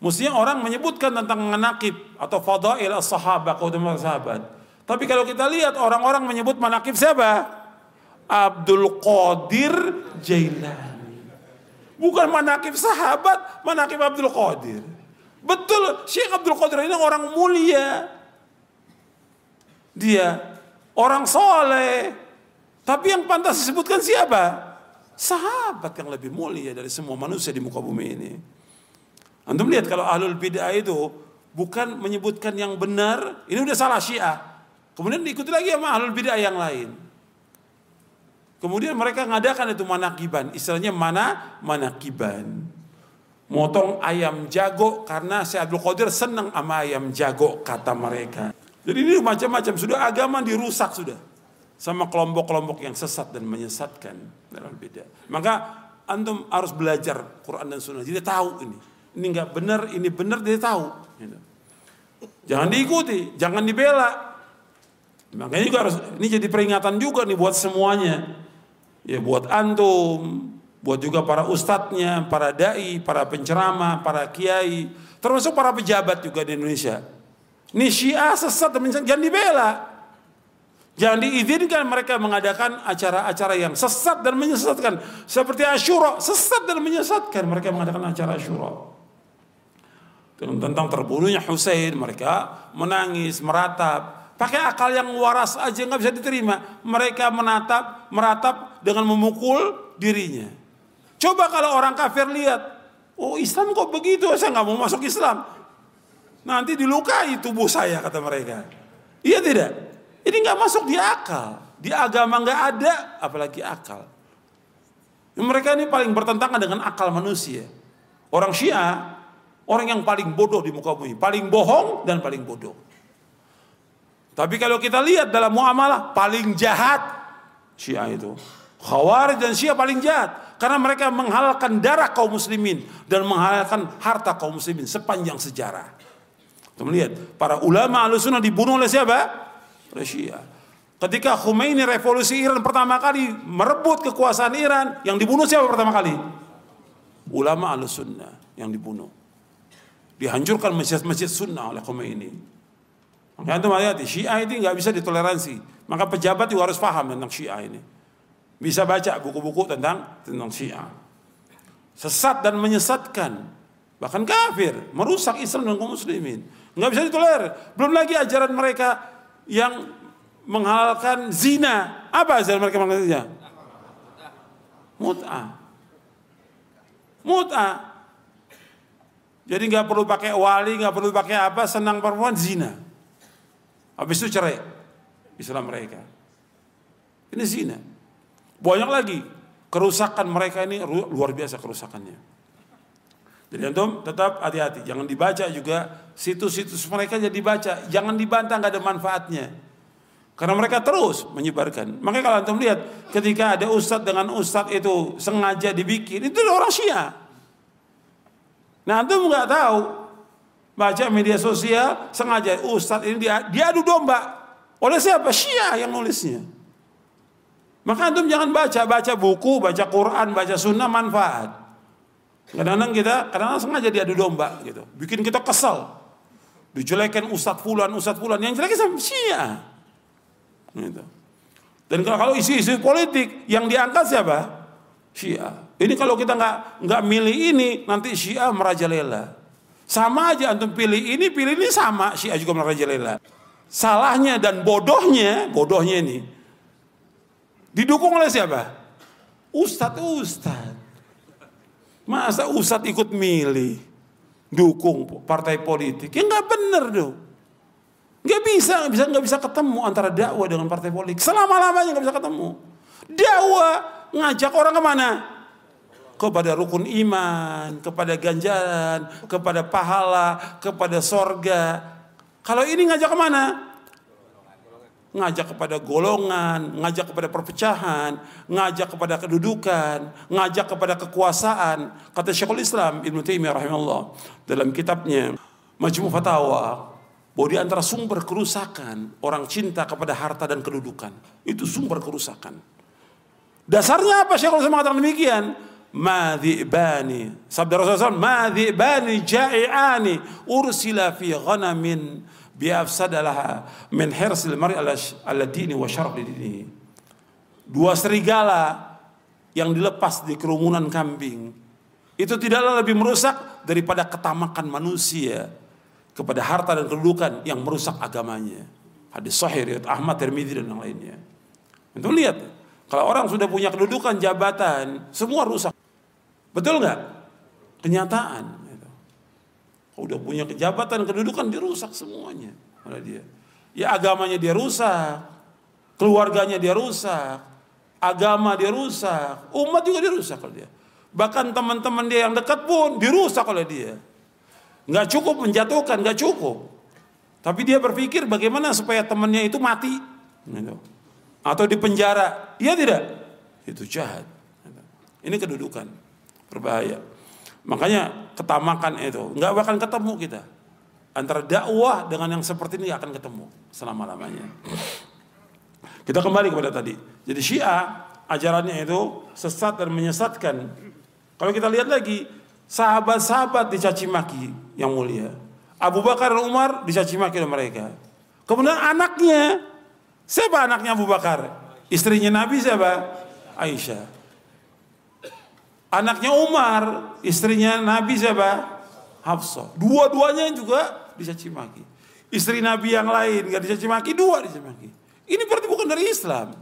Mestinya orang menyebutkan tentang manakib atau fadail as-sahabah, keutamaan para sahabat. Tapi kalau kita lihat orang-orang menyebut manakib siapa? Abdul Qadir Jailani. Bukan manakib sahabat, manakib Abdul Qadir. Betul, Syekh Abdul Qadir ini orang mulia. Dia orang soleh. Tapi yang pantas disebutkan siapa? Sahabat yang lebih mulia dari semua manusia di muka bumi ini. Antum lihat kalau ahlul bid'ah itu bukan menyebutkan yang benar, ini udah salah syiah. Kemudian diikuti lagi sama ahlul bid'ah yang lain. Kemudian mereka ngadakan itu manakiban, istilahnya mana manakiban. Motong ayam jago karena si Abdul Qadir senang sama ayam jago kata mereka. Jadi ini macam-macam sudah agama dirusak sudah sama kelompok-kelompok yang sesat dan menyesatkan dalam beda. Maka antum harus belajar Quran dan Sunnah. Jadi tahu ini, ini nggak benar, ini benar dia tahu. Gitu. Jangan diikuti, jangan dibela, Makanya juga harus ini jadi peringatan juga nih buat semuanya. Ya buat antum, buat juga para ustadznya, para dai, para penceramah, para kiai, termasuk para pejabat juga di Indonesia. Ini Syiah sesat jangan dibela. Jangan diizinkan mereka mengadakan acara-acara yang sesat dan menyesatkan. Seperti Ashura, sesat dan menyesatkan mereka mengadakan acara Ashura. Tentang terbunuhnya Hussein, mereka menangis, meratap. Pakai akal yang waras aja nggak bisa diterima. Mereka menatap, meratap dengan memukul dirinya. Coba kalau orang kafir lihat, oh Islam kok begitu, saya nggak mau masuk Islam. Nanti dilukai tubuh saya kata mereka. Iya tidak? Ini nggak masuk di akal. Di agama nggak ada, apalagi akal. Mereka ini paling bertentangan dengan akal manusia. Orang Syiah, orang yang paling bodoh di muka bumi, paling bohong dan paling bodoh. Tapi kalau kita lihat dalam muamalah, paling jahat Syiah itu. Khawarij dan Syiah paling jahat karena mereka menghalalkan darah kaum muslimin dan menghalalkan harta kaum muslimin sepanjang sejarah. Kita melihat para ulama al-sunnah dibunuh oleh siapa? Oleh Syiah. Ketika Khomeini revolusi Iran pertama kali merebut kekuasaan Iran, yang dibunuh siapa pertama kali? Ulama al-sunnah yang dibunuh. Dihancurkan masjid-masjid sunnah oleh Khomeini. Makanya itu hati Syiah ini nggak bisa ditoleransi. Maka pejabat juga harus paham tentang Syiah ini. Bisa baca buku-buku tentang tentang Syiah. Sesat dan menyesatkan, bahkan kafir, merusak Islam dan kaum muslimin. Nggak bisa ditolerir. Belum lagi ajaran mereka yang menghalalkan zina. Apa ajaran mereka menghalalkan zina? Mut'ah. Mut'ah. Jadi nggak perlu pakai wali, nggak perlu pakai apa, senang perempuan zina. Habis itu cerai. Islam mereka. Ini zina. Banyak lagi kerusakan mereka ini luar biasa kerusakannya. Jadi antum tetap hati-hati, jangan dibaca juga situs-situs mereka jadi dibaca, jangan dibantah nggak ada manfaatnya. Karena mereka terus menyebarkan. Makanya kalau antum lihat ketika ada ustadz dengan ustadz itu sengaja dibikin, itu orang Syiah. Nah antum nggak tahu baca media sosial sengaja ustadz ini dia diadu domba oleh siapa? Syiah yang nulisnya. Maka antum jangan baca, baca buku, baca Quran, baca sunnah manfaat. Kadang-kadang kita kadang-kadang sengaja diadu domba gitu. Bikin kita kesal. Dijelekan ustadz fulan, ustadz fulan. Yang jeleknya sama Syiah. Gitu. Dan kalau isu-isu politik yang diangkat siapa? Syiah. Ini kalau kita nggak nggak milih ini nanti Syiah merajalela. Sama aja antum pilih ini pilih ini sama Syiah juga merajalela. Salahnya dan bodohnya, bodohnya ini didukung oleh siapa? Ustadz Ustadz. Masa Ustadz ikut milih dukung partai politik? Ya nggak bener dong. Gak bisa, gak bisa, gak bisa ketemu antara dakwah dengan partai politik. Selama-lamanya gak bisa ketemu. Dakwah ngajak orang ke mana? Kepada rukun iman, kepada ganjaran, kepada pahala, kepada sorga. Kalau ini ngajak ke mana? Ngajak kepada golongan, ngajak kepada perpecahan, ngajak kepada kedudukan, ngajak kepada kekuasaan. Kata Syekhul Islam Ibn Taimiyah rahimahullah dalam kitabnya Majmu Fatawa, bahwa di antara sumber kerusakan orang cinta kepada harta dan kedudukan itu sumber kerusakan. Dasarnya apa Syekhul Islam mengatakan demikian? Madhibani. Sabda Rasulullah SAW, Madhibani ja'i'ani ursila fi ghanamin biafsadalaha min hirsil mar'i ala dini wa syarqi dini. Dua serigala yang dilepas di kerumunan kambing itu tidaklah lebih merusak daripada ketamakan manusia kepada harta dan kedudukan yang merusak agamanya. Hadis sahih riwayat Ahmad, Tirmidzi dan yang lainnya. Untuk lihat, kalau orang sudah punya kedudukan, jabatan, semua rusak. Betul nggak? Kenyataan. Gitu. Kalau udah punya kejabatan, kedudukan, dirusak semuanya oleh dia. Ya agamanya dia rusak, keluarganya dia rusak, agama dia rusak, umat juga dirusak oleh dia. Bahkan teman-teman dia yang dekat pun dirusak oleh dia. Nggak cukup menjatuhkan, nggak cukup. Tapi dia berpikir bagaimana supaya temannya itu mati. Gitu. Atau di penjara. Iya tidak? Itu jahat. Ini kedudukan. Berbahaya. Makanya ketamakan itu. nggak bakal ketemu kita. Antara dakwah dengan yang seperti ini akan ketemu. Selama-lamanya. Kita kembali kepada tadi. Jadi Syiah ajarannya itu sesat dan menyesatkan. Kalau kita lihat lagi, sahabat-sahabat dicaci maki yang mulia. Abu Bakar dan Umar dicaci maki oleh mereka. Kemudian anaknya, siapa anaknya Abu Bakar? Istrinya Nabi siapa? Aisyah. Anaknya Umar, istrinya Nabi siapa? Hafsah. Dua-duanya juga dicaci maki. Istri Nabi yang lain gak dicaci maki, dua dicaci maki. Ini berarti bukan dari Islam.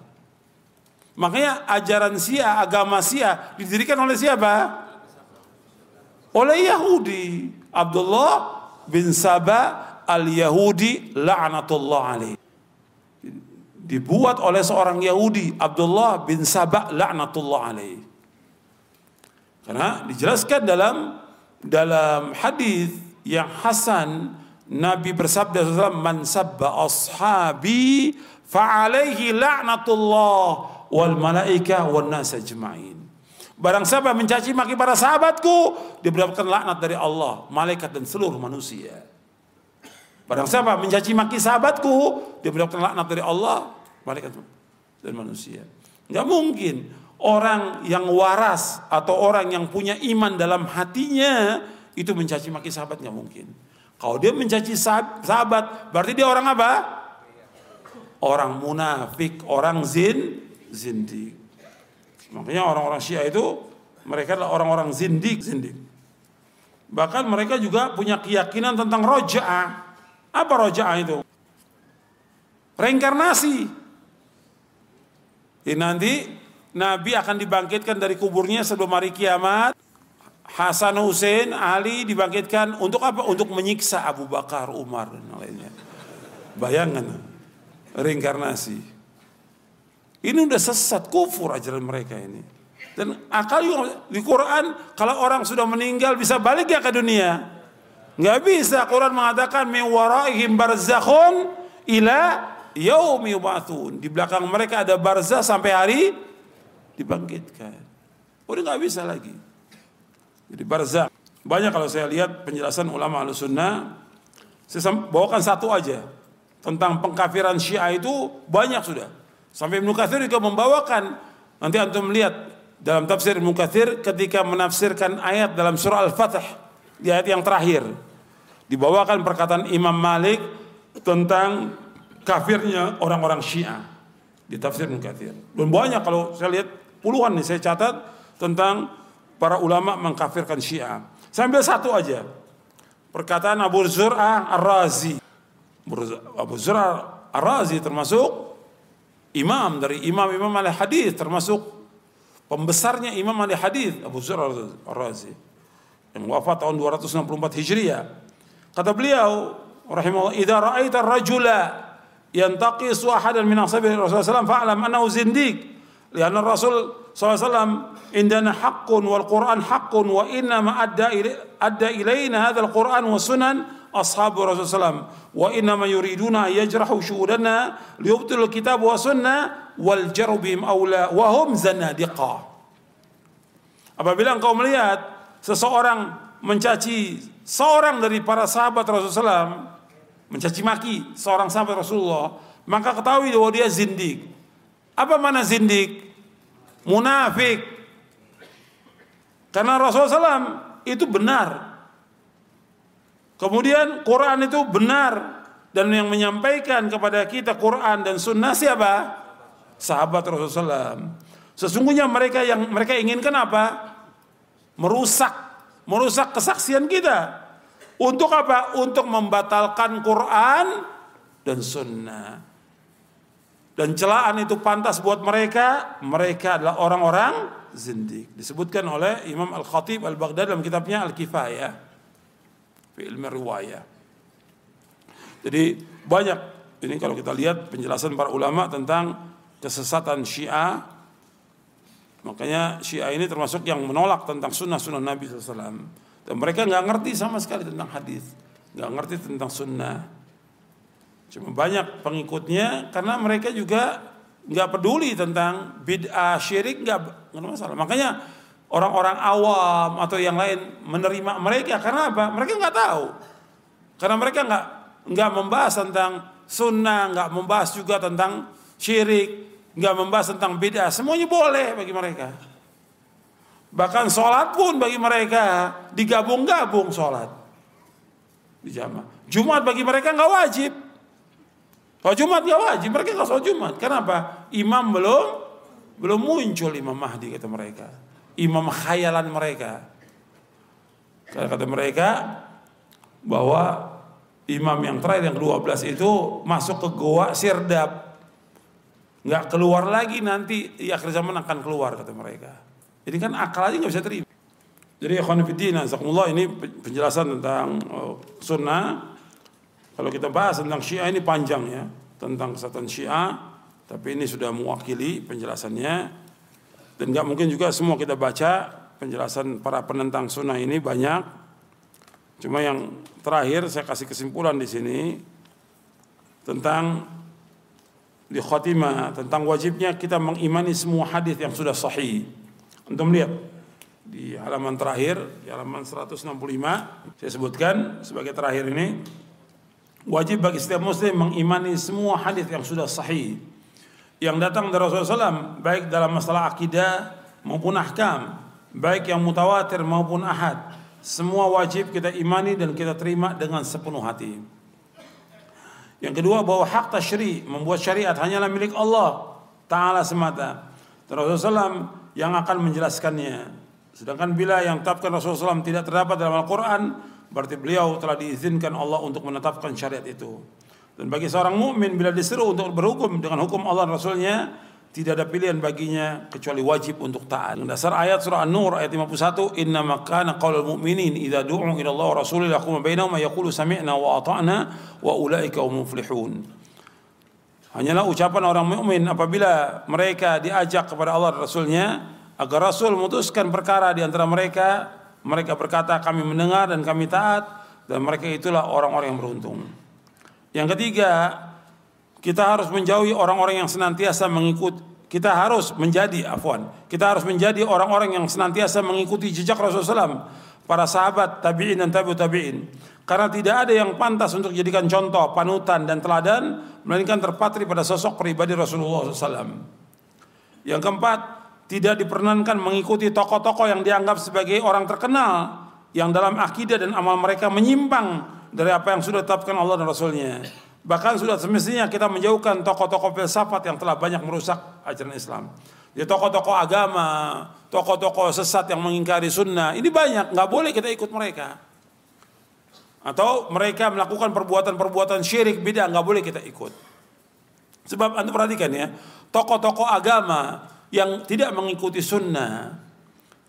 Makanya ajaran Sia, agama Sia didirikan oleh siapa? oleh Yahudi. Abdullah bin Saba al-Yahudi la'natullah alaih. dibuat oleh seorang Yahudi Abdullah bin Sabah laknatullah alaih. Karena dijelaskan dalam dalam hadis yang hasan Nabi bersabda man sabba ashabi fa alaihi la'natullah wal malaika wan nas ajma'in. Barang siapa mencaci maki para sahabatku, dia mendapatkan laknat dari Allah, malaikat dan seluruh manusia. Barang siapa mencaci maki sahabatku, dia mendapatkan laknat dari Allah, malaikat dan manusia. Enggak mungkin orang yang waras atau orang yang punya iman dalam hatinya itu mencaci maki sahabat nggak mungkin. Kalau dia mencaci sahabat, berarti dia orang apa? Orang munafik, orang zin, zindik. Makanya orang-orang Syiah itu mereka adalah orang-orang zindik, zindik. Bahkan mereka juga punya keyakinan tentang roja'ah. Apa roja'ah itu? Reinkarnasi. Jadi nanti Nabi akan dibangkitkan dari kuburnya sebelum hari kiamat. Hasan Hussein, Ali dibangkitkan untuk apa? Untuk menyiksa Abu Bakar, Umar dan lainnya. Bayangkan reinkarnasi. Ini udah sesat, kufur ajaran mereka ini. Dan akal juga di Quran kalau orang sudah meninggal bisa balik ya ke dunia. Nggak bisa. Quran mengatakan min waraihim barzakhun ila yaumi. Di belakang mereka ada barzah sampai hari dibangkitkan. Udah nggak bisa lagi. Jadi barzah. Banyak kalau saya lihat penjelasan ulama al-sunnah. Saya bawakan satu aja. Tentang pengkafiran syiah itu banyak sudah. Sampai Ibnu Katsir juga membawakan nanti antum melihat dalam tafsir Ibnu Katsir ketika menafsirkan ayat dalam surah Al-Fatih di ayat yang terakhir dibawakan perkataan Imam Malik tentang kafirnya orang-orang Syiah di tafsir Ibnu Katsir. Dan banyak kalau saya lihat puluhan nih saya catat tentang para ulama mengkafirkan Syiah. Sambil satu aja. Perkataan Abu Zur'ah Ar-Razi. Abu Zur'ah Ar-Razi termasuk imam dari imam-imam ahli hadis termasuk pembesarnya imam ahli hadis Abu Zur Ar-Razi yang wafat tahun 264 Hijriah. Kata beliau rahimahullah idza ra'aita ar-rajula yantaqisu ahadan min ashabi Rasulullah sallallahu fa'lam annahu zindiq Lianna Rasul SAW indana haqqun wal Quran haqqun wa inna ma adda adda ilaina hadzal Quran wa sunan ashabu Rasul SAW wa inna ma yuriduna yajrahu syudana Liubtul kitab wa sunna wal jarubim awla Wahum wa hum zanadiqa Apabila engkau melihat seseorang mencaci seorang dari para sahabat Rasul SAW, mencaci maki seorang sahabat Rasulullah, maka ketahui bahwa dia zindik. Apa mana zindik? Munafik. Karena Rasulullah SAW itu benar Kemudian Quran itu benar dan yang menyampaikan kepada kita Quran dan Sunnah siapa? Sahabat Rasulullah. Sesungguhnya mereka yang mereka inginkan apa? Merusak, merusak kesaksian kita. Untuk apa? Untuk membatalkan Quran dan Sunnah. Dan celaan itu pantas buat mereka. Mereka adalah orang-orang zindik. Disebutkan oleh Imam Al-Khatib Al-Baghdadi dalam kitabnya Al-Kifayah fi ilmi riwayah. Jadi banyak ini kalau kita lihat penjelasan para ulama tentang kesesatan Syiah. Makanya Syiah ini termasuk yang menolak tentang sunnah-sunnah Nabi SAW. Dan mereka nggak ngerti sama sekali tentang hadis, nggak ngerti tentang sunnah. Cuma banyak pengikutnya karena mereka juga nggak peduli tentang bid'ah syirik nggak nggak masalah. Makanya orang-orang awam atau yang lain menerima mereka karena apa? Mereka nggak tahu. Karena mereka nggak nggak membahas tentang sunnah, nggak membahas juga tentang syirik, nggak membahas tentang bid'ah. Semuanya boleh bagi mereka. Bahkan sholat pun bagi mereka digabung-gabung sholat. Dijama. Jumat bagi mereka nggak wajib. Kalau Jumat nggak wajib, mereka nggak sholat Jumat. Kenapa? Imam belum belum muncul Imam Mahdi kata mereka imam khayalan mereka. Karena kata mereka bahwa imam yang terakhir yang ke-12 itu masuk ke goa sirdap. Nggak keluar lagi nanti di akhir zaman akan keluar kata mereka. Jadi kan akal aja nggak bisa terima. Jadi ikhwan fillah ini penjelasan tentang oh, sunnah. Kalau kita bahas tentang Syiah ini panjang ya, tentang kesatuan Syiah Tapi ini sudah mewakili penjelasannya dan nggak mungkin juga semua kita baca penjelasan para penentang sunnah ini banyak. Cuma yang terakhir saya kasih kesimpulan di sini tentang di khatimah tentang wajibnya kita mengimani semua hadis yang sudah sahih. Untuk melihat di halaman terakhir, di halaman 165 saya sebutkan sebagai terakhir ini wajib bagi setiap muslim mengimani semua hadis yang sudah sahih. Yang datang dari Rasulullah SAW baik dalam masalah akidah maupun ahkam baik yang mutawatir maupun ahad semua wajib kita imani dan kita terima dengan sepenuh hati. Yang kedua bahwa hak tasyri membuat syariat hanyalah milik Allah Ta'ala semata. Dan Rasulullah SAW yang akan menjelaskannya. Sedangkan bila yang tetapkan Rasulullah SAW tidak terdapat dalam Al-Quran berarti beliau telah diizinkan Allah untuk menetapkan syariat itu dan bagi seorang mukmin bila disuruh untuk berhukum dengan hukum Allah dan Rasulnya, tidak ada pilihan baginya kecuali wajib untuk taat. Dasar ayat surah An-Nur ayat 51, "Inna makana qaulul mu'minin idza du'u ila Allah wa rasulih yaqum bainahum yaqulu sami'na wa ata'na wa ulaika hum muflihun." Hanyalah ucapan orang mukmin apabila mereka diajak kepada Allah dan Rasulnya agar Rasul memutuskan perkara di antara mereka, mereka berkata kami mendengar dan kami taat dan mereka itulah orang-orang yang beruntung. Yang ketiga, kita harus menjauhi orang-orang yang senantiasa mengikut kita harus menjadi afwan kita harus menjadi orang-orang yang senantiasa mengikuti jejak Rasulullah SAW para sahabat tabi'in dan tabi'ut tabi'in karena tidak ada yang pantas untuk dijadikan contoh panutan dan teladan melainkan terpatri pada sosok pribadi Rasulullah SAW yang keempat tidak diperkenankan mengikuti tokoh-tokoh yang dianggap sebagai orang terkenal yang dalam akidah dan amal mereka menyimpang dari apa yang sudah ditetapkan Allah dan Rasulnya. Bahkan sudah semestinya kita menjauhkan tokoh-tokoh filsafat yang telah banyak merusak ajaran Islam. Jadi tokoh-tokoh agama, tokoh-tokoh sesat yang mengingkari sunnah, ini banyak, nggak boleh kita ikut mereka. Atau mereka melakukan perbuatan-perbuatan syirik beda, nggak boleh kita ikut. Sebab anda perhatikan ya, tokoh-tokoh agama yang tidak mengikuti sunnah,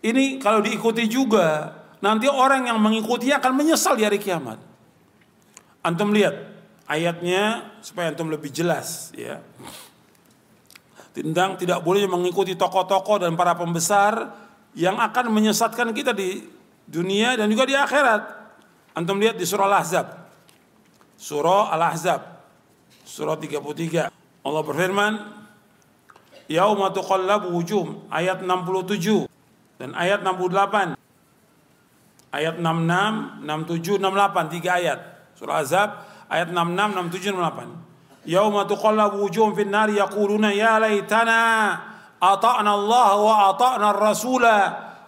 ini kalau diikuti juga, nanti orang yang mengikutinya akan menyesal di hari kiamat. Antum lihat ayatnya supaya antum lebih jelas ya. Tentang tidak boleh mengikuti tokoh-tokoh dan para pembesar yang akan menyesatkan kita di dunia dan juga di akhirat. Antum lihat di surah Al-Ahzab. Surah Al-Ahzab. Surah 33. Allah berfirman, Yauma tuqallabu wujuh ayat 67 dan ayat 68. Ayat 66, 67, 68 tiga ayat. Surah Azab ayat 66, 67, 68. Yauma tuqallabu wujuhum fin nari yaquluna ya laitana ata'na Allah wa ata'na ar-rasula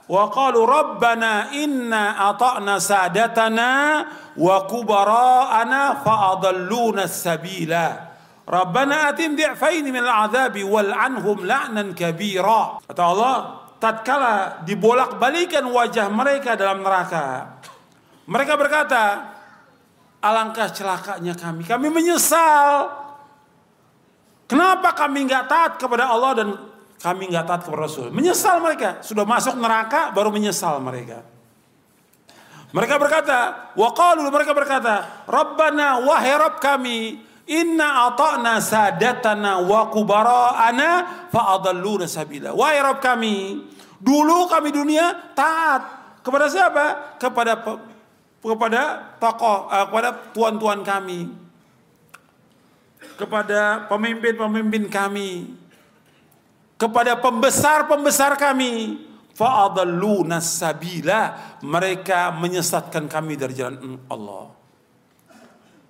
wa qalu rabbana inna ata'na sadatana wa kubara'ana fa adalluna as-sabila. Rabbana atim di'faini min al-'adzabi wal anhum la'nan kabira. Kata Allah, tatkala dibolak-balikan wajah mereka dalam neraka. Mereka berkata, Alangkah celakanya kami. Kami menyesal. Kenapa kami nggak taat kepada Allah dan kami nggak taat kepada Rasul? Menyesal mereka. Sudah masuk neraka baru menyesal mereka. Mereka berkata, waqalu mereka berkata, Rabbana wahai Rabb kami, inna ata'na sadatana wa kubara'ana fa'adalluna sabila. Wahai Rabb kami, dulu kami dunia taat kepada siapa? Kepada kepada tokoh uh, kepada tuan-tuan kami. Kepada pemimpin-pemimpin kami. Kepada pembesar-pembesar kami. Fa'adalluna sabila. Mereka menyesatkan kami dari jalan Allah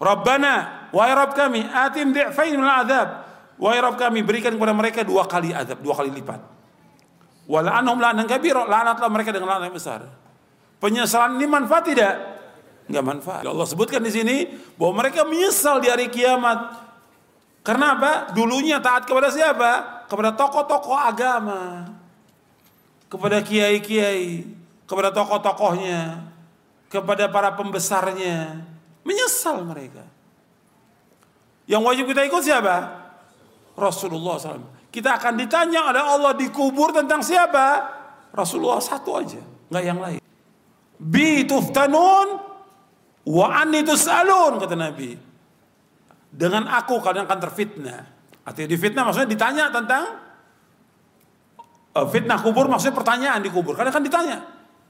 Rabbana wahai Rabb kami atim di'fain min azab wahai Rabb kami berikan kepada mereka dua kali azab dua kali lipat wala'anhum la'nan kabira la'natlah mereka dengan la'nat yang besar penyesalan ini manfaat tidak nggak manfaat. Allah sebutkan di sini bahwa mereka menyesal di hari kiamat. Karena apa? Dulunya taat kepada siapa? Kepada tokoh-tokoh agama. Kepada kiai-kiai, kepada tokoh-tokohnya, kepada para pembesarnya. Menyesal mereka. Yang wajib kita ikut siapa? Rasulullah SAW. Kita akan ditanya oleh Allah di kubur tentang siapa? Rasulullah satu aja, nggak yang lain. Bi tuftanun Wa anni tus'alun kata Nabi. Dengan aku kalian akan terfitnah. Artinya difitnah maksudnya ditanya tentang uh, fitnah kubur maksudnya pertanyaan di kubur. Karena kan ditanya.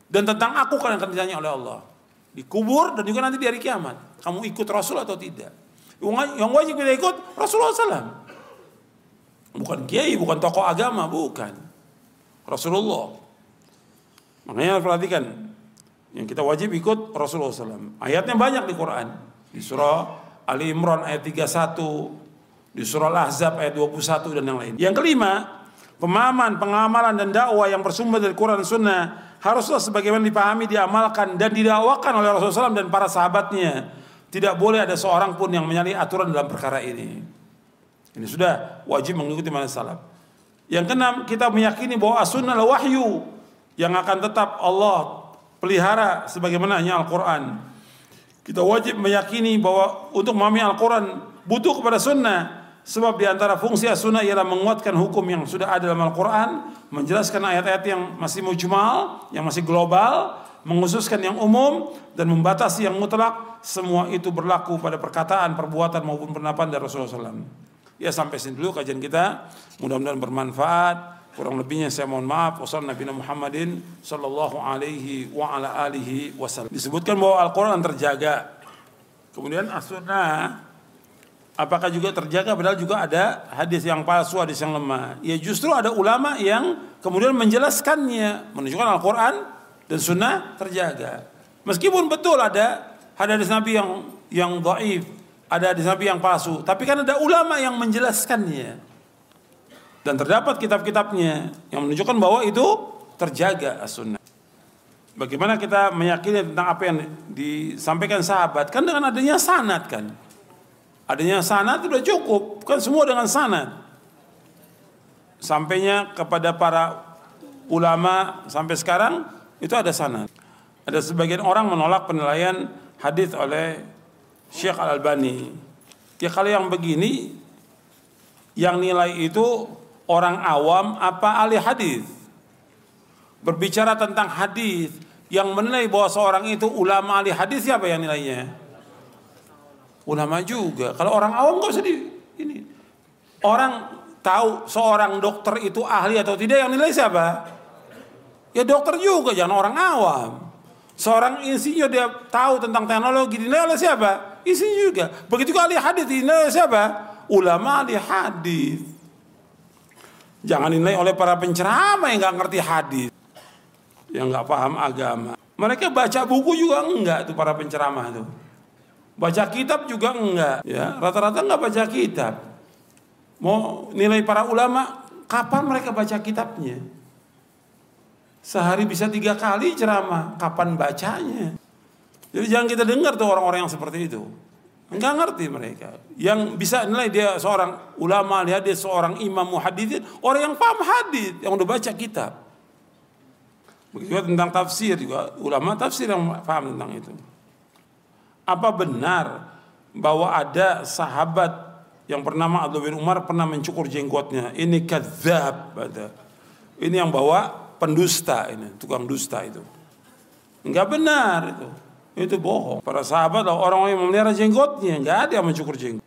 Dan tentang aku kan akan ditanya oleh Allah. Di kubur dan juga nanti di hari kiamat. Kamu ikut Rasul atau tidak? Yang wajib kita ikut Rasulullah SAW. Bukan kiai, bukan tokoh agama, bukan. Rasulullah. Makanya perhatikan. Yang kita wajib ikut Rasulullah SAW. Ayatnya banyak di Quran. Di surah Ali Imran ayat 31. Di surah Al-Ahzab ayat 21 dan yang lain. Yang kelima, pemahaman, pengamalan dan dakwah yang bersumber dari Quran Sunnah haruslah sebagaimana dipahami, diamalkan dan didakwakan oleh Rasulullah SAW dan para sahabatnya. Tidak boleh ada seorang pun yang menyalahi aturan dalam perkara ini. Ini sudah wajib mengikuti mana salaf. Yang keenam, kita meyakini bahwa as-sunnah wahyu yang akan tetap Allah pelihara sebagaimana hanya Al-Quran. Kita wajib meyakini bahwa untuk memahami Al-Quran butuh kepada sunnah. Sebab di antara fungsi as-sunnah ialah menguatkan hukum yang sudah ada dalam Al-Quran. Menjelaskan ayat-ayat yang masih mujmal, yang masih global menghususkan yang umum dan membatasi yang mutlak semua itu berlaku pada perkataan, perbuatan maupun pendapat dari Rasulullah SAW. Ya sampai sini dulu kajian kita. Mudah-mudahan bermanfaat. Kurang lebihnya saya mohon maaf. Wassalamualaikum Muhammadin sallallahu alaihi wa ala alihi wasallam. Disebutkan bahwa Al-Quran terjaga. Kemudian as-sunnah apakah juga terjaga padahal juga ada hadis yang palsu, hadis yang lemah. Ya justru ada ulama yang kemudian menjelaskannya, menunjukkan Al-Quran dan sunnah terjaga. Meskipun betul ada hadis Nabi yang yang dhaif, ada hadis Nabi yang palsu, tapi kan ada ulama yang menjelaskannya. Dan terdapat kitab-kitabnya yang menunjukkan bahwa itu terjaga as-sunnah. Bagaimana kita meyakini tentang apa yang disampaikan sahabat? Kan dengan adanya sanad kan. Adanya sanad sudah cukup, kan semua dengan sanad. Sampainya kepada para ulama sampai sekarang itu ada sanad. Ada sebagian orang menolak penilaian hadis oleh Syekh Al Albani. Ya kalau yang begini, yang nilai itu orang awam apa ahli hadis? Berbicara tentang hadis, yang menilai bahwa seorang itu ulama ahli hadis siapa yang nilainya? Ulama juga. Kalau orang awam nggak usah di ini. Orang tahu seorang dokter itu ahli atau tidak yang nilai siapa? Ya dokter juga, jangan orang awam. Seorang insinyur dia tahu tentang teknologi dinilai oleh siapa? Insinyur juga. Begitu ahli hadis dinilai oleh siapa? Ulama ahli hadis. Jangan dinilai oleh para penceramah yang nggak ngerti hadis, yang nggak paham agama. Mereka baca buku juga enggak tuh para penceramah tuh. Baca kitab juga enggak, ya rata-rata enggak baca kitab. Mau nilai para ulama, kapan mereka baca kitabnya? Sehari bisa tiga kali ceramah. Kapan bacanya? Jadi jangan kita dengar tuh orang-orang yang seperti itu. Enggak ngerti mereka. Yang bisa nilai dia seorang ulama, dia, dia seorang imam muhadidin, orang yang paham hadis, yang udah baca kitab. Begitu tentang tafsir juga, ulama tafsir yang paham tentang itu. Apa benar bahwa ada sahabat yang bernama Abdul bin Umar pernah mencukur jenggotnya? Ini kadzab, Ini yang bawa pendusta ini, tukang dusta itu. Enggak benar itu. Itu bohong. Para sahabat orang yang memelihara jenggotnya, enggak ada yang mencukur jenggot.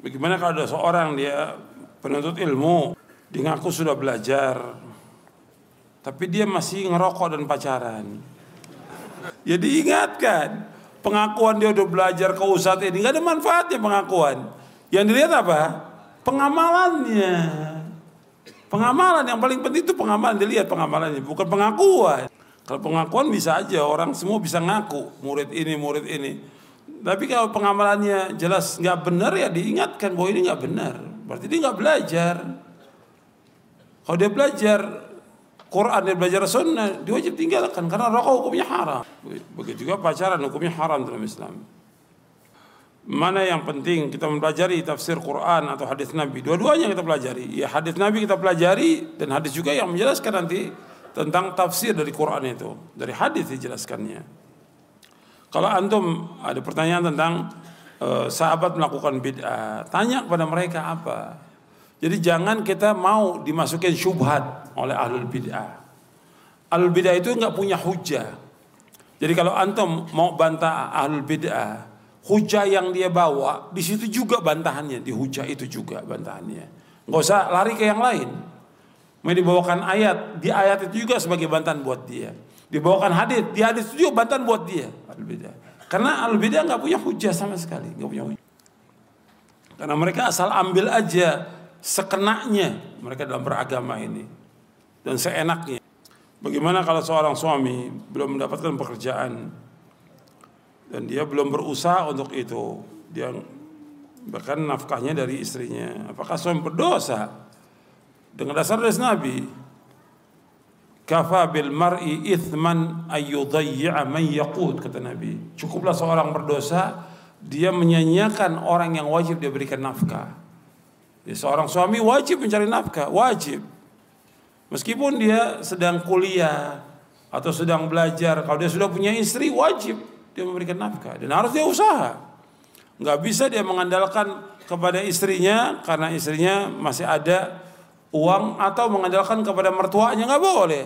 Bagaimana kalau ada seorang dia penuntut ilmu, dia ngaku sudah belajar, tapi dia masih ngerokok dan pacaran. Ya diingatkan, pengakuan dia udah belajar ke ustadz ini nggak ada manfaatnya pengakuan. Yang dilihat apa? Pengamalannya. Pengamalan yang paling penting itu pengamalan dilihat pengamalannya, bukan pengakuan. Kalau pengakuan bisa aja orang semua bisa ngaku murid ini murid ini. Tapi kalau pengamalannya jelas nggak benar ya diingatkan bahwa ini nggak benar. Berarti dia nggak belajar. Kalau dia belajar Quran dia belajar sunnah, dia wajib tinggalkan karena rokok hukumnya haram. Begitu juga pacaran hukumnya haram dalam Islam. Mana yang penting kita mempelajari tafsir Quran atau hadis Nabi? Dua-duanya kita pelajari. Ya hadis Nabi kita pelajari dan hadis juga yang menjelaskan nanti tentang tafsir dari Quran itu. Dari hadis dijelaskannya. Kalau antum ada pertanyaan tentang uh, sahabat melakukan bid'ah, tanya kepada mereka apa. Jadi jangan kita mau dimasukin syubhat oleh ahlul bid'ah. Ahlul bid'ah itu nggak punya hujah. Jadi kalau antum mau bantah ahlul bid'ah, hujah yang dia bawa di situ juga bantahannya di hujah itu juga bantahannya Nggak usah lari ke yang lain. Mau dibawakan ayat, di ayat itu juga sebagai bantahan buat dia. Dibawakan hadis, di hadis itu juga bantahan buat dia. Al bidah. Karena al bidah nggak punya hujah sama sekali, nggak punya hujah. Karena mereka asal ambil aja sekenaknya mereka dalam beragama ini dan seenaknya. Bagaimana kalau seorang suami belum mendapatkan pekerjaan dan dia belum berusaha untuk itu, dia bahkan nafkahnya dari istrinya. Apakah suami berdosa? Dengan dasar dari Nabi, Kafa bil mar'i ithman ayyudayya man yaqut kata Nabi. Cukuplah seorang berdosa dia menyanyiakan orang yang wajib dia berikan nafkah. Ya, seorang suami wajib mencari nafkah, wajib. Meskipun dia sedang kuliah atau sedang belajar, kalau dia sudah punya istri wajib dia memberikan nafkah dan harus dia usaha. Nggak bisa dia mengandalkan kepada istrinya karena istrinya masih ada uang atau mengandalkan kepada mertuanya nggak boleh.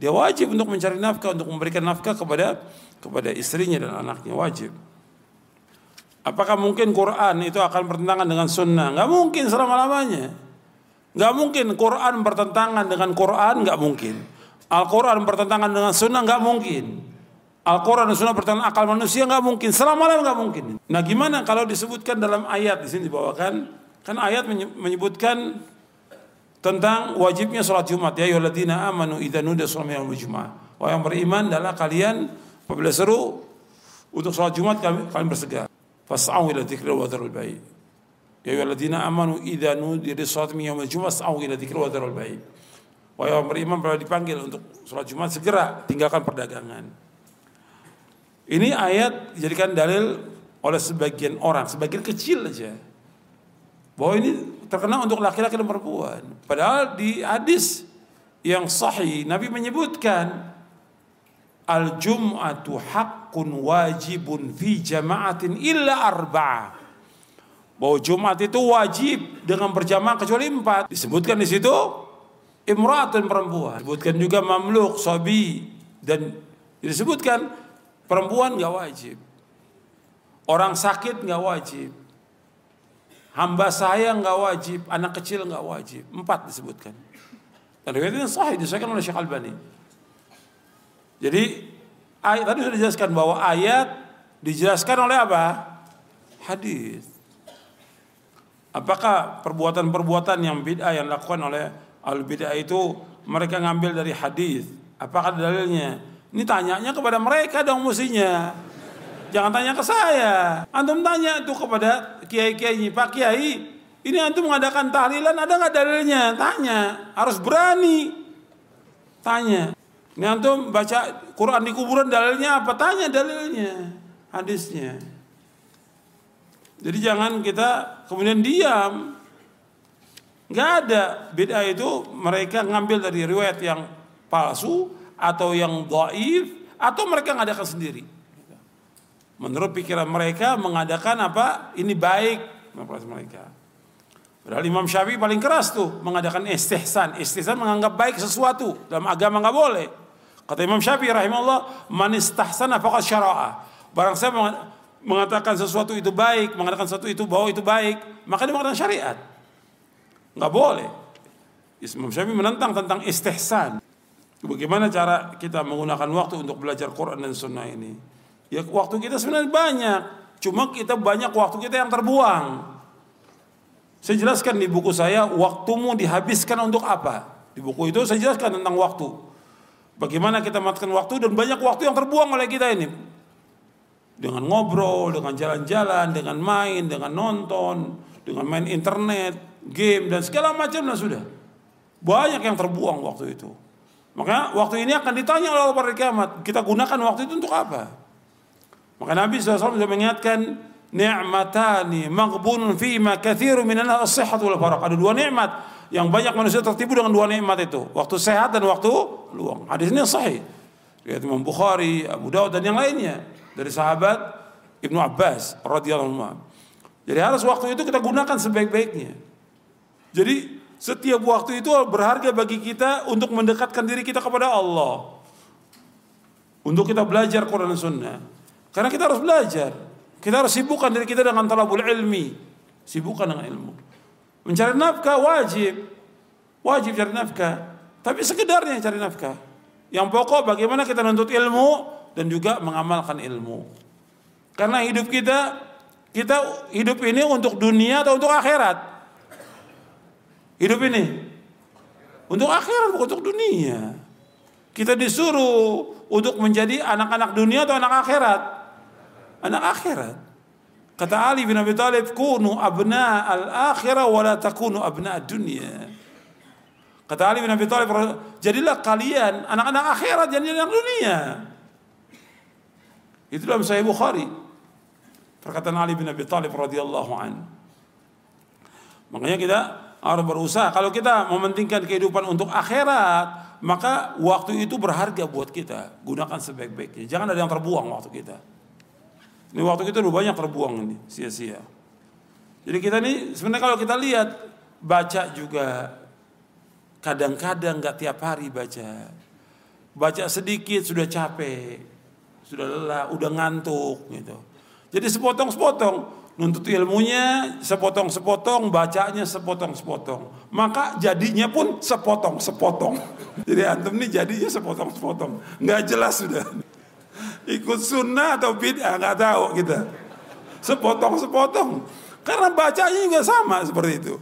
Dia wajib untuk mencari nafkah untuk memberikan nafkah kepada kepada istrinya dan anaknya wajib. Apakah mungkin Quran itu akan bertentangan dengan sunnah? Nggak mungkin selama lamanya. Nggak mungkin Quran bertentangan dengan Quran nggak mungkin. Al-Quran bertentangan dengan sunnah nggak mungkin. Al-Quran dan sunnah bertentangan akal manusia nggak mungkin. Selama lamanya nggak mungkin. Nah gimana kalau disebutkan dalam ayat di sini dibawakan? Kan ayat menyebutkan tentang wajibnya sholat Jumat ya ayyuhalladzina amanu idza nudiya shalat yaumil jumu'ah. Wahai yang beriman adalah kalian apabila seru untuk sholat Jumat kalian, kalian Fas'au ila dzikri wa dzarul bai. Ya ayyuhalladzina amanu idza nudiya shalat yaumil jumu'ah fas'au ila dzikri wa dzarul bai. Wahai yang beriman apabila dipanggil untuk sholat Jumat segera tinggalkan perdagangan. Ini ayat dijadikan dalil oleh sebagian orang, sebagian kecil aja. Bahwa ini terkena untuk laki-laki dan perempuan. Padahal di hadis yang sahih Nabi menyebutkan al-jum'atu haqqun wajibun fi jama'atin illa arba'ah. Bahwa Jumat itu wajib dengan berjamaah kecuali empat. Disebutkan di situ imratun perempuan. Disebutkan juga mamluk, sobi dan disebutkan perempuan nggak wajib. Orang sakit nggak wajib. Hamba saya nggak wajib, anak kecil nggak wajib. Empat disebutkan. Dan riwayat ini sahih disahkan oleh Syekh Albani. Jadi ayat tadi sudah dijelaskan bahwa ayat dijelaskan oleh apa? Hadis. Apakah perbuatan-perbuatan yang bid'ah yang dilakukan oleh al bid'ah itu mereka ngambil dari hadis? Apakah dalilnya? Ini tanyanya kepada mereka dong musinya. Jangan tanya ke saya. Antum tanya itu kepada kiai-kiai, Pak Kiai, ini antum mengadakan tahlilan ada nggak dalilnya? Tanya, harus berani. Tanya. Ini antum baca Quran di kuburan dalilnya apa? Tanya dalilnya, hadisnya. Jadi jangan kita kemudian diam. Nggak ada beda itu mereka ngambil dari riwayat yang palsu atau yang dhaif atau mereka ngadakan sendiri. Menurut pikiran mereka mengadakan apa? Ini baik menurut mereka. Padahal Imam Syafi'i paling keras tuh mengadakan istihsan. Istihsan menganggap baik sesuatu dalam agama nggak boleh. Kata Imam Syafi'i rahimahullah, "Man istahsana faqad syara'a." Barang saya mengatakan sesuatu itu baik, mengatakan sesuatu itu bahwa itu baik, maka dia mengatakan syariat. Nggak boleh. Imam Syafi'i menentang tentang istihsan. Bagaimana cara kita menggunakan waktu untuk belajar Quran dan Sunnah ini? Ya waktu kita sebenarnya banyak. Cuma kita banyak waktu kita yang terbuang. Saya jelaskan di buku saya, waktumu dihabiskan untuk apa? Di buku itu saya jelaskan tentang waktu. Bagaimana kita matikan waktu dan banyak waktu yang terbuang oleh kita ini. Dengan ngobrol, dengan jalan-jalan, dengan main, dengan nonton, dengan main internet, game dan segala macam dan sudah. Banyak yang terbuang waktu itu. Maka waktu ini akan ditanya oleh Allah pada kiamat. Kita gunakan waktu itu untuk apa? Maka Nabi SAW sudah mengingatkan ni'matani maghbunun ma kathiru minan as-sihhat wal faraq. Ada dua nikmat yang banyak manusia tertipu dengan dua nikmat itu, waktu sehat dan waktu luang. Hadis ini sahih. Riwayat Imam Bukhari, Abu Dawud dan yang lainnya dari sahabat Ibnu Abbas radhiyallahu anhu. Jadi harus waktu itu kita gunakan sebaik-baiknya. Jadi setiap waktu itu berharga bagi kita untuk mendekatkan diri kita kepada Allah. Untuk kita belajar Quran dan Sunnah. Karena kita harus belajar. Kita harus sibukkan diri kita dengan talabul ilmi. Sibukkan dengan ilmu. Mencari nafkah wajib. Wajib cari nafkah. Tapi sekedarnya cari nafkah. Yang pokok bagaimana kita menuntut ilmu dan juga mengamalkan ilmu. Karena hidup kita kita hidup ini untuk dunia atau untuk akhirat? Hidup ini untuk akhirat bukan untuk dunia. Kita disuruh untuk menjadi anak-anak dunia atau anak akhirat? Anak akhirat. Kata Ali bin Abi Thalib, "Kunu abna al-akhirah wa la takunu abna dunia." Kata Ali bin Abi Thalib, jadilah kalian anak-anak akhirat jangan anak dunia. Itu dalam Sahih Bukhari. Perkataan Ali bin Abi Thalib radhiyallahu an. Makanya kita harus berusaha. Kalau kita mementingkan kehidupan untuk akhirat, maka waktu itu berharga buat kita. Gunakan sebaik-baiknya. Jangan ada yang terbuang waktu kita. Ini waktu kita udah banyak terbuang ini, sia-sia. Jadi kita ini sebenarnya kalau kita lihat baca juga kadang-kadang nggak tiap hari baca. Baca sedikit sudah capek, sudah lelah, udah ngantuk gitu. Jadi sepotong-sepotong nuntut ilmunya sepotong-sepotong, bacanya sepotong-sepotong. Maka jadinya pun sepotong-sepotong. Jadi antum ini jadinya sepotong-sepotong. Nggak jelas sudah ikut sunnah atau bid'ah nggak tahu kita. Sepotong-sepotong. Karena bacanya juga sama seperti itu.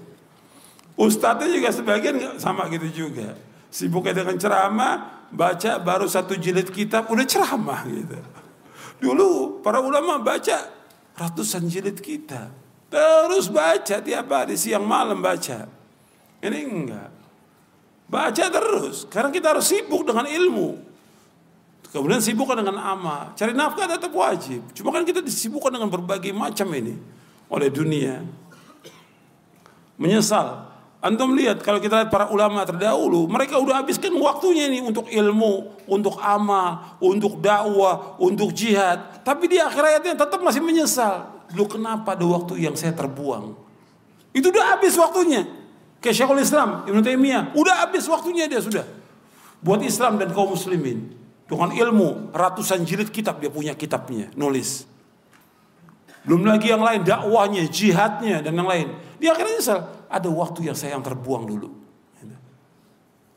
Ustadznya juga sebagian sama gitu juga. Sibuknya dengan ceramah baca baru satu jilid kitab udah ceramah gitu. Dulu para ulama baca ratusan jilid kitab. Terus baca tiap hari siang malam baca. Ini enggak. Baca terus. Karena kita harus sibuk dengan ilmu Kemudian sibukkan dengan amal. Cari nafkah tetap wajib. Cuma kan kita disibukkan dengan berbagai macam ini oleh dunia. Menyesal. Antum lihat kalau kita lihat para ulama terdahulu, mereka udah habiskan waktunya ini untuk ilmu, untuk amal, untuk dakwah, untuk jihad. Tapi di akhir ayatnya tetap masih menyesal. Dulu kenapa ada waktu yang saya terbuang? Itu udah habis waktunya. Kayak Syekhul Islam, Ibn Taimiyah, udah habis waktunya dia sudah. Buat Islam dan kaum muslimin. Dengan ilmu, ratusan jilid kitab dia punya kitabnya, nulis. Belum lagi yang lain, dakwahnya, jihadnya, dan yang lain. Dia akhirnya nyesal, ada waktu yang saya yang terbuang dulu.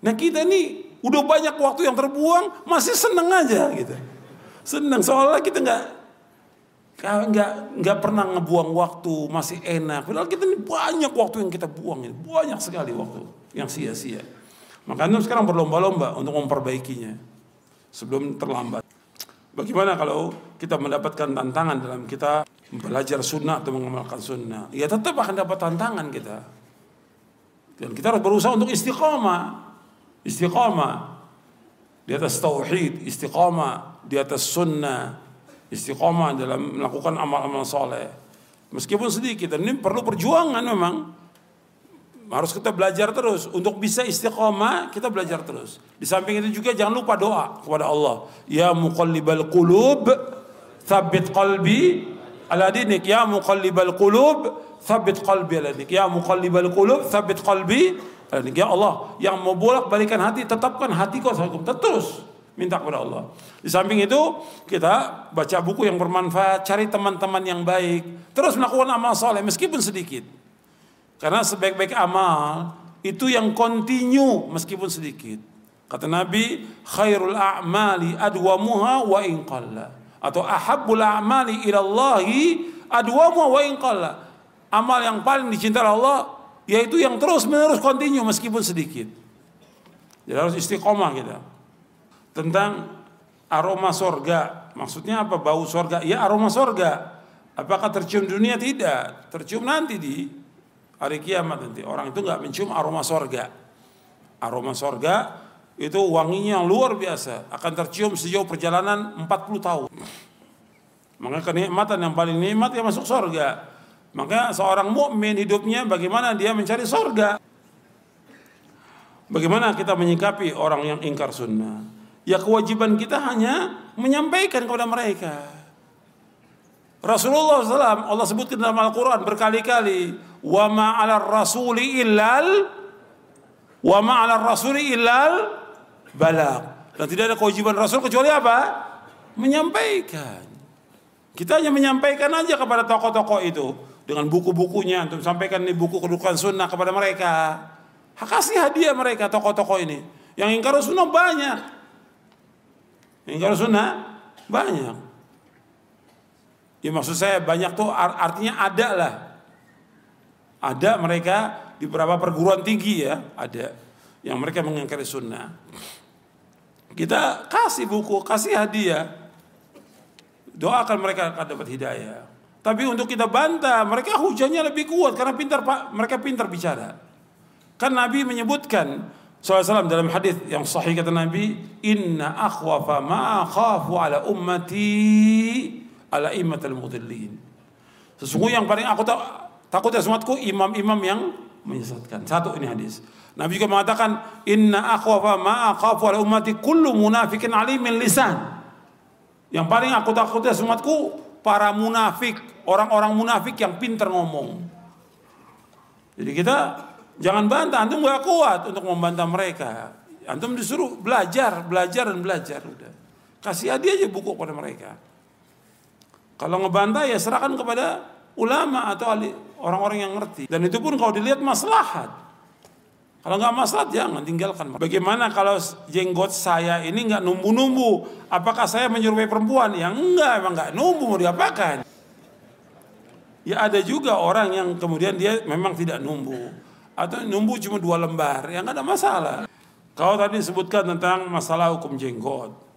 Nah kita ini udah banyak waktu yang terbuang, masih seneng aja gitu. Seneng, seolah kita nggak nggak nggak pernah ngebuang waktu, masih enak. Padahal kita ini banyak waktu yang kita buang, banyak sekali waktu yang sia-sia. Makanya sekarang berlomba-lomba untuk memperbaikinya sebelum terlambat. Bagaimana kalau kita mendapatkan tantangan dalam kita belajar sunnah atau mengamalkan sunnah? Ya tetap akan dapat tantangan kita. Dan kita harus berusaha untuk istiqamah. Istiqamah. Di atas tauhid, istiqamah di atas sunnah, istiqamah dalam melakukan amal-amal soleh. Meskipun sedikit, dan ini perlu perjuangan memang. Harus kita belajar terus untuk bisa istiqomah kita belajar terus. Di samping itu juga jangan lupa doa kepada Allah. Ya muqallibal qulub tsabbit qalbi ala dinik. Ya muqallibal qulub tsabbit qalbi ala dinik. Ya muqallibal qulub tsabbit qalbi ala dinik. Ya Allah yang mau bolak-balikan hati tetapkan hatiku hukum terus minta kepada Allah. Di samping itu kita baca buku yang bermanfaat, cari teman-teman yang baik, terus melakukan amal soleh meskipun sedikit. Karena sebaik-baik amal itu yang kontinu meskipun sedikit. Kata Nabi, khairul a'mali adwamuha wa in qalla. Atau ahabbul a'mali ilallahi adwamuha wa in qalla. Amal yang paling dicintai Allah yaitu yang terus menerus kontinu meskipun sedikit. Jadi harus istiqomah kita. Tentang aroma sorga. Maksudnya apa? Bau sorga. Ya aroma sorga. Apakah tercium dunia? Tidak. Tercium nanti di hari kiamat nanti. Orang itu nggak mencium aroma sorga. Aroma sorga itu wanginya yang luar biasa. Akan tercium sejauh perjalanan 40 tahun. Maka kenikmatan yang paling nikmat yang masuk sorga. Maka seorang mukmin hidupnya bagaimana dia mencari sorga? Bagaimana kita menyikapi orang yang ingkar sunnah? Ya kewajiban kita hanya menyampaikan kepada mereka. Rasulullah SAW Allah sebutkan dalam Al-Quran berkali-kali wa ma 'ala rasuli illal wa ma 'ala rasuli illal balagh. Dan tidak ada kewajiban Rasul kecuali apa? Menyampaikan. Kita hanya menyampaikan aja kepada tokoh-tokoh itu. dengan buku-bukunya untuk sampaikan nih buku kedudukan sunnah kepada mereka. Kasih hadiah mereka tokoh-tokoh ini. Yang ingkar sunnah banyak. Yang ingkar sunnah banyak. Ya maksud saya banyak tuh artinya ada lah. Ada mereka di beberapa perguruan tinggi ya, ada yang mereka mengingkari sunnah. Kita kasih buku, kasih hadiah. Doakan mereka akan dapat hidayah. Tapi untuk kita bantah, mereka hujannya lebih kuat karena pintar mereka pintar bicara. Kan Nabi menyebutkan SAW dalam hadis yang sahih kata Nabi, "Inna akhwafa ma khafu ala ummati ala immatal mudillin." Sesungguhnya yang paling aku takut ya umatku imam-imam yang menyesatkan. Satu ini hadis. Nabi juga mengatakan, "Inna akhwafa ma akhafu ala ummati kullu munafikin alimin lisan." Yang paling aku takut ya umatku para munafik, orang-orang munafik yang pintar ngomong. Jadi kita jangan bantah, antum gak kuat untuk membantah mereka. Antum disuruh belajar, belajar dan belajar udah. Kasih hadiah aja buku kepada mereka. Kalau ngebantah ya serahkan kepada ulama atau orang-orang yang ngerti. Dan itu pun kalau dilihat maslahat. Kalau nggak masalah jangan tinggalkan. Bagaimana kalau jenggot saya ini nggak numbu-numbu? Apakah saya menyerupai perempuan? Yang enggak, emang nggak numbu mau diapakan? Ya ada juga orang yang kemudian dia memang tidak numbu atau numbu cuma dua lembar, yang ada masalah. Kau tadi sebutkan tentang masalah hukum jenggot.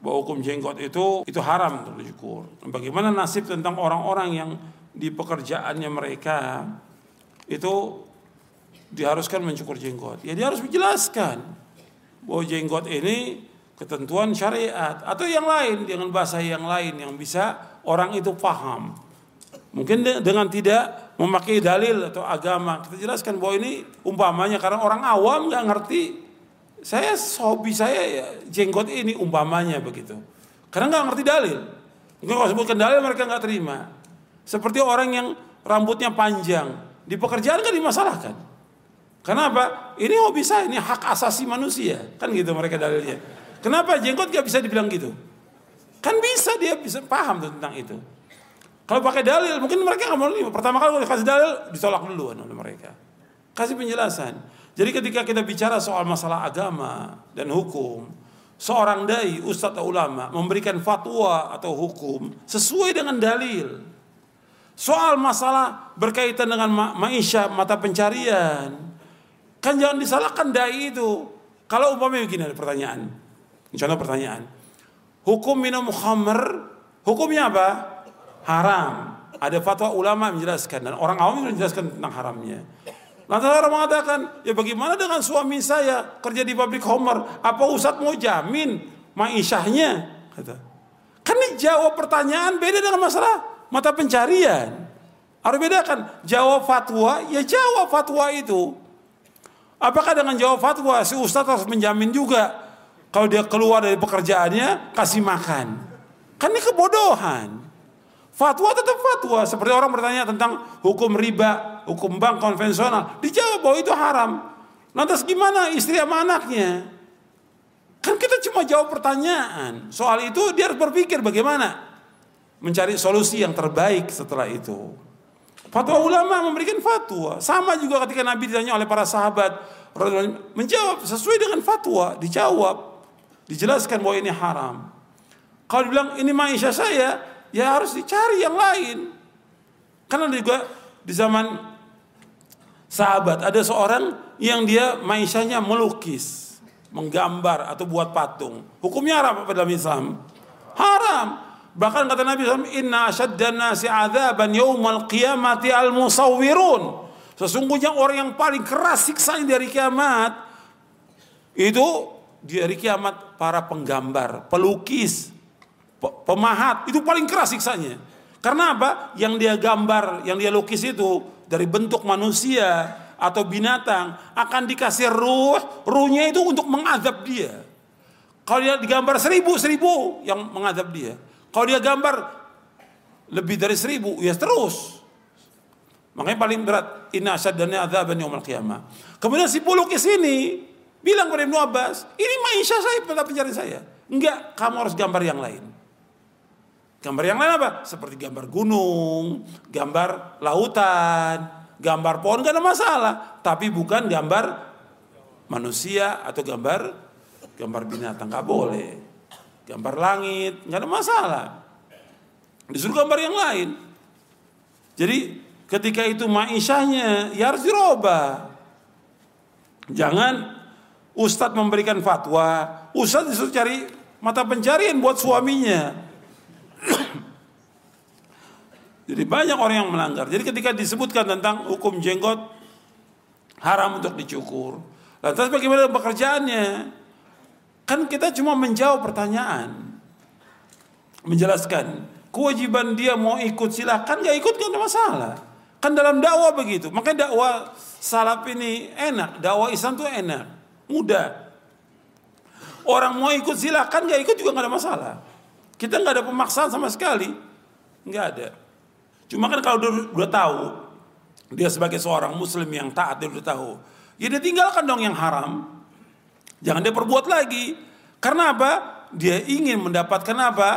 Bahwa hukum jenggot itu itu haram untuk dicukur. Bagaimana nasib tentang orang-orang yang di pekerjaannya mereka itu diharuskan mencukur jenggot. Ya dia harus menjelaskan bahwa jenggot ini ketentuan syariat atau yang lain dengan bahasa yang lain yang bisa orang itu paham. Mungkin dengan tidak memakai dalil atau agama kita jelaskan bahwa ini umpamanya karena orang awam nggak ngerti. Saya hobi saya ya, jenggot ini umpamanya begitu. Karena nggak ngerti dalil. Mungkin kalau sebutkan dalil mereka nggak terima. Seperti orang yang rambutnya panjang di pekerjaan kan dimasalahkan. Kenapa? Ini hobi saya, ini hak asasi manusia. Kan gitu mereka dalilnya. Kenapa jenggot gak bisa dibilang gitu? Kan bisa dia bisa paham tentang itu. Kalau pakai dalil, mungkin mereka nggak mau. Pertama kali kasih dalil, ditolak dulu oleh mereka. Kasih penjelasan. Jadi ketika kita bicara soal masalah agama dan hukum, seorang dai, ustadz atau ulama memberikan fatwa atau hukum sesuai dengan dalil. Soal masalah berkaitan dengan ma maisha, mata pencarian, Kan jangan disalahkan dai itu. Kalau umpamanya begini ada pertanyaan. Contoh pertanyaan. Hukum minum khamr, hukumnya apa? Haram. Ada fatwa ulama menjelaskan dan orang awam menjelaskan tentang haramnya. Lantas orang mengatakan, ya bagaimana dengan suami saya kerja di pabrik Homer? Apa Ustadz mau jamin maishahnya? Kata. Kan ini jawab pertanyaan beda dengan masalah mata pencarian. Harus bedakan. Jawab fatwa, ya jawab fatwa itu. Apakah dengan jawab fatwa si ustadz harus menjamin juga kalau dia keluar dari pekerjaannya kasih makan? Kan ini kebodohan. Fatwa tetap fatwa. Seperti orang bertanya tentang hukum riba, hukum bank konvensional. Dijawab bahwa itu haram. Lantas gimana istri sama anaknya? Kan kita cuma jawab pertanyaan. Soal itu dia harus berpikir bagaimana mencari solusi yang terbaik setelah itu. Fatwa ulama memberikan fatwa. Sama juga ketika Nabi ditanya oleh para sahabat. Menjawab sesuai dengan fatwa. Dijawab. Dijelaskan bahwa ini haram. Kalau dibilang ini maisha saya. Ya harus dicari yang lain. Karena juga di zaman sahabat. Ada seorang yang dia maishanya melukis. Menggambar atau buat patung. Hukumnya haram apa dalam Islam? Haram. Bahkan kata Nabi SAW, Inna asyaddan nasi azaban yawmal qiyamati al musawwirun. Sesungguhnya orang yang paling keras siksanya dari kiamat, itu di hari kiamat para penggambar, pelukis, pemahat, itu paling keras siksanya. Karena apa? Yang dia gambar, yang dia lukis itu dari bentuk manusia atau binatang akan dikasih ruh, ruhnya itu untuk mengadab dia. Kalau dia digambar seribu, seribu yang mengadab dia. Kalau dia gambar lebih dari seribu, ya terus. Makanya paling berat inna asyaddannya adzaban yaumil qiyamah. Kemudian si pelukis ini bilang kepada Ibnu Abbas, "Ini maisha saya pada pencarian saya." Enggak, kamu harus gambar yang lain. Gambar yang lain apa? Seperti gambar gunung, gambar lautan, gambar pohon gak ada masalah. Tapi bukan gambar manusia atau gambar gambar binatang nggak boleh. Gambar langit nggak ada masalah. Disuruh gambar yang lain. Jadi ketika itu maishahnya ya harus dirubah. Jangan Ustadz memberikan fatwa, Ustadz disuruh cari mata pencarian buat suaminya. Jadi banyak orang yang melanggar. Jadi ketika disebutkan tentang hukum jenggot haram untuk dicukur. Lantas bagaimana pekerjaannya? Kan kita cuma menjawab pertanyaan. Menjelaskan. Kewajiban dia mau ikut silahkan, gak ikut gak ada masalah. Kan dalam dakwah begitu. Makanya dakwah salaf ini enak. Dakwah Islam itu enak. Mudah. Orang mau ikut silahkan, gak ikut juga gak ada masalah. Kita nggak ada pemaksaan sama sekali, nggak ada. Cuma kan kalau dia udah tahu, dia sebagai seorang muslim yang taat dia udah tahu, ya dia tinggalkan dong yang haram. Jangan dia perbuat lagi. Karena apa? Dia ingin mendapatkan apa?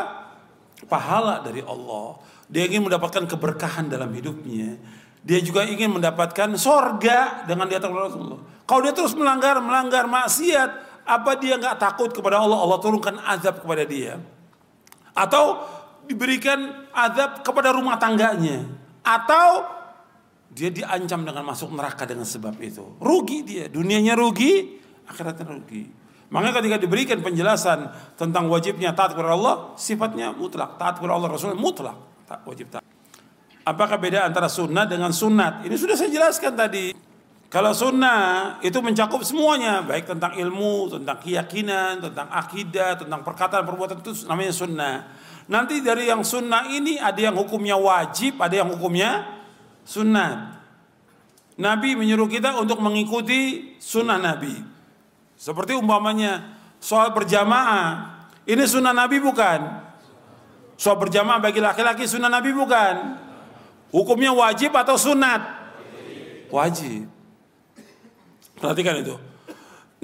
Pahala dari Allah. Dia ingin mendapatkan keberkahan dalam hidupnya. Dia juga ingin mendapatkan sorga dengan dia Rasulullah. Kalau dia terus melanggar, melanggar maksiat, apa dia nggak takut kepada Allah? Allah turunkan azab kepada dia atau diberikan azab kepada rumah tangganya atau dia diancam dengan masuk neraka dengan sebab itu. Rugi dia, dunianya rugi, akhiratnya rugi. Makanya ketika diberikan penjelasan tentang wajibnya taat kepada Allah, sifatnya mutlak. Taat kepada Allah Rasul mutlak. Tak wajib taat. Apakah beda antara sunnah dengan sunat? Ini sudah saya jelaskan tadi. Kalau sunnah itu mencakup semuanya, baik tentang ilmu, tentang keyakinan, tentang akidah, tentang perkataan, perbuatan itu namanya sunnah. Nanti dari yang sunnah ini ada yang hukumnya wajib, ada yang hukumnya sunnah. Nabi menyuruh kita untuk mengikuti sunnah Nabi. Seperti umpamanya soal berjamaah. Ini sunnah Nabi bukan? Soal berjamaah bagi laki-laki sunnah Nabi bukan? Hukumnya wajib atau sunat? Wajib. Perhatikan itu.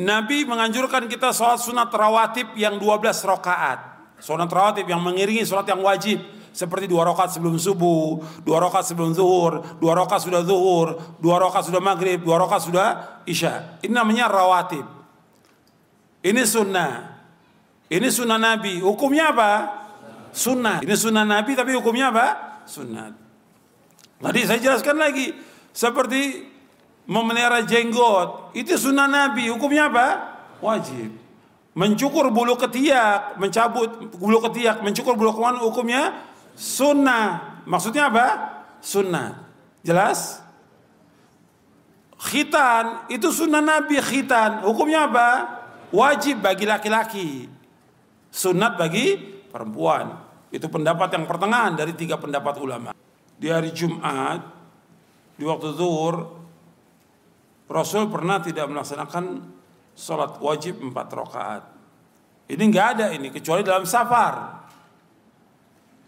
Nabi menganjurkan kita sholat sunat rawatib yang 12 rakaat. Sunat rawatib yang mengiringi sholat yang wajib. Seperti dua rakaat sebelum subuh, dua rakaat sebelum zuhur, dua rakaat sudah zuhur, dua rakaat sudah maghrib, dua rakaat sudah isya. Ini namanya rawatib. Ini sunnah. Ini sunnah Nabi. Hukumnya apa? Sunnah. Ini sunnah Nabi tapi hukumnya apa? Sunnah. Tadi saya jelaskan lagi. Seperti memelihara jenggot. Itu sunnah Nabi. Hukumnya apa? Wajib. Mencukur bulu ketiak mencabut bulu ketiak mencukur bulu kemaluan hukumnya sunnah. Maksudnya apa? Sunnah. Jelas? Khitan. Itu sunnah Nabi khitan. Hukumnya apa? Wajib bagi laki-laki. Sunat bagi perempuan. Itu pendapat yang pertengahan dari tiga pendapat ulama. Di hari Jumat di waktu zuhur Rasul pernah tidak melaksanakan sholat wajib empat rakaat. Ini nggak ada ini kecuali dalam safar.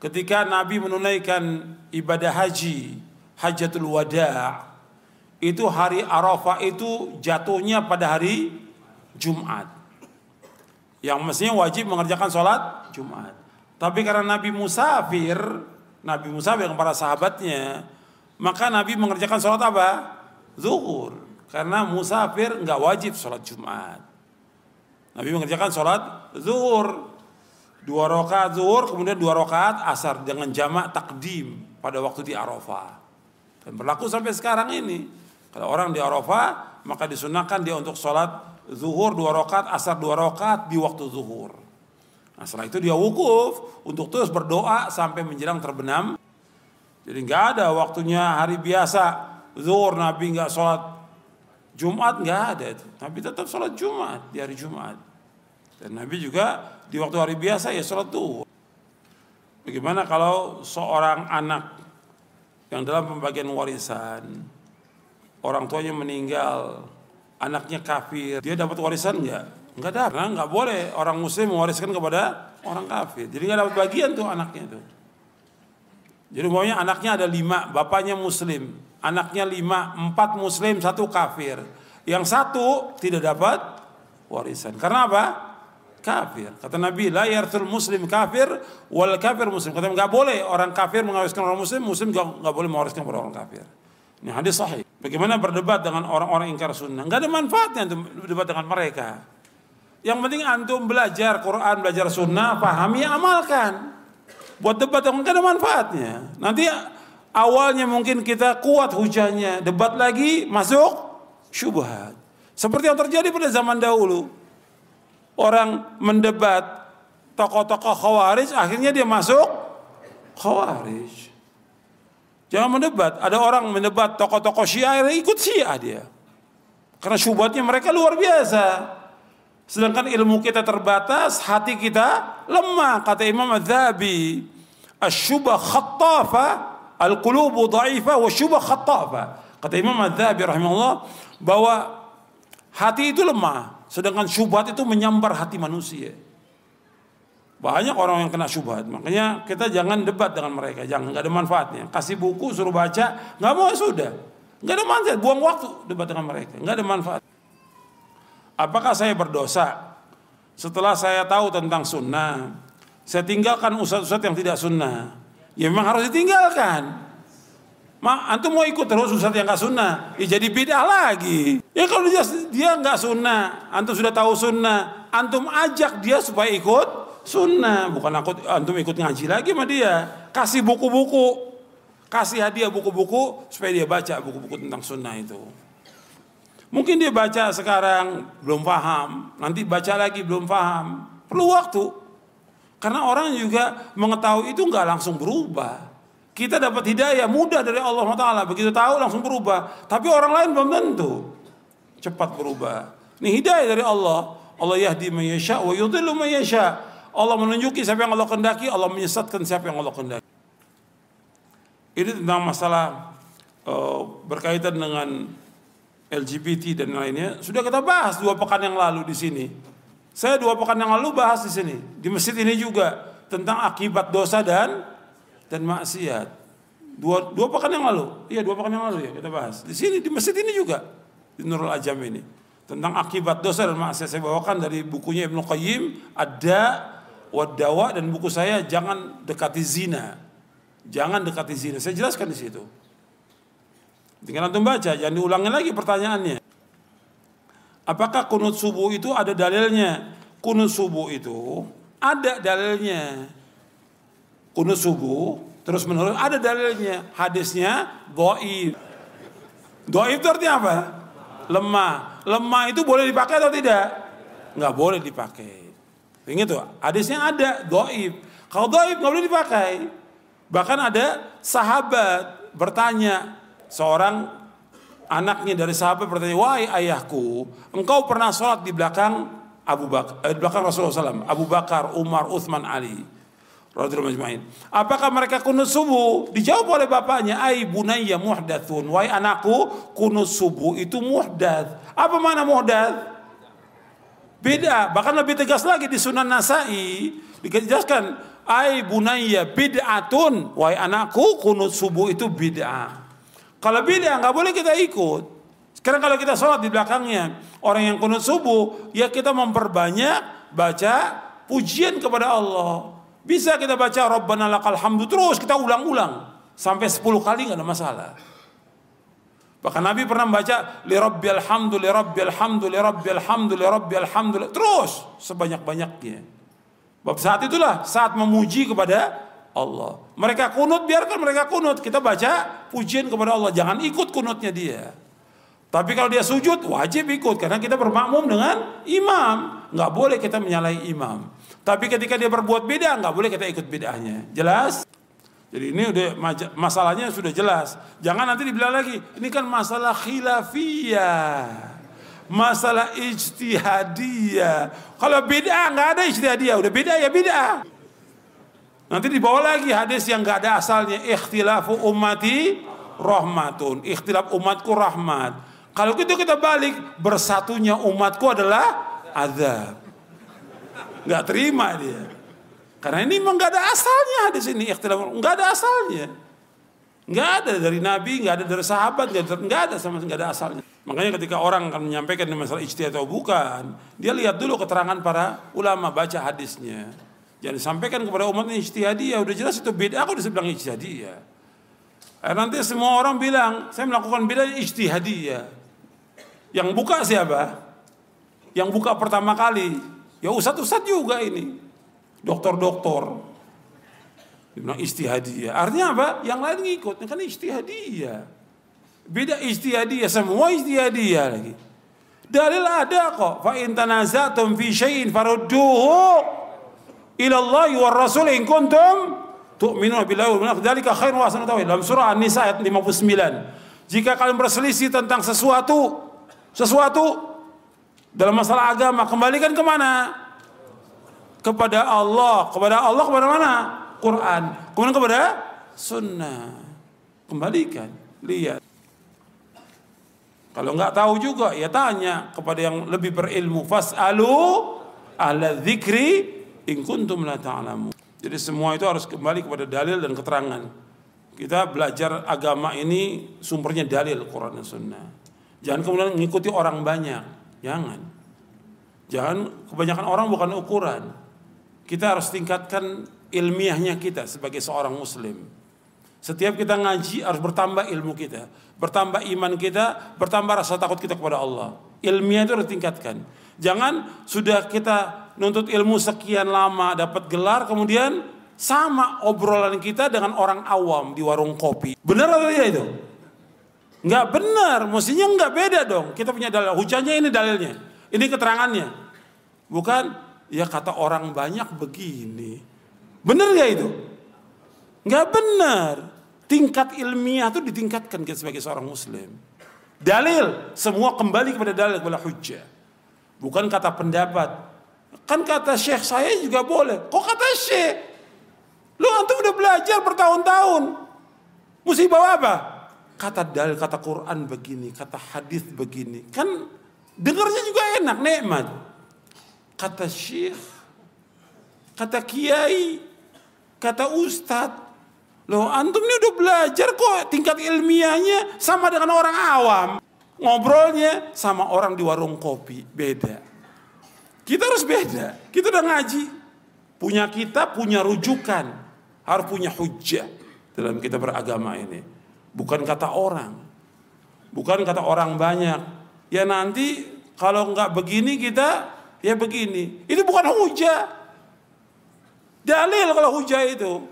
Ketika Nabi menunaikan ibadah haji, hajatul wada, itu hari Arafah itu jatuhnya pada hari Jumat. Yang mestinya wajib mengerjakan sholat Jumat. Tapi karena Nabi musafir, Nabi musafir dengan para sahabatnya, maka Nabi mengerjakan sholat apa? Zuhur. Karena musafir nggak wajib sholat Jumat. Nabi mengerjakan sholat zuhur. Dua rakaat zuhur, kemudian dua rakaat asar dengan jamak takdim pada waktu di Arafah. Dan berlaku sampai sekarang ini. Kalau orang di Arafah, maka disunahkan dia untuk sholat zuhur dua rakaat, asar dua rakaat di waktu zuhur. Nah setelah itu dia wukuf untuk terus berdoa sampai menjelang terbenam. Jadi nggak ada waktunya hari biasa zuhur Nabi nggak sholat Jumat nggak ada itu. Nabi tetap sholat Jumat di hari Jumat. Dan Nabi juga di waktu hari biasa ya sholat tuh. Bagaimana kalau seorang anak yang dalam pembagian warisan orang tuanya meninggal, anaknya kafir, dia dapat warisan nggak? Nggak dapat, nah, nggak boleh orang muslim mewariskan kepada orang kafir. Jadi nggak dapat bagian tuh anaknya itu. Jadi umpamanya anaknya ada lima, bapaknya muslim, anaknya lima, empat muslim, satu kafir. Yang satu tidak dapat warisan. Karena apa? kafir. Kata Nabi, la yarthul muslim kafir wal kafir muslim. Kata nggak boleh orang kafir mewariskan orang muslim, muslim nggak boleh mewariskan orang kafir. Ini hadis sahih. Bagaimana berdebat dengan orang-orang ingkar sunnah? Nggak ada manfaatnya untuk berdebat dengan mereka. Yang penting antum belajar Quran, belajar sunnah, pahami, amalkan. Buat debat yang nggak ada manfaatnya. Nanti awalnya mungkin kita kuat hujannya, debat lagi masuk syubhat. Seperti yang terjadi pada zaman dahulu. Orang mendebat tokoh-tokoh khawarij, akhirnya dia masuk khawarij. Jangan mendebat. Ada orang mendebat tokoh-tokoh Syiah, ikut Syiah dia. Karena syubhatnya mereka luar biasa. Sedangkan ilmu kita terbatas, hati kita lemah. Kata Imam Az-Zahabi, "Asy-syubha khattafa, al-qulubu dha'ifa wa syubha khattafa." Kata Imam Az-Zahabi rahimahullah bahwa hati itu lemah, sedangkan syubhat itu menyambar hati manusia. Banyak orang yang kena syubhat. Makanya kita jangan debat dengan mereka. Jangan, nggak ada manfaatnya. Kasih buku, suruh baca, nggak mau sudah. Nggak ada manfaat. Buang waktu debat dengan mereka. Nggak ada manfaat. Apakah saya berdosa setelah saya tahu tentang sunnah? Saya tinggalkan ustadz-ustadz yang tidak sunnah. Ya memang harus ditinggalkan. Ma, antum mau ikut terus ustadz yang gak sunnah, ya jadi bid'ah lagi. Ya kalau dia dia nggak sunnah, antum sudah tahu sunnah, antum ajak dia supaya ikut sunnah. Bukan aku antum ikut ngaji lagi sama dia. Kasih buku-buku. Kasih hadiah buku-buku supaya dia baca buku-buku tentang sunnah itu. Mungkin dia baca sekarang belum paham. Nanti baca lagi belum paham. Perlu waktu karena orang juga mengetahui itu nggak langsung berubah. Kita dapat hidayah mudah dari Allah Taala. Begitu tahu langsung berubah. Tapi orang lain belum tentu cepat berubah. Ini hidayah dari Allah. Allah yahdi mayyasha wa yudhillu mayyasha Allah menunjuki siapa yang Allah kendaki, Allah menyesatkan siapa yang Allah kendaki. Ini tentang masalah uh, berkaitan dengan LGBT dan lainnya. Sudah kita bahas dua pekan yang lalu di sini. Saya dua pekan yang lalu bahas di sini di masjid ini juga tentang akibat dosa dan dan maksiat. Dua dua pekan yang lalu, iya dua pekan yang lalu ya kita bahas di sini di masjid ini juga di Nurul Ajam ini tentang akibat dosa dan maksiat saya bawakan dari bukunya Ibnu Qayyim ada wadawa dan buku saya jangan dekati zina. Jangan dekati zina. Saya jelaskan di situ. Tinggal antum baca, jangan diulangi lagi pertanyaannya. Apakah kunut subuh itu ada dalilnya? Kunut subuh itu ada dalilnya. Kunut subuh terus menurut ada dalilnya. Hadisnya dhaif. Dhaif itu artinya apa? Lemah. Lemah itu boleh dipakai atau tidak? Nggak boleh dipakai. Ingat tuh, hadisnya ada, doib. Kalau doib nggak boleh dipakai. Bahkan ada sahabat bertanya, seorang anaknya dari sahabat bertanya, wahai ayahku, engkau pernah sholat di belakang Abu Bakar, eh, di belakang Rasulullah SAW, Abu Bakar, Umar, Uthman, Ali. Apakah mereka kunut subuh? Dijawab oleh bapaknya, "Ai bunayya muhdatsun." Wahai anakku, kunut subuh itu muhdats. Apa mana muhdats? Beda, bahkan lebih tegas lagi di Sunan Nasai dijelaskan, "Ai bunayya bid'atun." Wahai anakku, kunut subuh itu bid'ah. Kalau bid'ah nggak boleh kita ikut. Sekarang kalau kita sholat di belakangnya orang yang kunut subuh, ya kita memperbanyak baca pujian kepada Allah. Bisa kita baca Rabbana lakal hamdu terus kita ulang-ulang sampai 10 kali nggak ada masalah. Bahkan Nabi pernah membaca li rabbil hamdu li rabbil hamdu li rabbil hamdu li rabbil hamdu terus sebanyak-banyaknya. Bab saat itulah saat memuji kepada Allah. Mereka kunut biarkan mereka kunut. Kita baca pujian kepada Allah. Jangan ikut kunutnya dia. Tapi kalau dia sujud wajib ikut karena kita bermakmum dengan imam. Nggak boleh kita menyalahi imam. Tapi ketika dia berbuat beda nggak boleh kita ikut bedanya. Jelas? Jadi ini udah masalahnya sudah jelas. Jangan nanti dibilang lagi, ini kan masalah khilafiyah. Masalah ijtihadiyah. Kalau beda nggak ada ijtihadiyah, udah beda ya beda. Nanti dibawa lagi hadis yang nggak ada asalnya. Ikhtilafu ummati rahmatun. Ikhtilaf umatku rahmat. Kalau gitu kita balik, bersatunya umatku adalah azab. Nggak terima dia. Karena ini memang nggak ada asalnya di sini ikhtilaf, nggak ada asalnya, Nggak ada dari Nabi, nggak ada dari sahabat, nggak ada sama nggak ada asalnya. Makanya ketika orang akan menyampaikan masalah ijtihad atau bukan, dia lihat dulu keterangan para ulama, baca hadisnya. Jangan disampaikan kepada umat ini ijtihadiyah, udah jelas itu beda, aku udah bilang ijtihadiyah. Eh, nanti semua orang bilang, saya melakukan beda ijtihadiyah. Yang buka siapa? Yang buka pertama kali, ya ustadz-ustadz juga ini. Doktor-doktor, Dibilang istihadiyah. Artinya apa? Yang lain ngikut. Ini kan istihadiyah. Beda istihadiyah. Semua istihadiyah lagi. Dalil ada kok. Fa in tanazatum fi syai'in farudduhu ila Allah wa Rasul in kuntum tu'minuna billahi wal yawmil Dzalika khairun wa ahsanu Dalam surah An-Nisa ayat 59. Jika kalian berselisih tentang sesuatu sesuatu dalam masalah agama kembalikan ke mana? Kepada Allah. Kepada Allah kepada mana? Quran, kemudian kepada sunnah. Kembalikan, lihat. Kalau nggak tahu juga ya tanya kepada yang lebih berilmu. Fas'alu ahla dzikri in kuntum la ta'lamu. Jadi semua itu harus kembali kepada dalil dan keterangan. Kita belajar agama ini sumbernya dalil Quran dan Sunnah. Jangan kemudian mengikuti orang banyak. Jangan. Jangan kebanyakan orang bukan ukuran. Kita harus tingkatkan ilmiahnya kita sebagai seorang muslim. Setiap kita ngaji harus bertambah ilmu kita, bertambah iman kita, bertambah rasa takut kita kepada Allah. Ilmiah itu harus tingkatkan. Jangan sudah kita nuntut ilmu sekian lama dapat gelar kemudian sama obrolan kita dengan orang awam di warung kopi. Benar atau tidak itu? Enggak benar, mestinya enggak beda dong. Kita punya dalil, hujannya ini dalilnya. Ini keterangannya. Bukan ya kata orang banyak begini. Benar gak itu? Gak benar. Tingkat ilmiah itu ditingkatkan kita sebagai seorang muslim. Dalil, semua kembali kepada dalil, kepada hujjah. Bukan kata pendapat. Kan kata syekh saya juga boleh. Kok kata syekh? Lu antum udah belajar bertahun-tahun. Mesti bawa apa? Kata dalil, kata Quran begini, kata hadis begini. Kan dengarnya juga enak, nikmat. Kata syekh, kata kiai, Kata Ustadz, loh antum ini udah belajar kok tingkat ilmiahnya sama dengan orang awam. Ngobrolnya sama orang di warung kopi, beda. Kita harus beda. Kita udah ngaji. Punya kita punya rujukan. Harus punya hujah dalam kita beragama ini. Bukan kata orang. Bukan kata orang banyak. Ya nanti kalau nggak begini kita ya begini. Itu bukan hujah. Dalil kalau hujah itu.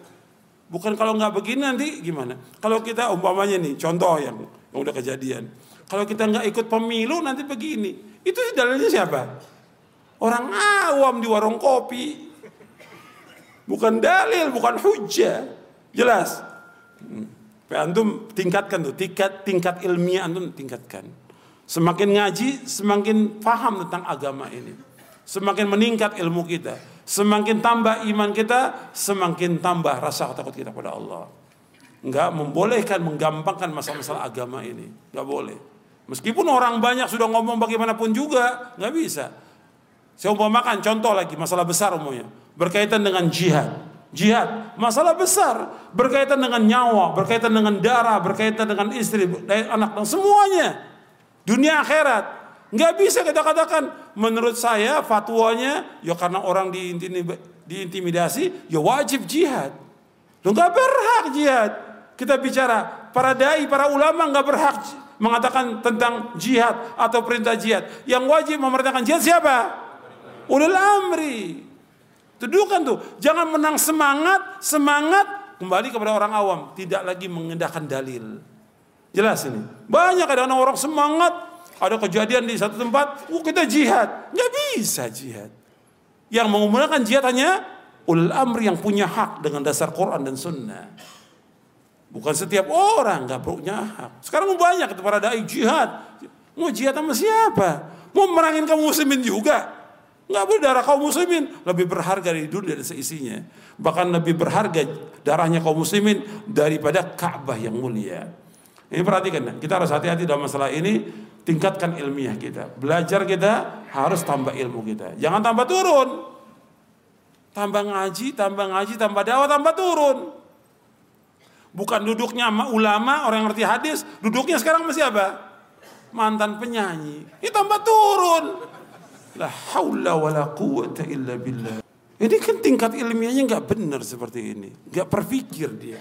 Bukan kalau nggak begini nanti gimana? Kalau kita umpamanya nih contoh yang, yang udah kejadian. Kalau kita nggak ikut pemilu nanti begini. Itu dalilnya siapa? Orang awam di warung kopi. Bukan dalil, bukan hujah. Jelas. Hmm. Antum tingkatkan tuh, tingkat tingkat ilmiah antum tingkatkan. Semakin ngaji, semakin paham tentang agama ini. Semakin meningkat ilmu kita Semakin tambah iman kita, semakin tambah rasa takut kita pada Allah. Enggak membolehkan menggampangkan masalah-masalah agama ini. Enggak boleh. Meskipun orang banyak sudah ngomong bagaimanapun juga, enggak bisa. Saya umpamakan contoh lagi masalah besar umumnya berkaitan dengan jihad. Jihad, masalah besar berkaitan dengan nyawa, berkaitan dengan darah, berkaitan dengan istri, anak dan semuanya. Dunia akhirat. Nggak bisa kita katakan menurut saya fatwanya ya karena orang diintimidasi ya wajib jihad. Lo nggak berhak jihad. Kita bicara para dai, para ulama nggak berhak mengatakan tentang jihad atau perintah jihad. Yang wajib memerintahkan jihad siapa? Ulil amri. Tuduhkan tuh, jangan menang semangat, semangat kembali kepada orang awam, tidak lagi mengendahkan dalil. Jelas ini. Banyak kadang orang semangat ada kejadian di satu tempat, oh kita jihad. Nggak bisa jihad. Yang menggunakan jihad hanya ulil amri yang punya hak dengan dasar Quran dan Sunnah. Bukan setiap orang nggak punya hak. Sekarang banyak itu para dai jihad. Mau jihad sama siapa? Mau merangin kaum muslimin juga? Nggak boleh darah kaum muslimin lebih berharga dari dunia dan seisinya. Bahkan lebih berharga darahnya kaum muslimin daripada Ka'bah yang mulia. Ini perhatikan, kita harus hati-hati dalam masalah ini tingkatkan ilmiah kita. Belajar kita harus tambah ilmu kita. Jangan tambah turun. Tambah ngaji, tambah ngaji, tambah dakwah, tambah turun. Bukan duduknya ulama, orang yang ngerti hadis, duduknya sekarang masih apa? Mantan penyanyi. Ini tambah turun. La haula wa la quwata illa billah. Ini kan tingkat ilmiahnya nggak benar seperti ini. Nggak berpikir dia.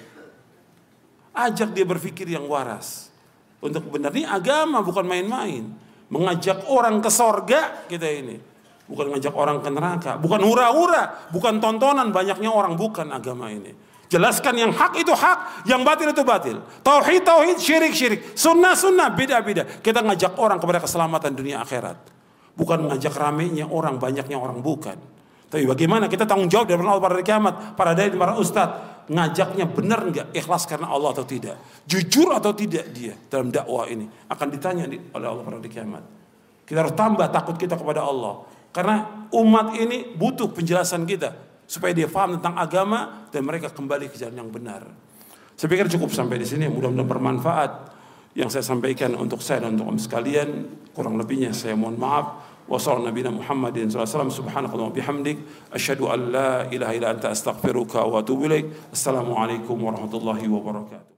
Ajak dia berpikir yang waras. Untuk benar ini agama bukan main-main. Mengajak orang ke sorga kita ini. Bukan ngajak orang ke neraka. Bukan hura-hura. Bukan tontonan banyaknya orang. Bukan agama ini. Jelaskan yang hak itu hak, yang batil itu batil. Tauhid tauhid, syirik syirik, sunnah sunnah beda beda. Kita ngajak orang kepada keselamatan dunia akhirat. Bukan ngajak ramenya orang, banyaknya orang bukan. Tapi bagaimana kita tanggung jawab dari Allah pada kiamat, para dai, para ustadz, ngajaknya benar nggak, ikhlas karena Allah atau tidak, jujur atau tidak dia dalam dakwah ini akan ditanya oleh Allah pada kiamat. Kita harus tambah takut kita kepada Allah, karena umat ini butuh penjelasan kita supaya dia paham tentang agama dan mereka kembali ke jalan yang benar. Saya pikir cukup sampai di sini. Mudah-mudahan bermanfaat yang saya sampaikan untuk saya dan untuk om sekalian. Kurang lebihnya saya mohon maaf. وصلى على نبينا محمد صلى الله عليه وسلم. سبحانك اللهم وبحمدك أشهد أن لا إله إلا أنت أستغفرك وأتوب إليك. السلام عليكم ورحمة الله وبركاته.